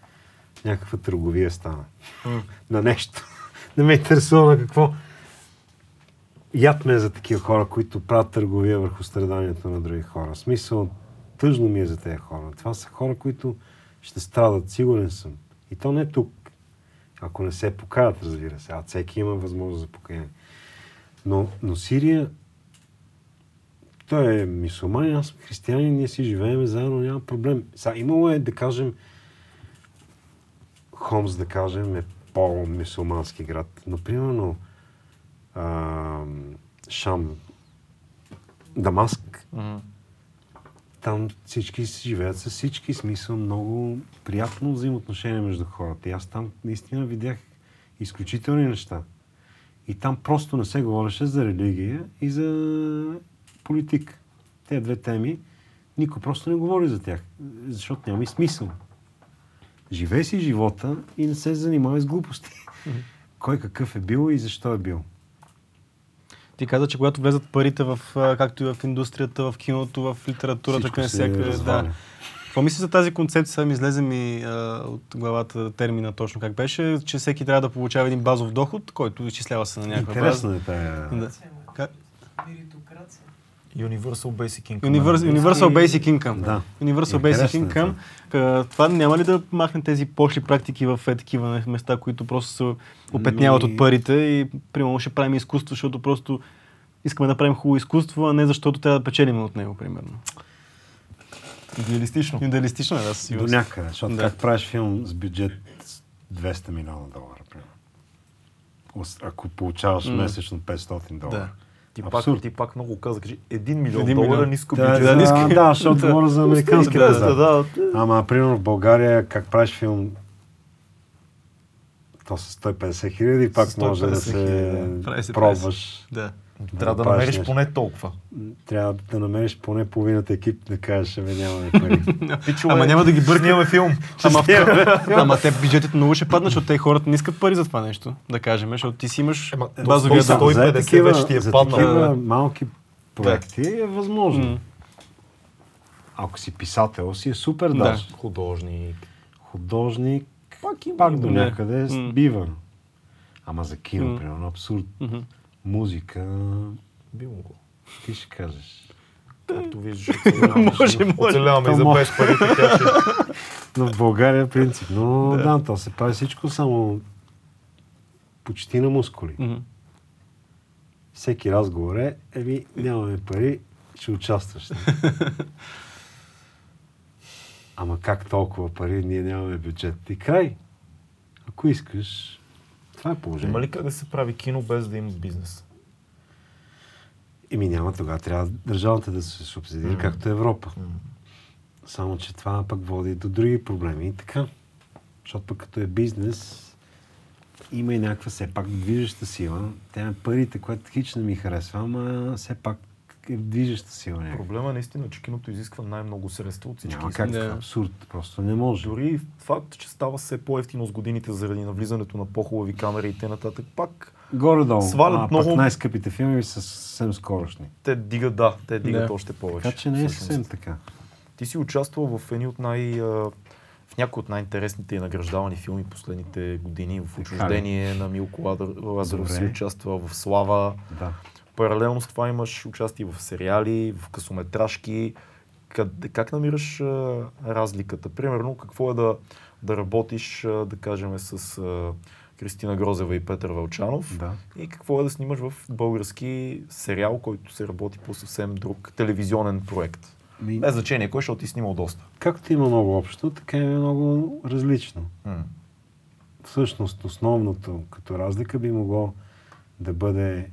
някаква търговия стана. [LAUGHS] На нещо. Не ме интересува на какво. Яд ме е за такива хора, които правят търговия върху страданието на други хора. Смисъл, тъжно ми е за тези хора. Това са хора, които ще страдат, сигурен съм. И то не тук. Ако не се покаят, разбира се. А всеки има възможност за покаяние. Но, но Сирия, той е мисулманин, аз съм християнин, ние си живеем заедно, няма проблем. Сега, имало е, да кажем, Хомс, да кажем, е по-мисулмански град. Но, примерно, а, Шам, Дамаск, там всички си живеят с всички, смисъл много приятно взаимоотношение между хората. И аз там наистина видях изключителни неща. И там просто не се говореше за религия и за политика. Те две теми, никой просто не говори за тях, защото няма и смисъл. Живей си живота и не се занимавай с глупости. Кой какъв е бил и защо е бил. Ти каза, че когато влезат парите в, както и в индустрията, в киното, в литературата, всяка... разваля. Да. Какво мислиш за тази концепция? Сега ми излезе ми а, от главата термина точно как беше, че всеки трябва да получава един базов доход, който изчислява се на някаква Интересно база. е тая... Да. Как? Universal Basic Income. Universal, Universal Basic Income. Да. Universal Basic е Income. А, Това няма ли да махне тези пошли практики в е, такива места, които просто се опетняват Ми- от парите и примерно ще правим изкуство, защото просто искаме да правим хубаво изкуство, а не защото трябва да печелим от него, примерно. Идеалистично. Идеалистично е, да, със До някъде, защото Да. как правиш филм с бюджет 200 милиона долара, примерно? Ако получаваш М. месечно 500 долара. Да. Ти пак, Абсурд. ти пак много каза, кажи 1 милион Един долара милион. ниско Да, бюджет. да, ниска- да, защото говоря за американския Да, да, да, Ама, примерно в България, как правиш филм, то с 150 хиляди, пак С може да 150 се хиляди, да. Прави се, пробваш. Да. Трябва да правиш намериш нещо. поне толкова. Трябва да намериш поне половината екип да кажеш, абе нямаме пари. [LAUGHS] Пичове, Ама няма да ги бъркаме. Филм. [LAUGHS] Ама, [LAUGHS] ама те бюджетите много ще паднат, защото те хората не искат пари за това нещо, да кажем, защото ти си имаш Ема, базовия доход. 150 вече ти е за паднал. такива малки проекти е възможно. М. Ако си писател, си е супер Да. даже. Художник. Художник, Пак има. пак до Да. някъде М. бива. Ама за кино, М. примерно, абсурд. Мгм. Музика, Би могло. ти ще кажеш. Както виждаш. [LAUGHS] Може, може. Оцеляваме и за без пари. Но в България принцип. Но да, то се прави всичко само почти на мускули. Мгм. Всеки разговор е, еми, нямаме пари, ще участваш. [LAUGHS] Ама как толкова пари, ние нямаме бюджет. И край. Ако искаш, това е положение. Има ли как да се прави кино без да има бизнес? Еми няма, тогава трябва държавата да се субсидира, Мгм. както Европа. Само, че това пък води до други проблеми и така. Защото пък като е бизнес, има и някаква все пак движеща сила. Те на парите, което хич не ми харесва, ама все пак е движеща сила някаква. Проблема е наистина, че киното изисква най-много средства от всички. Няма как, Да. абсурд, просто не може. Дори факт, че става все по-ефтино с годините заради навлизането на по-хубави камери и т.н. Пак Горе-долу, Свалят а много- най-скъпите филми са съвсем скорошни. те дигат, да, те дигат Да. още повече. Така че не е съвсем така. Ти си участвал в едни от най... в някои от най-интересните и награждавани филми последните години. В отчуждение на Милко Лазар- Лазаров си Добре. участва в Слава. Да. Паралелно с това имаш участие в сериали, в късометражки. Къде, как намираш а, разликата? Примерно, какво е да, да работиш, а, да кажем, с а, Кристина Грозева и Петър Вълчанов? Да. И какво е да снимаш в български сериал, който се работи по съвсем друг телевизионен проект? Ми, Без значение кой, защото ти снимал доста. както има много общо, така е много различно. М. всъщност основното като разлика би могло да бъде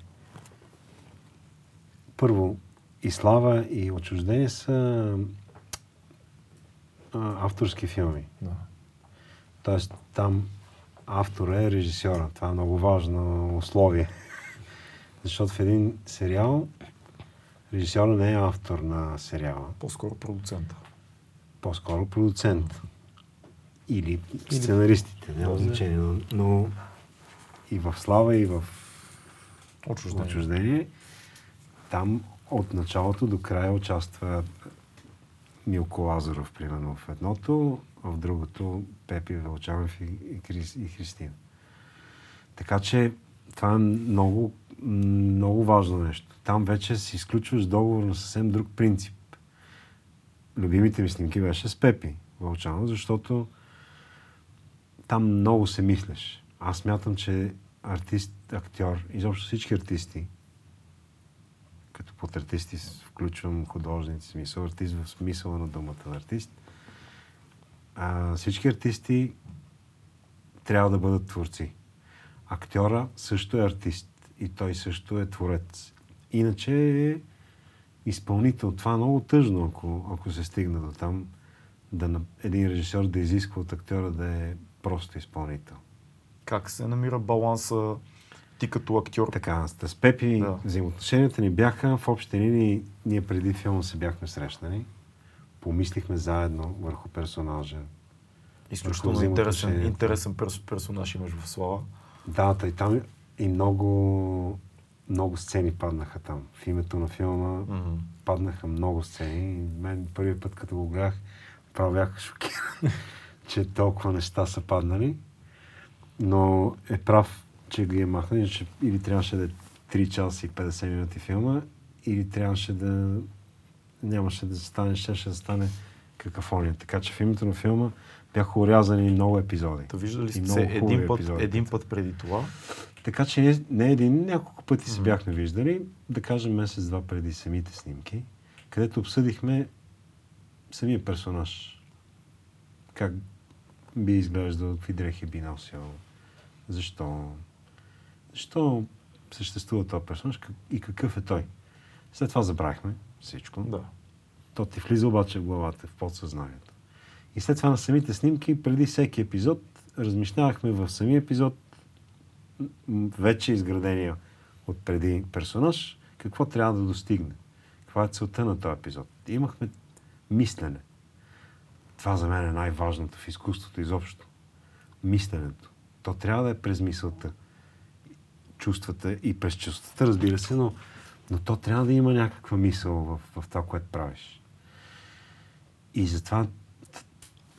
първо и слава и отчуждение са а, авторски филми. Да. Тоест там автора е режисьора. Това е много важно условие. [LAUGHS] Защото в един сериал режисьора не е автор на сериала. По-скоро продуцента. По-скоро продуцент. Или сценаристите, няма значение. Но, но и в Слава, и в Отчуждение. отчуждение, там от началото до края участва Милко Лазаров, примерно в едното, в другото Пепи Вълчанов и, и, Крис, и Христина. Така че това е много, много важно нещо. Там вече си изключваш договор на съвсем друг принцип. Любимите ми снимки беше с Пепи Вълчанов, защото там много се мислиш. Аз смятам, че артист, актьор, изобщо всички артисти, като под артисти включвам художници, смисъл артист в смисъла на думата на артист, а, всички артисти трябва да бъдат творци. Актьора също е артист и той също е творец. Иначе е изпълнител. Това е много тъжно, ако, ако се стигне до там, да, един режисьор да изисква от актьора да е просто изпълнител. Как се намира баланса ти като актьор? Така, с Пепи Да. взаимоотношенията ни бяха в общи линии. Ние преди филма се бяхме срещнали. Помислихме заедно върху персонажа. Изключително интересен, интересен перс, персонаж имаш в Слава. Да, и там и много, много сцени паднаха там. В името на филма Мгм. паднаха много сцени. И мен първият път, като го гледах, право бях шокиран, [LAUGHS] че толкова неща са паднали. Но е прав, че ги е махнали, че или трябваше да е 3 часа и 50 минути филма, или трябваше да нямаше да стане, щеше да стане какафония. Така че в името на филма бяха урязани много епизоди. Та виждали сте се един път, епизоди. един път преди това. Така че ние не един, няколко пъти се бяхме виждали, да кажем месец-два преди самите снимки, където обсъдихме самия персонаж. Как би изглеждал, какви дрехи би носил, защо, защо съществува този персонаж и какъв е той. След това забравихме всичко. Да. То ти влиза обаче в главата, в подсъзнанието. И след това на самите снимки, преди всеки епизод, размишлявахме в самия епизод, вече изградения от преди персонаж, какво трябва да достигне. Каква е целта на този епизод. И имахме мислене. Това за мен е най-важното в изкуството изобщо. Мисленето. То трябва да е през мисълта. Чувствата и през чувствата, разбира се, но, но то трябва да има някаква мисъл в, в това, което правиш. И затова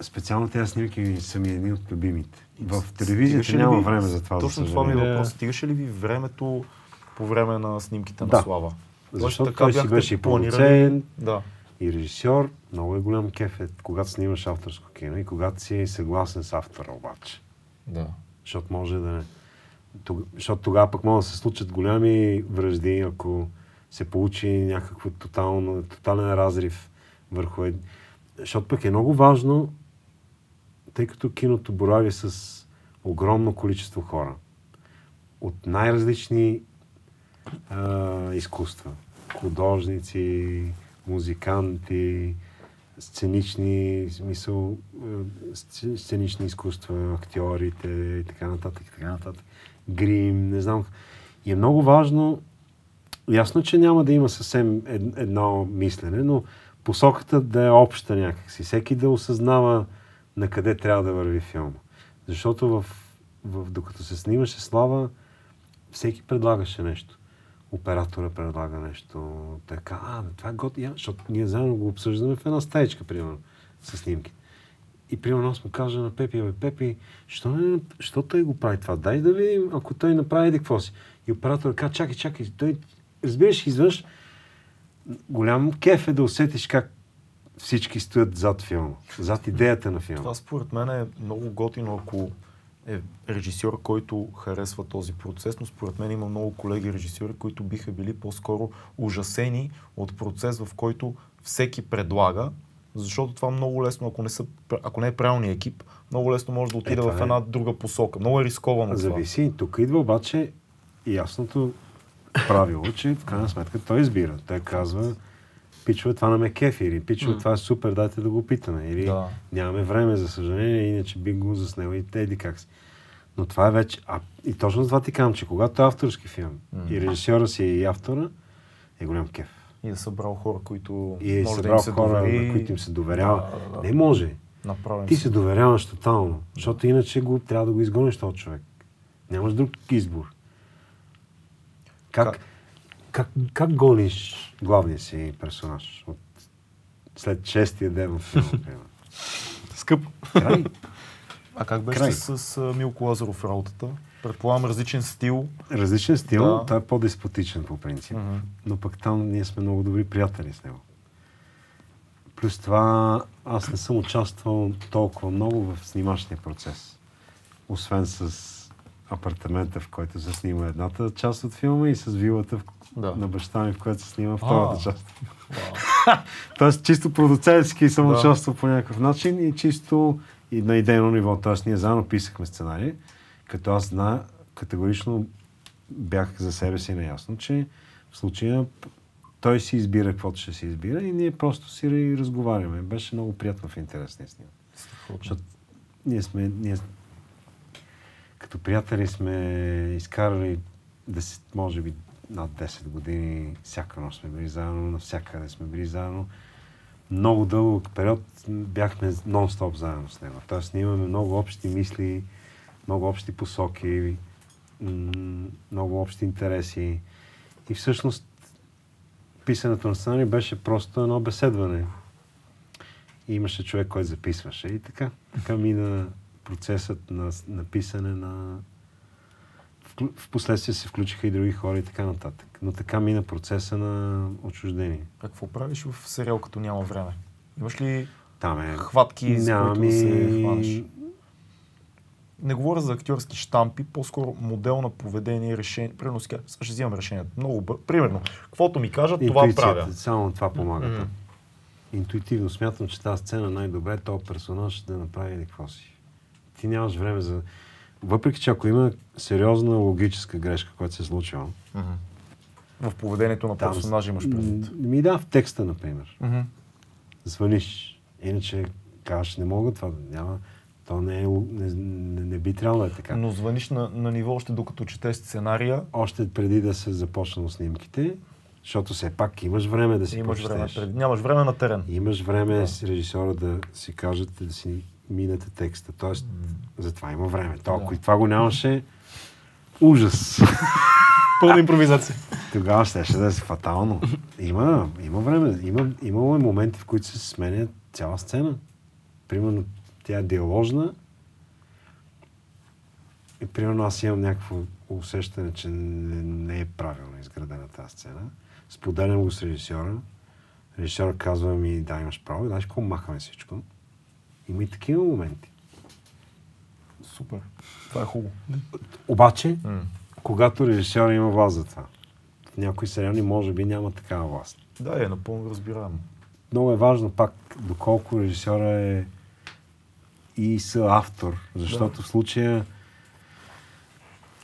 специално тези снимки са ми едни от любимите. В телевизията Стигаше няма ви- време за това. Точно за това ми е въпрос. Стигаше ли ви времето по време на снимките на Да. Слава? Защото така той си беше и продуцент, Да. и режисьор. Много е голям кеф, е, когато снимаш авторско кино и когато си съгласен с автора обаче. Да. Защото може да не... Защото тогава пък могат да се случат голями връжди, ако се получи някакво тотално, тотален разрив върху... Ед... Защото пък е много важно, тъй като киното борави с огромно количество хора от най-различни а, изкуства. Художници, музиканти, сценични, смисъл, сценични изкуства, актьорите и така нататък, и така нататък. Грим, не знам. И е много важно, ясно, че няма да има съвсем ед- едно мислене, но посоката да е обща някакси. Всеки да осъзнава на къде трябва да върви филма. Защото в, в, докато се снимаше Слава, всеки предлагаше нещо. Оператора предлага нещо. Така, а, това е готино, защото ние заедно го обсъждаме в една стаечка, примерно, с снимки. И примерно аз му кажа на Пепи, бе, Пепи, що, не, що той го прави това? Дай да видим, ако той направи еди какво си. И оператор каза, чакай, чакай, той, разбираш, изведнъж голям кеф е да усетиш как всички стоят зад филма, зад идеята на филма. Това според мен е много готино, ако е режисьор, който харесва този процес, но според мен има много колеги режисьори, които биха били по-скоро ужасени от процес, в който всеки предлага, защото това много лесно, ако не, са, ако не е правилният екип, много лесно може да отиде това в е. една друга посока. Много е рисковано това. Зависи. Тук идва обаче ясното правило, че в крайна сметка той избира. Той казва, пичове, това не ме кефи, или пичове, М. това е супер, дайте да го питаме. Или Да. нямаме време, за съжаление, иначе би го заснел и теди как си. Но това е вече... А, и точно това ти казвам, че когато е авторски филм М. и режисьора си е и автора, е голям кеф. И да събрал хора, които И е може да им се хора, довери. на които им се доверява. Да, да, да. Не може. Направим Ти се. доверяваш тотално, защото иначе го, трябва да го изгониш този човек. Нямаш друг избор. Как, Как? как, как гониш главния си персонаж от след шестия ден в филма? [LAUGHS] Скъпо. Край. А как беше Край. с, с Милко Лазаров работата? Предполагам различен стил. Различен стил, Да. той е по-деспотичен по принцип, Мгм. но пък там ние сме много добри приятели с него. Плюс това аз не съм участвал толкова много в снимачния процес. Освен с апартамента, в който се снима едната част от филма и с вилата в, Да. на баща ми, в която се снима втората А. част. [LAUGHS] Тоест чисто продуцентски съм Да. участвал по някакъв начин и чисто и на идейно ниво. Тоест ние заедно писахме сценарий, като аз зна, категорично бях за себе си наясно, че в случая той си избира каквото ще си избира и ние просто си ра- разговаряме. Беше много приятно в интересния. Страхотно. Защото ние сме, ние като приятели сме изкарали 10, може би над 10 години, всяка нощ сме били заедно, навсякъде сме били заедно. Много дълъг период бяхме нон-стоп заедно с него. Тоест ние имаме много общи мисли, много общи посоки, много общи интереси. И всъщност писането на сценарий беше просто едно беседване. И имаше човек, който записваше. И така, така мина процесът на, на писане на... В последствие се включиха и други хора и така нататък. Но така мина процеса на отчуждение. Какво правиш в сериал, като няма време? Имаш ли Там е... хватки, за Няма които да се ми- хванеш? Не говоря за актьорски штампи, по-скоро модел на поведение и решение. Примерно, сега ще взимам решението. Много бър... Примерно, каквото ми кажат, това правя. Само това помага. Там. Интуитивно смятам, че тази сцена най-добре е този персонаж да направи какво си. Ти нямаш време за... Въпреки, че ако има сериозна логическа грешка, която се е случила, Мгм. В поведението на персонажа имаш предвид. Ми да, в текста, например. Мгм. Звъниш. Иначе казваш, не мога това, няма... То не, е, не, не, не би трябвало да е така. Но звъниш на, на ниво още докато четеш сценария, Още преди да се започнат снимките, защото все пак имаш време да си имаш време прочетеш. пред... нямаш време на терен. Имаш време Да. с режисьора да си кажете, да си минете текста. Тоест, затова има време. То, ако Да. и това го нямаше, ужас. [LAUGHS] Пълна импровизация. Тогава щеше да е фатално. Има, има време. Има, имало е моменти, в които се сменя цяла сцена. Примерно, тя е диаложна. И примерно аз имам някакво усещане, че не, не е правилно изградена тази сцена. Споделям го с режисьора. Режисьора казва ми, да, имаш право. И знаеш какво махаме всичко. Има и такива моменти. Супер. Това е хубаво. Обаче, М. когато режисьора има власт за това, в някои сериали може би няма такава власт. Да, е напълно разбираемо. Много е важно пак доколко режисьора е и съавтор, защото в случая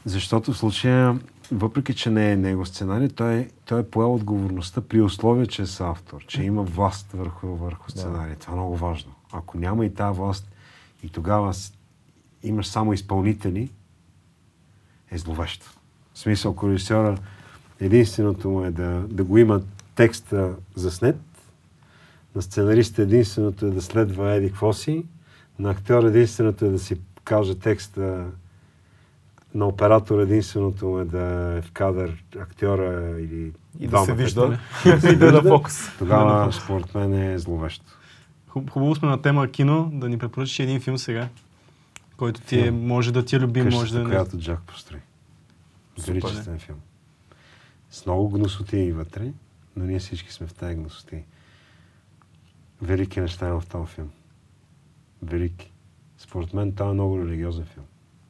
защото в случая, въпреки че не е него сценарий, той, той е поел отговорността при условие, че е съавтор, че има власт върху, върху сценария. Това е много важно. Ако няма и тази власт и тогава имаш само изпълнители, е зловещо. В смисъл, ако режисьора единственото му е да, да го има текста заснет, на сценариста единственото е да следва еди какво си, на актьор единственото е да си каже текста, на оператор единственото е да е в кадър актьора или И да се вижда. [LAUGHS] Да се [LAUGHS] И да е на фокус. Тогава, според мен, е зловещо. Хуб- Хубаво сме на тема кино, да ни препоръчаш един филм сега, който ти е, може да ти е любим, може Къщата, да не. която Джак построи. Величествен филм. С много гносоти вътре, но ние всички сме в тази гносоти. Велики неща има в този филм. Велики. Според мен това е много религиозен филм.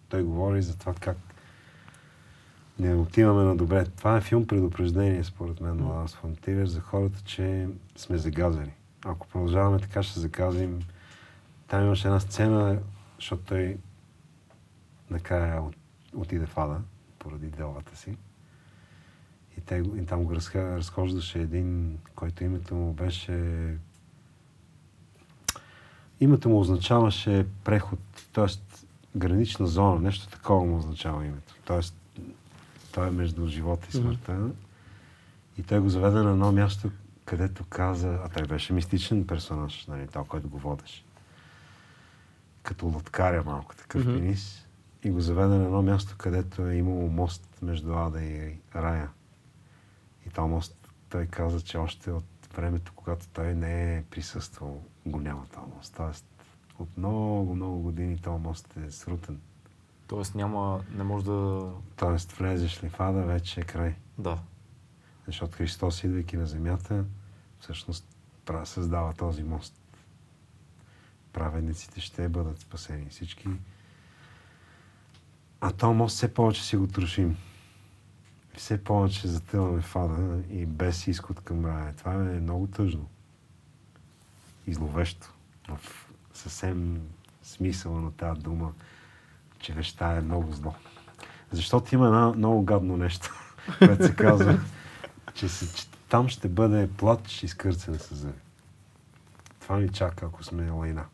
Той говори за това как не отиваме на добре. Това е филм предупреждение, според мен, на Лас Фронтирер, за хората, че сме загазени. Ако продължаваме така, ще загазим. Там имаше една сцена, защото той накрая от- отиде в ада, поради делата си. И, те, и там го разхождаше един, който името му беше... Името му означаваше преход, т.е. гранична зона, нещо такова му означава името. Т.е. той е между живота и смъртта. И той го заведе на едно място, където каза, а той беше мистичен персонаж, нали, той, който го водеше. Като лодкаря малко, такъв Мгм. пенис. И го заведе на едно място, където е имало мост между Ада и Рая. И този мост, той каза, че още от времето, когато той не е присъствал, го няма този мост. Тоест, от много, много години този мост е срутен. Тоест няма, не може да... Тоест, влезеш ли в Ада, вече е край. Да. Защото Христос, идвайки на земята, всъщност създава този мост. Праведниците ще бъдат спасени всички. А този мост все повече си го трошим. Все повече затъваме в ада и без изход към рая. Това е много тъжно. И зловещо. В съвсем смисъла на тази дума, че веща е много зло. Защото има едно много гадно нещо, [LAUGHS] което се казва, че, се, че там ще бъде плач и скърцане с зъби. Това ни чака, ако сме лайна.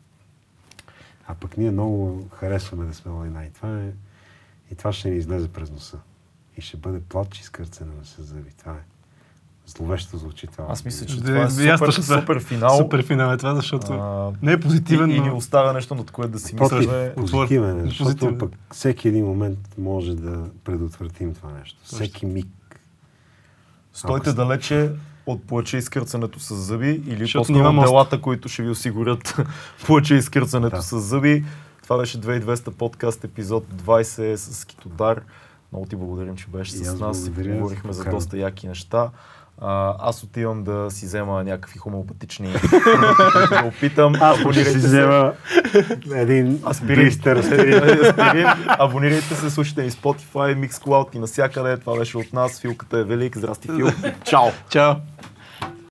А пък ние много харесваме да сме лайна. И това, е, и това ще ни излезе през носа. И ще бъде плач и скърцане с зъби. Това е. Зловещо звучи това. Аз мисля, че Да, това е супер, супер финал. Супер финал е това, защото А, не е позитивен, и, и ни но... оставя нещо, над което да си Против, мисляме. позитивен е, защото Позитивен. пък всеки един момент може да предотвратим това нещо. Точно. Всеки миг. Стойте Ако- далече от плача и скърцането с зъби или Защото по-скоро делата, които ще ви осигурят [LAUGHS] плача и скърцането Да. с зъби. Това беше 2200 подкаст, епизод 20 с Китодар. Много ти благодарим, че беше И с нас. Говорихме за доста яки неща. А, аз отивам да си взема някакви хомеопатични [LAUGHS] да опитам. Аз ще си се. взема един Аспирин. блистер [LAUGHS] аспирин. Абонирайте се, слушайте ни Spotify, Mixcloud и навсякъде. Това беше от нас. Филката е велик. Здрасти, Фил. Чао! Чао!